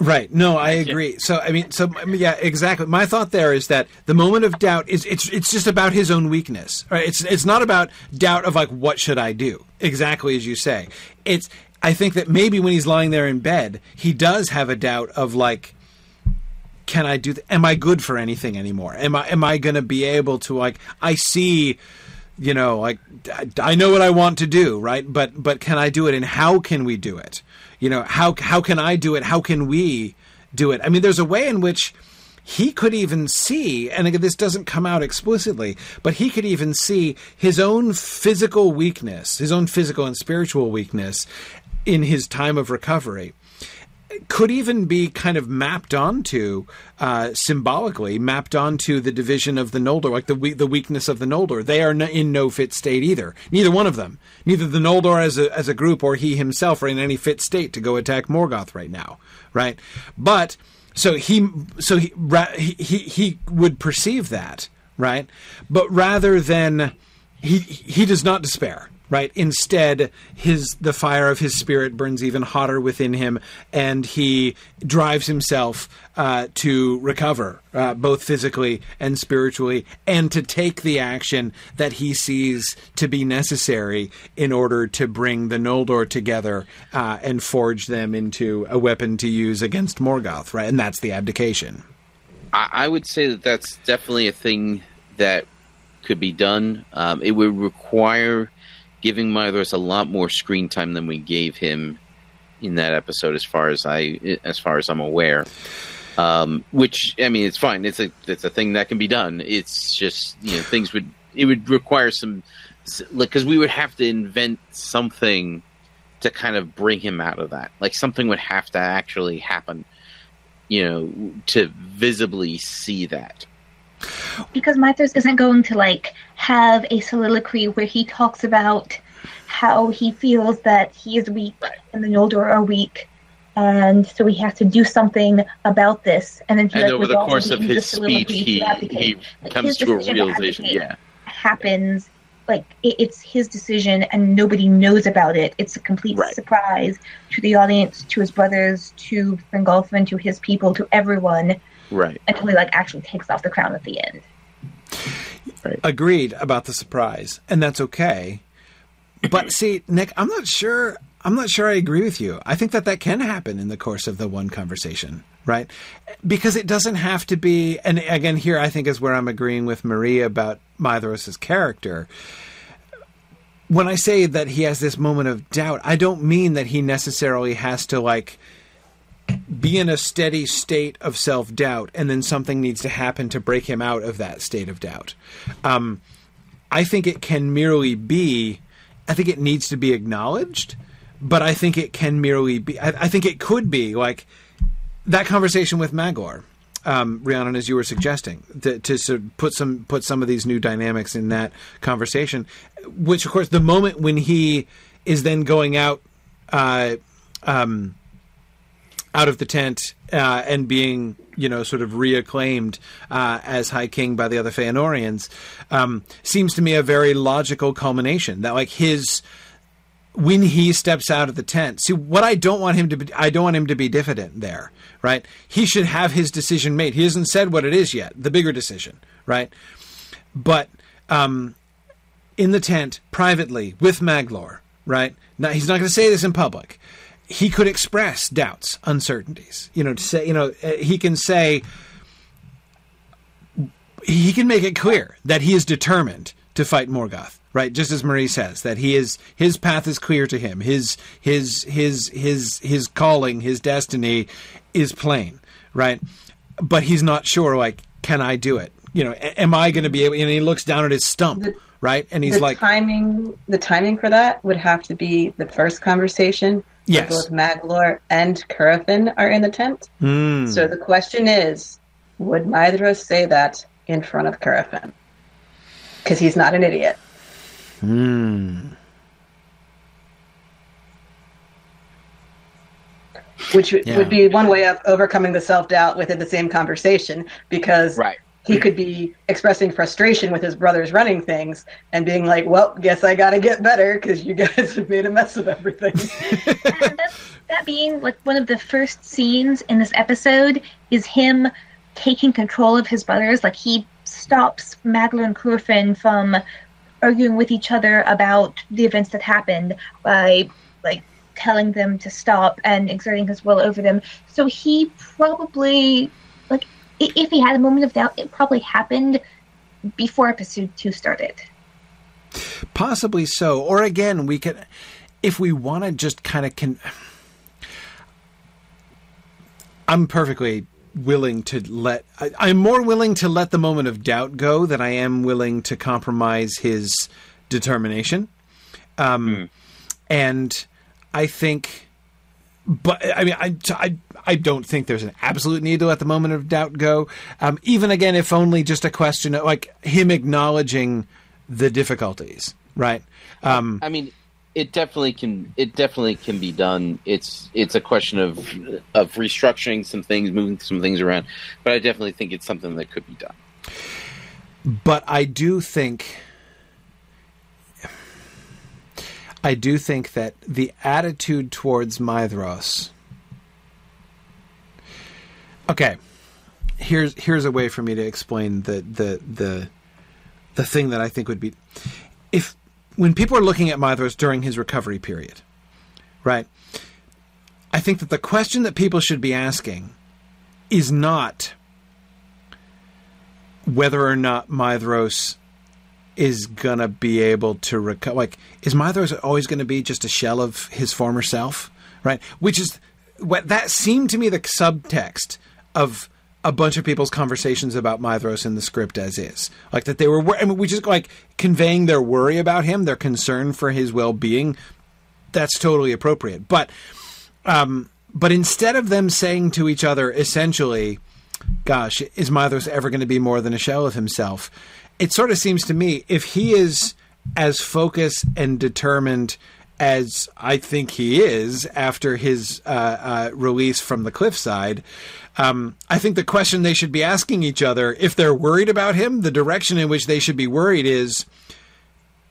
Right. No, I agree. So I mean, so yeah, exactly. My thought there is that the moment of doubt is it's it's just about his own weakness. Right. It's it's not about doubt of like what should I do. Exactly as you say. It's I think that maybe when he's lying there in bed, he does have a doubt of like can I do th- am I good for anything anymore? Am I am I going to be able to like I see you know like I- know what I want to do, right? But but can I do it and how can we do it? You know, how how can I do it? How can we do it? I mean, there's a way in which he could even see, and this doesn't come out explicitly, but he could even see his own physical weakness, his own physical and spiritual weakness in his time of recovery could even be kind of mapped onto uh, symbolically mapped onto the division of the Noldor, like the the weakness of the Noldor. They are in no fit state either. Neither one of them, neither the Noldor as a as a group or he himself, are in any fit state to go attack Morgoth right now. Right, but so he so he he he would perceive that right, but rather than he he does not despair right? Instead his the fire of his spirit burns even hotter within him and he drives himself uh, to recover uh, both physically and spiritually and to take the action that he sees to be necessary in order to bring the Noldor together uh, and forge them into a weapon to use against Morgoth right? And that's the abdication. I, I would say that that's definitely a thing that could be done. Um, it would require giving Maedhros a lot more screen time than we gave him in that episode, as far as I as far as I'm aware. Um, which I mean, it's fine. It's a it's a thing that can be done. It's just you know things would it would require some like, because we would have to invent something to kind of bring him out of that. Like something would have to actually happen, you know, to visibly see that because Maedhros isn't going to like have a soliloquy where he talks about how he feels that he is weak and the Noldor are weak, and so he has to do something about this. And then he, and like, over the course of his speech, he, he comes to a realization. To yeah, happens like it, it's his decision and nobody knows about it. It's a complete right. surprise to the audience, to his brothers, to Fingolfin, to his people, to everyone right. Until he like actually takes off the crown at the end. Right. agreed about the surprise and that's okay. But [CLEARS THROAT] see nick i'm not sure i'm not sure i agree with you. I think that that can happen in the course of the one conversation right? Because it doesn't have to be and again here i think is where i'm agreeing with maria about Maedhros's character. When I say that he has this moment of doubt, I don't mean that he necessarily has to like be in a steady state of self doubt, and then something needs to happen to break him out of that state of doubt. Um, I think it can merely be, I think it needs to be acknowledged, but I think it can merely be, I, I think it could be like that conversation with Maglor. Um, Rhiannon, as you were suggesting, to, to sort of put some put some of these new dynamics in that conversation, which of course the moment when he is then going out, uh, um, out of the tent uh, and being, you know, sort of reacclaimed uh, as High King by the other Feanorians um, seems to me a very logical culmination. That like his when he steps out of the tent. See, what I don't want him to be, I don't want him to be diffident there, right? He should have his decision made. He hasn't said what it is yet, the bigger decision, right? But um, in the tent, privately, with Maglor, right? Now, he's not going to say this in public he could express doubts, uncertainties. You know, to say, you know, uh, he can say, he can make it clear that he is determined to fight Morgoth, right? Just as Marie says that he is his path is clear to him. His his his his his calling, his destiny is plain, right? But he's not sure. Like, can I do it? You know, am I going to be able? And he looks down at his stump. Right, and he's the like, timing. The timing for that would have to be the first conversation Yes. Both Maglor and Curufin are in the tent. Mm. So the question is, would Maedhros say that in front of Curufin? Because he's not an idiot. Hmm. Which yeah. would be one way of overcoming the self doubt within the same conversation, because right he could be expressing frustration with his brothers running things and being like, "Well, guess I got to get better because you guys [LAUGHS] have made a mess of everything." that, [LAUGHS] that being like one of the first scenes in this episode is him taking control of his brothers. Like he stops Maglor and Curufin from arguing with each other about the events that happened by like telling them to stop and exerting his will over them. So he probably like if he had a moment of doubt, it probably happened before episode two started. Possibly so. Or again, we could, if we want to just kind of can. I'm perfectly willing to let. I, I'm more willing to let the moment of doubt go than I am willing to compromise his determination. Um, And I think, but I mean, I, I, I don't think there's an absolute need to let the moment of doubt go. Um, even again, if only just a question of like him acknowledging the difficulties, right? Um, I mean, it definitely can. It definitely can be done. It's it's a question of of restructuring some things, moving some things around. But I definitely think it's something that could be done. but I do think I do think that the attitude towards Maedhros Okay. Here's here's a way for me to explain the the the the thing that I think would be if when people are looking at Maedhros during his recovery period, right? I think that the question that people should be asking is not whether or not Maedhros is gonna be able to recover. Like, is Maedhros always going to be just a shell of his former self, right? Which is what that seemed to me the subtext of a bunch of people's conversations about Maedhros in the script as is, like that they were. I mean, we just like conveying their worry about him, their concern for his well being. That's totally appropriate, but um, but instead of them saying to each other essentially, gosh, is Maedhros ever going to be more than a shell of himself? It sort of seems to me if he is as focused and determined as I think he is after his uh, uh, release from the cliffside, um, I think the question they should be asking each other, if they're worried about him, the direction in which they should be worried is,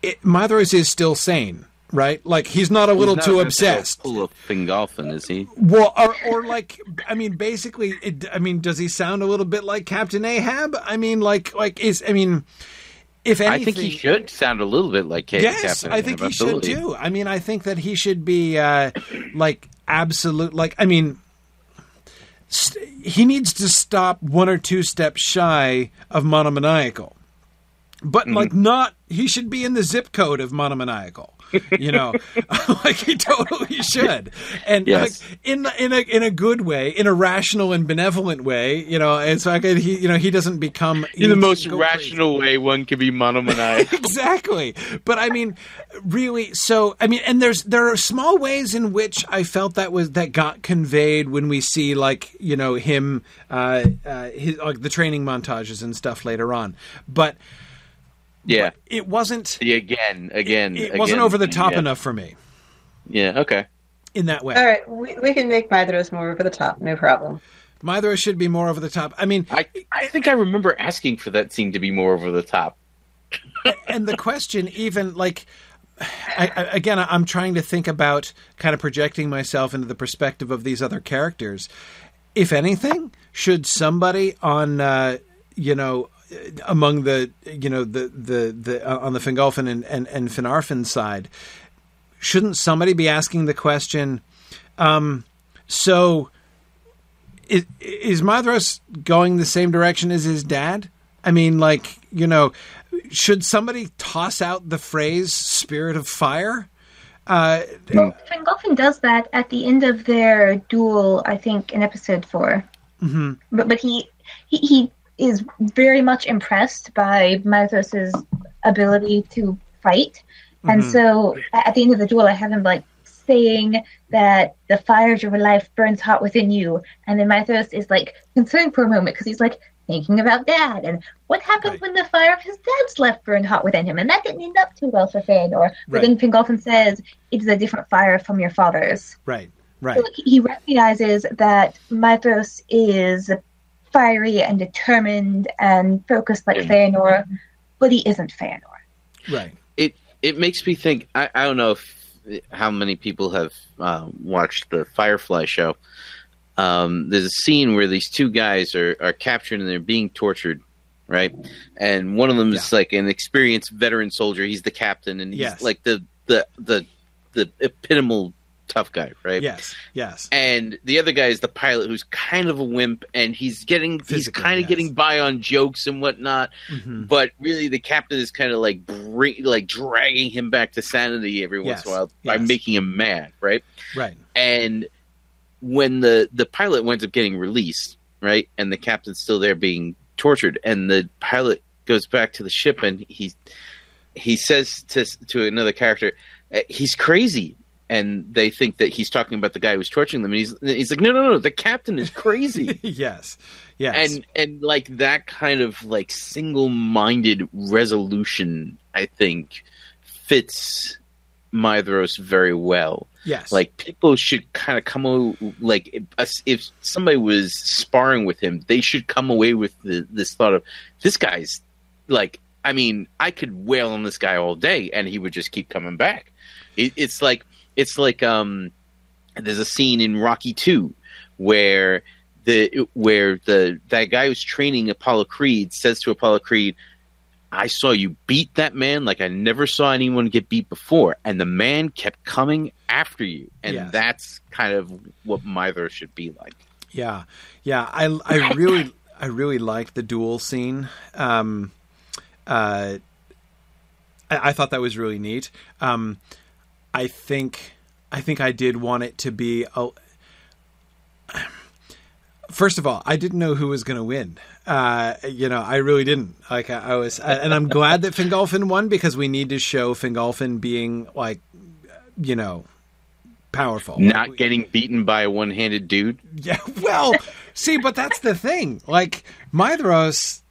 it, Maedhros is still sane, right? Like he's not a little He's not too obsessed. Pull a Fingolfin, is he? Well, or, or like, I mean, basically, it, I mean, does he sound a little bit like Captain Ahab? I mean, like, like is, I mean, if anything, I think he should sound a little bit like Ca- Yes, Captain I think Ahab, he should absolutely. too. I mean, I think that he should be uh, like absolute. Like, I mean, he needs to stop one or two steps shy of monomaniacal, but Mm-hmm. like not. He should be in the zip code of monomaniacal. [LAUGHS] You know, [LAUGHS] like he totally should, and Yes. like in in a in a good way, in a rational and benevolent way. You know, and so I could, he you know he doesn't become In the most crazy rational way one could be monomaniacal. [LAUGHS] exactly but i mean really so i mean and there's there are small ways in which i felt that was that got conveyed when we see like you know him uh uh his like the training montages and stuff later on but yeah. it wasn't Yeah, Again, again. it wasn't over the top yeah. enough for me Yeah, okay. in that way All right, we, we can make Maedhros more over the top, no problem. Maedhros should be more over the top i mean I, I think I remember asking for that scene to be more over the top. and the question even like I, I, again i'm trying to think about kind of projecting myself into the perspective of these other characters if anything should somebody on uh, you know among the you know the the, the uh, on the Fingolfin and, and and Finarfin side shouldn't somebody be asking the question um so is, is Maedhros going the same direction as his dad? I mean, like, you know, should somebody toss out the phrase "spirit of fire"? Uh, Well, Fingolfin does that at the end of their duel, I think, in episode 4 hmm But but he he, he is very much impressed by Maedhros's ability to fight, and Mhm. so at the end of the duel, I have him like saying that the fire of your life burns hot within you, and then Maedhros is like concerned for a moment because he's like thinking about dad and what happened Right. when the fire of his dad's life burned hot within him, and that didn't end up too well for Feanor. But Right. then Fingolfin says it's a different fire from your father's. right, right, So he recognizes that Maedhros is fiery and determined and focused like Yeah. Feanor, but he isn't Feanor. right. It it makes me think. I, I don't know if how many people have uh, watched the Firefly show. Um, there's a scene where these two guys are, are captured and they're being tortured, right? And one of them is like an experienced veteran soldier. He's the captain, and he's Yes. like the the the the epitomal tough guy, right? Yes, yes, and the other guy is the pilot who's kind of a wimp and he's getting he's kind of yes. getting by on jokes and whatnot hmm but really the captain is kind of like bring, like dragging him back to sanity every once Yes, in a while by yes. making him mad right right. and when the the pilot winds up getting released right? And the captain's still there being tortured, and the pilot goes back to the ship and he he says to to another character, "Uh, "He's crazy." And they think that he's talking about the guy who's torturing them. And he's he's like, no, no, no, the captain is crazy. [LAUGHS] yes, yes, and and like that kind of like single-minded resolution i think fits Maedhros very well. Yes, like people should kind of come o- like if, if somebody was sparring with him they should come away with the, this thought of this guy's like i mean i could wail on this guy all day and he would just keep coming back. It, it's like it's like um there's a scene in rocky 2 where the where the that guy who's training Apollo Creed says to Apollo Creed, "I saw you beat that man like I never saw anyone get beat before, and the man kept coming after you, and Yes. that's kind of what Maedhros should be like." Yeah, yeah. I I really I really liked the duel scene. Um, uh, I, I thought that was really neat. Um, I think I think I did want it to be a. First of all, I didn't know who was going to win. Uh, you know, I really didn't. Like, I, I was, and I'm glad that Fingolfin won because we need to show Fingolfin being like, you know, powerful. Not Like, getting beaten by a one-handed dude. yeah, well, see, but that's the thing. Like Maedhros,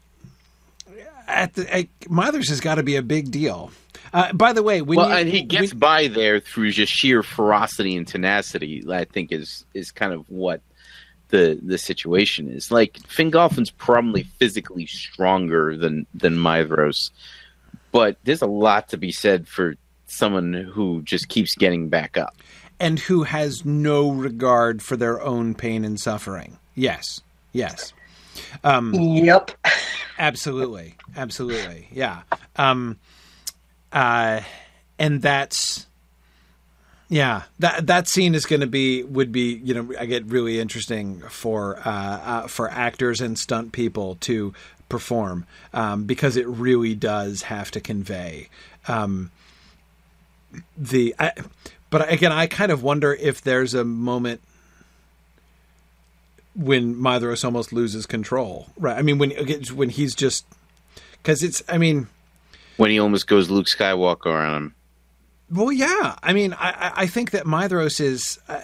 at the at, Maedhros has got to be a big deal. Uh, by the way, when well, you, and he gets when- by there through just sheer ferocity and tenacity. I think is is kind of what the the situation is. Like Fingolfin's probably physically stronger than than Maedhros, but there's a lot to be said for someone who just keeps getting back up. and who has no regard for their own pain and suffering. Yes, yes, um, Yep. [LAUGHS] absolutely, absolutely, yeah. Um, uh, and that's yeah that that scene is going to be would be you know I get really interesting for uh, uh, for actors and stunt people to perform um, because it really does have to convey um, the I, but again I kind of wonder if there's a moment when Maedhros almost loses control right? I mean when when he's just because it's I mean When he almost goes Luke Skywalker on him. Well, yeah. I mean, I, I- think that Maedhros is uh,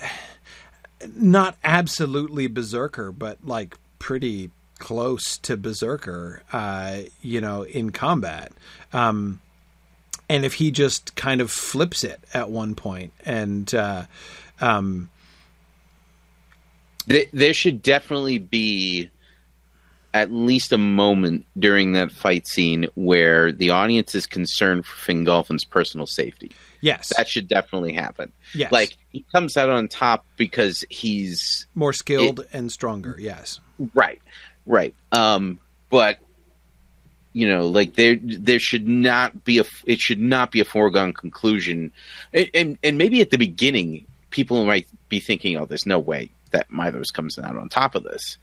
not absolutely berserker, but like pretty close to berserker. Uh, you know, in combat. Um, and if he just kind of flips it at one point, and uh, um, There should definitely be at least a moment during that fight scene where the audience is concerned for Fingolfin's personal safety. yes, That should definitely happen. yes, Like he comes out on top because he's more skilled and stronger. Yes, right, right. Um, but you know, like there, there should not be a. It should not be a foregone conclusion, and and, and maybe at the beginning, people might be thinking, "Oh, there's no way that Maedhros comes out on top of this."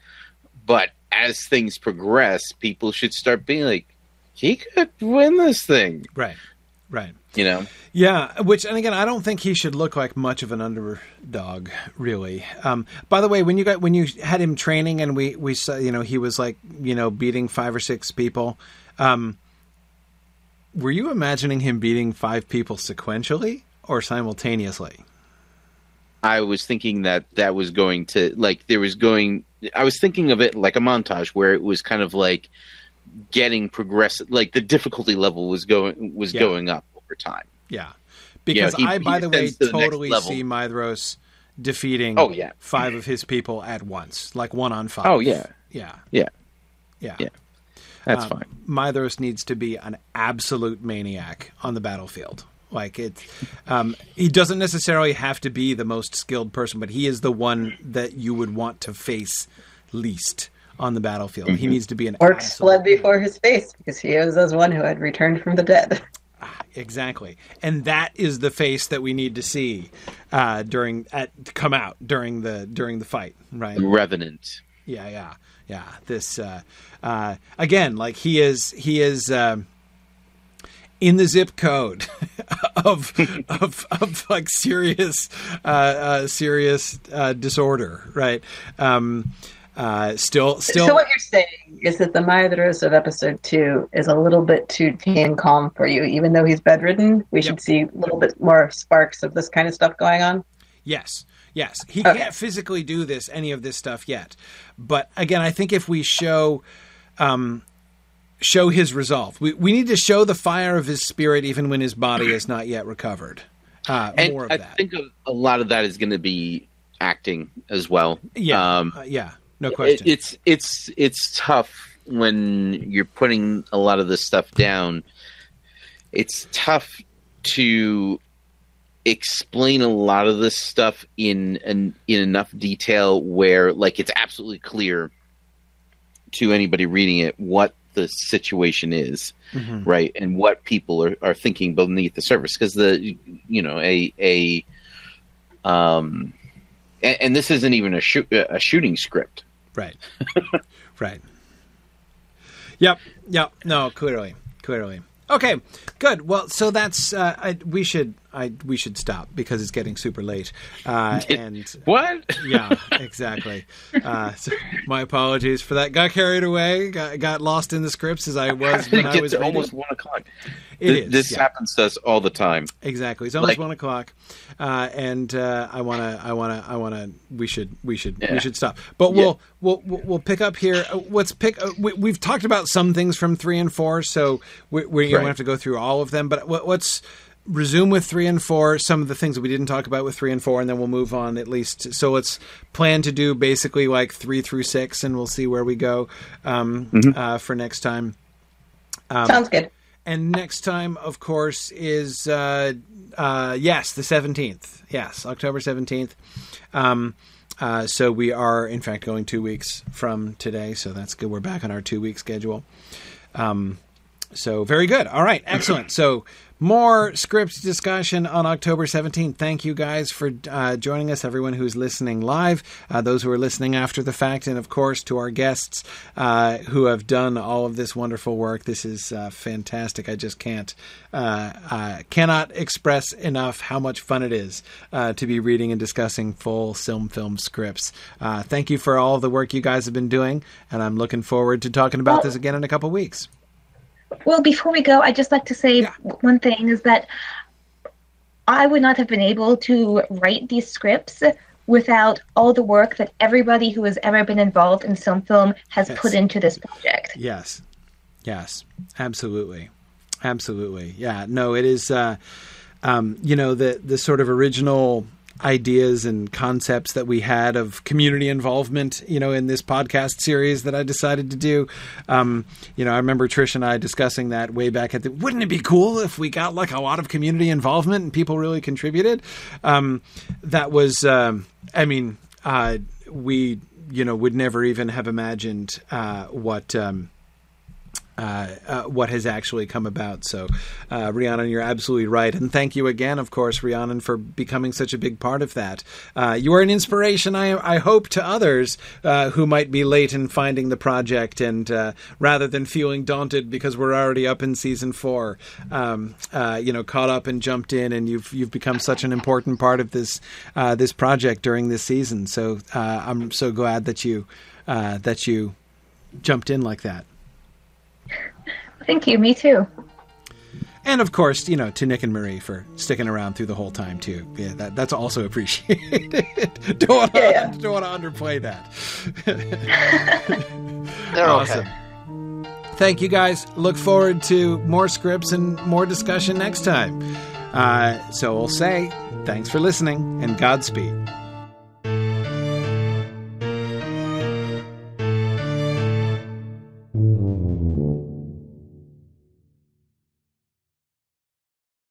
But as things progress, people should start being like, "He could win this thing," right, right. you know. Yeah, which and again, I don't think he should look like much of an underdog, really. Um, by the way, when you got when you had him training and we we saw, you know, he was like you know beating five or six people. Um, were you imagining him beating five people sequentially or simultaneously? I was thinking that that was going to like there was going. I was thinking of it like a montage where it was kind of like getting progressive, like the difficulty level was going was Yeah. going up over time. Yeah, because he- I, by the way, to the totally see Maedhros defeating. Oh, yeah. five of his people at once, like one on five. Oh, yeah. yeah, Yeah, yeah. Yeah. that's Um, fine. Maedhros needs to be an absolute maniac on the battlefield. Like it, um, he doesn't necessarily have to be the most skilled person, but he is the one that you would want to face least on the battlefield. He needs to be an Orcs absolute- fled before his face because he was as one who had returned from the dead. exactly, and that is the face that we need to see uh, during at come out during the during the fight, right? The Revenant. Yeah, yeah, yeah. This uh, uh, again, like he is, he is um, in the zip code [LAUGHS] of of of like serious, uh, uh, serious uh, disorder, right? Um, Uh, still, still. So what you're saying is that the Maedhros of episode two is a little bit too tame calm for you, even though he's bedridden. We should see a little bit more sparks of this kind of stuff going on. Yes, yes. He Okay. can't physically do this, any of this stuff yet. But again, I think if we show, um, show his resolve, we we need to show the fire of his spirit, even when his body is not yet recovered. Uh, and more of I that. think a, lot of that is going to be acting as well. yeah, Um, uh, yeah. No it- question. it's it's it's tough when you're putting a lot of this stuff down. It's tough to explain a lot of this stuff in in, in enough detail where like it's absolutely clear to anybody reading it what the situation is Mhm. right and what people are, are thinking beneath the surface because the you know a a um and, and this isn't even a shoot a shooting script Right. [LAUGHS] right. Yep. Yep. No, clearly, clearly. Okay, good. Well, so that's uh, I, we should I we should stop because it's getting super late. Uh, [LAUGHS] and what yeah, exactly. Uh, so my apologies for that. Got carried away. Got, got lost in the scripts as I was [LAUGHS] when I was almost one o'clock It Th- is, this yeah. happens to us all the time Exactly. It's almost Like- one o'clock, uh, and uh, I wanna, I wanna, I wanna. We should, we should, we should stop. But we'll, we'll, we'll we'll pick up here. Uh, Let's pick. Uh, we, we've talked about some things from three and four, so we, don't have to go through all of them. But let's resume with three and four. Some of the things that we didn't talk about with three and four, and then we'll move on at least. So let's plan to do basically like three through six, and we'll see where we go um, Mm-hmm. uh, for next time. Um, Sounds good. And next time, of course, is uh, uh, yes, the seventeenth. Yes, October seventeenth. Um, uh, so we are, in fact, going two weeks from today. So that's good. We're back on our two week schedule. Um, so very good. All right, excellent. So more script discussion on October 17th. Thank you guys for uh, joining us, everyone who's listening live, uh, those who are listening after the fact, and of course to our guests uh, who have done all of this wonderful work. This is uh, fantastic. I just can't uh, cannot express enough how much fun it is uh, to be reading and discussing full Silm Film scripts. Thank you for all the work you guys have been doing, and I'm looking forward to talking about this again in a couple weeks. Well, before we go, I'd just like to say Yeah. one thing is that I would not have been able to write these scripts without all the work that everybody who has ever been involved in Silm Film has Yes. put into this project. Yes. Yes. Absolutely. Absolutely. Yeah. No, it is uh um you know the the sort of original ideas and concepts that we had of community involvement, you know, in this podcast series that I decided to do. Um, you know, I remember Trish and I discussing that way back at the wouldn't it be cool if we got like a lot of community involvement and people really contributed? Um, that was um, I mean, uh, we you know would never even have imagined uh, what um, what has actually come about. So, uh, Rhiannon, you're absolutely right, and thank you again, of course, Rhiannon, for becoming such a big part of that. Uh, you are an inspiration, I, I hope, to others uh, who might be late in finding the project, and uh, rather than feeling daunted because we're already up in season four, um, uh, you know, caught up and jumped in, and you've you've become such an important part of this uh, this project during this season. So, uh, I'm so glad that you uh, that you jumped in like that. Thank you. Me too. And of course, you know, to Nick and Marie for sticking around through the whole time too. Yeah, that, that's also [LAUGHS] appreciated. don't want to Yeah. don't want to underplay that. [LAUGHS] They're awesome. okay. Thank you guys. Look forward to more scripts and more discussion next time. Uh, so we'll say thanks for listening and Godspeed.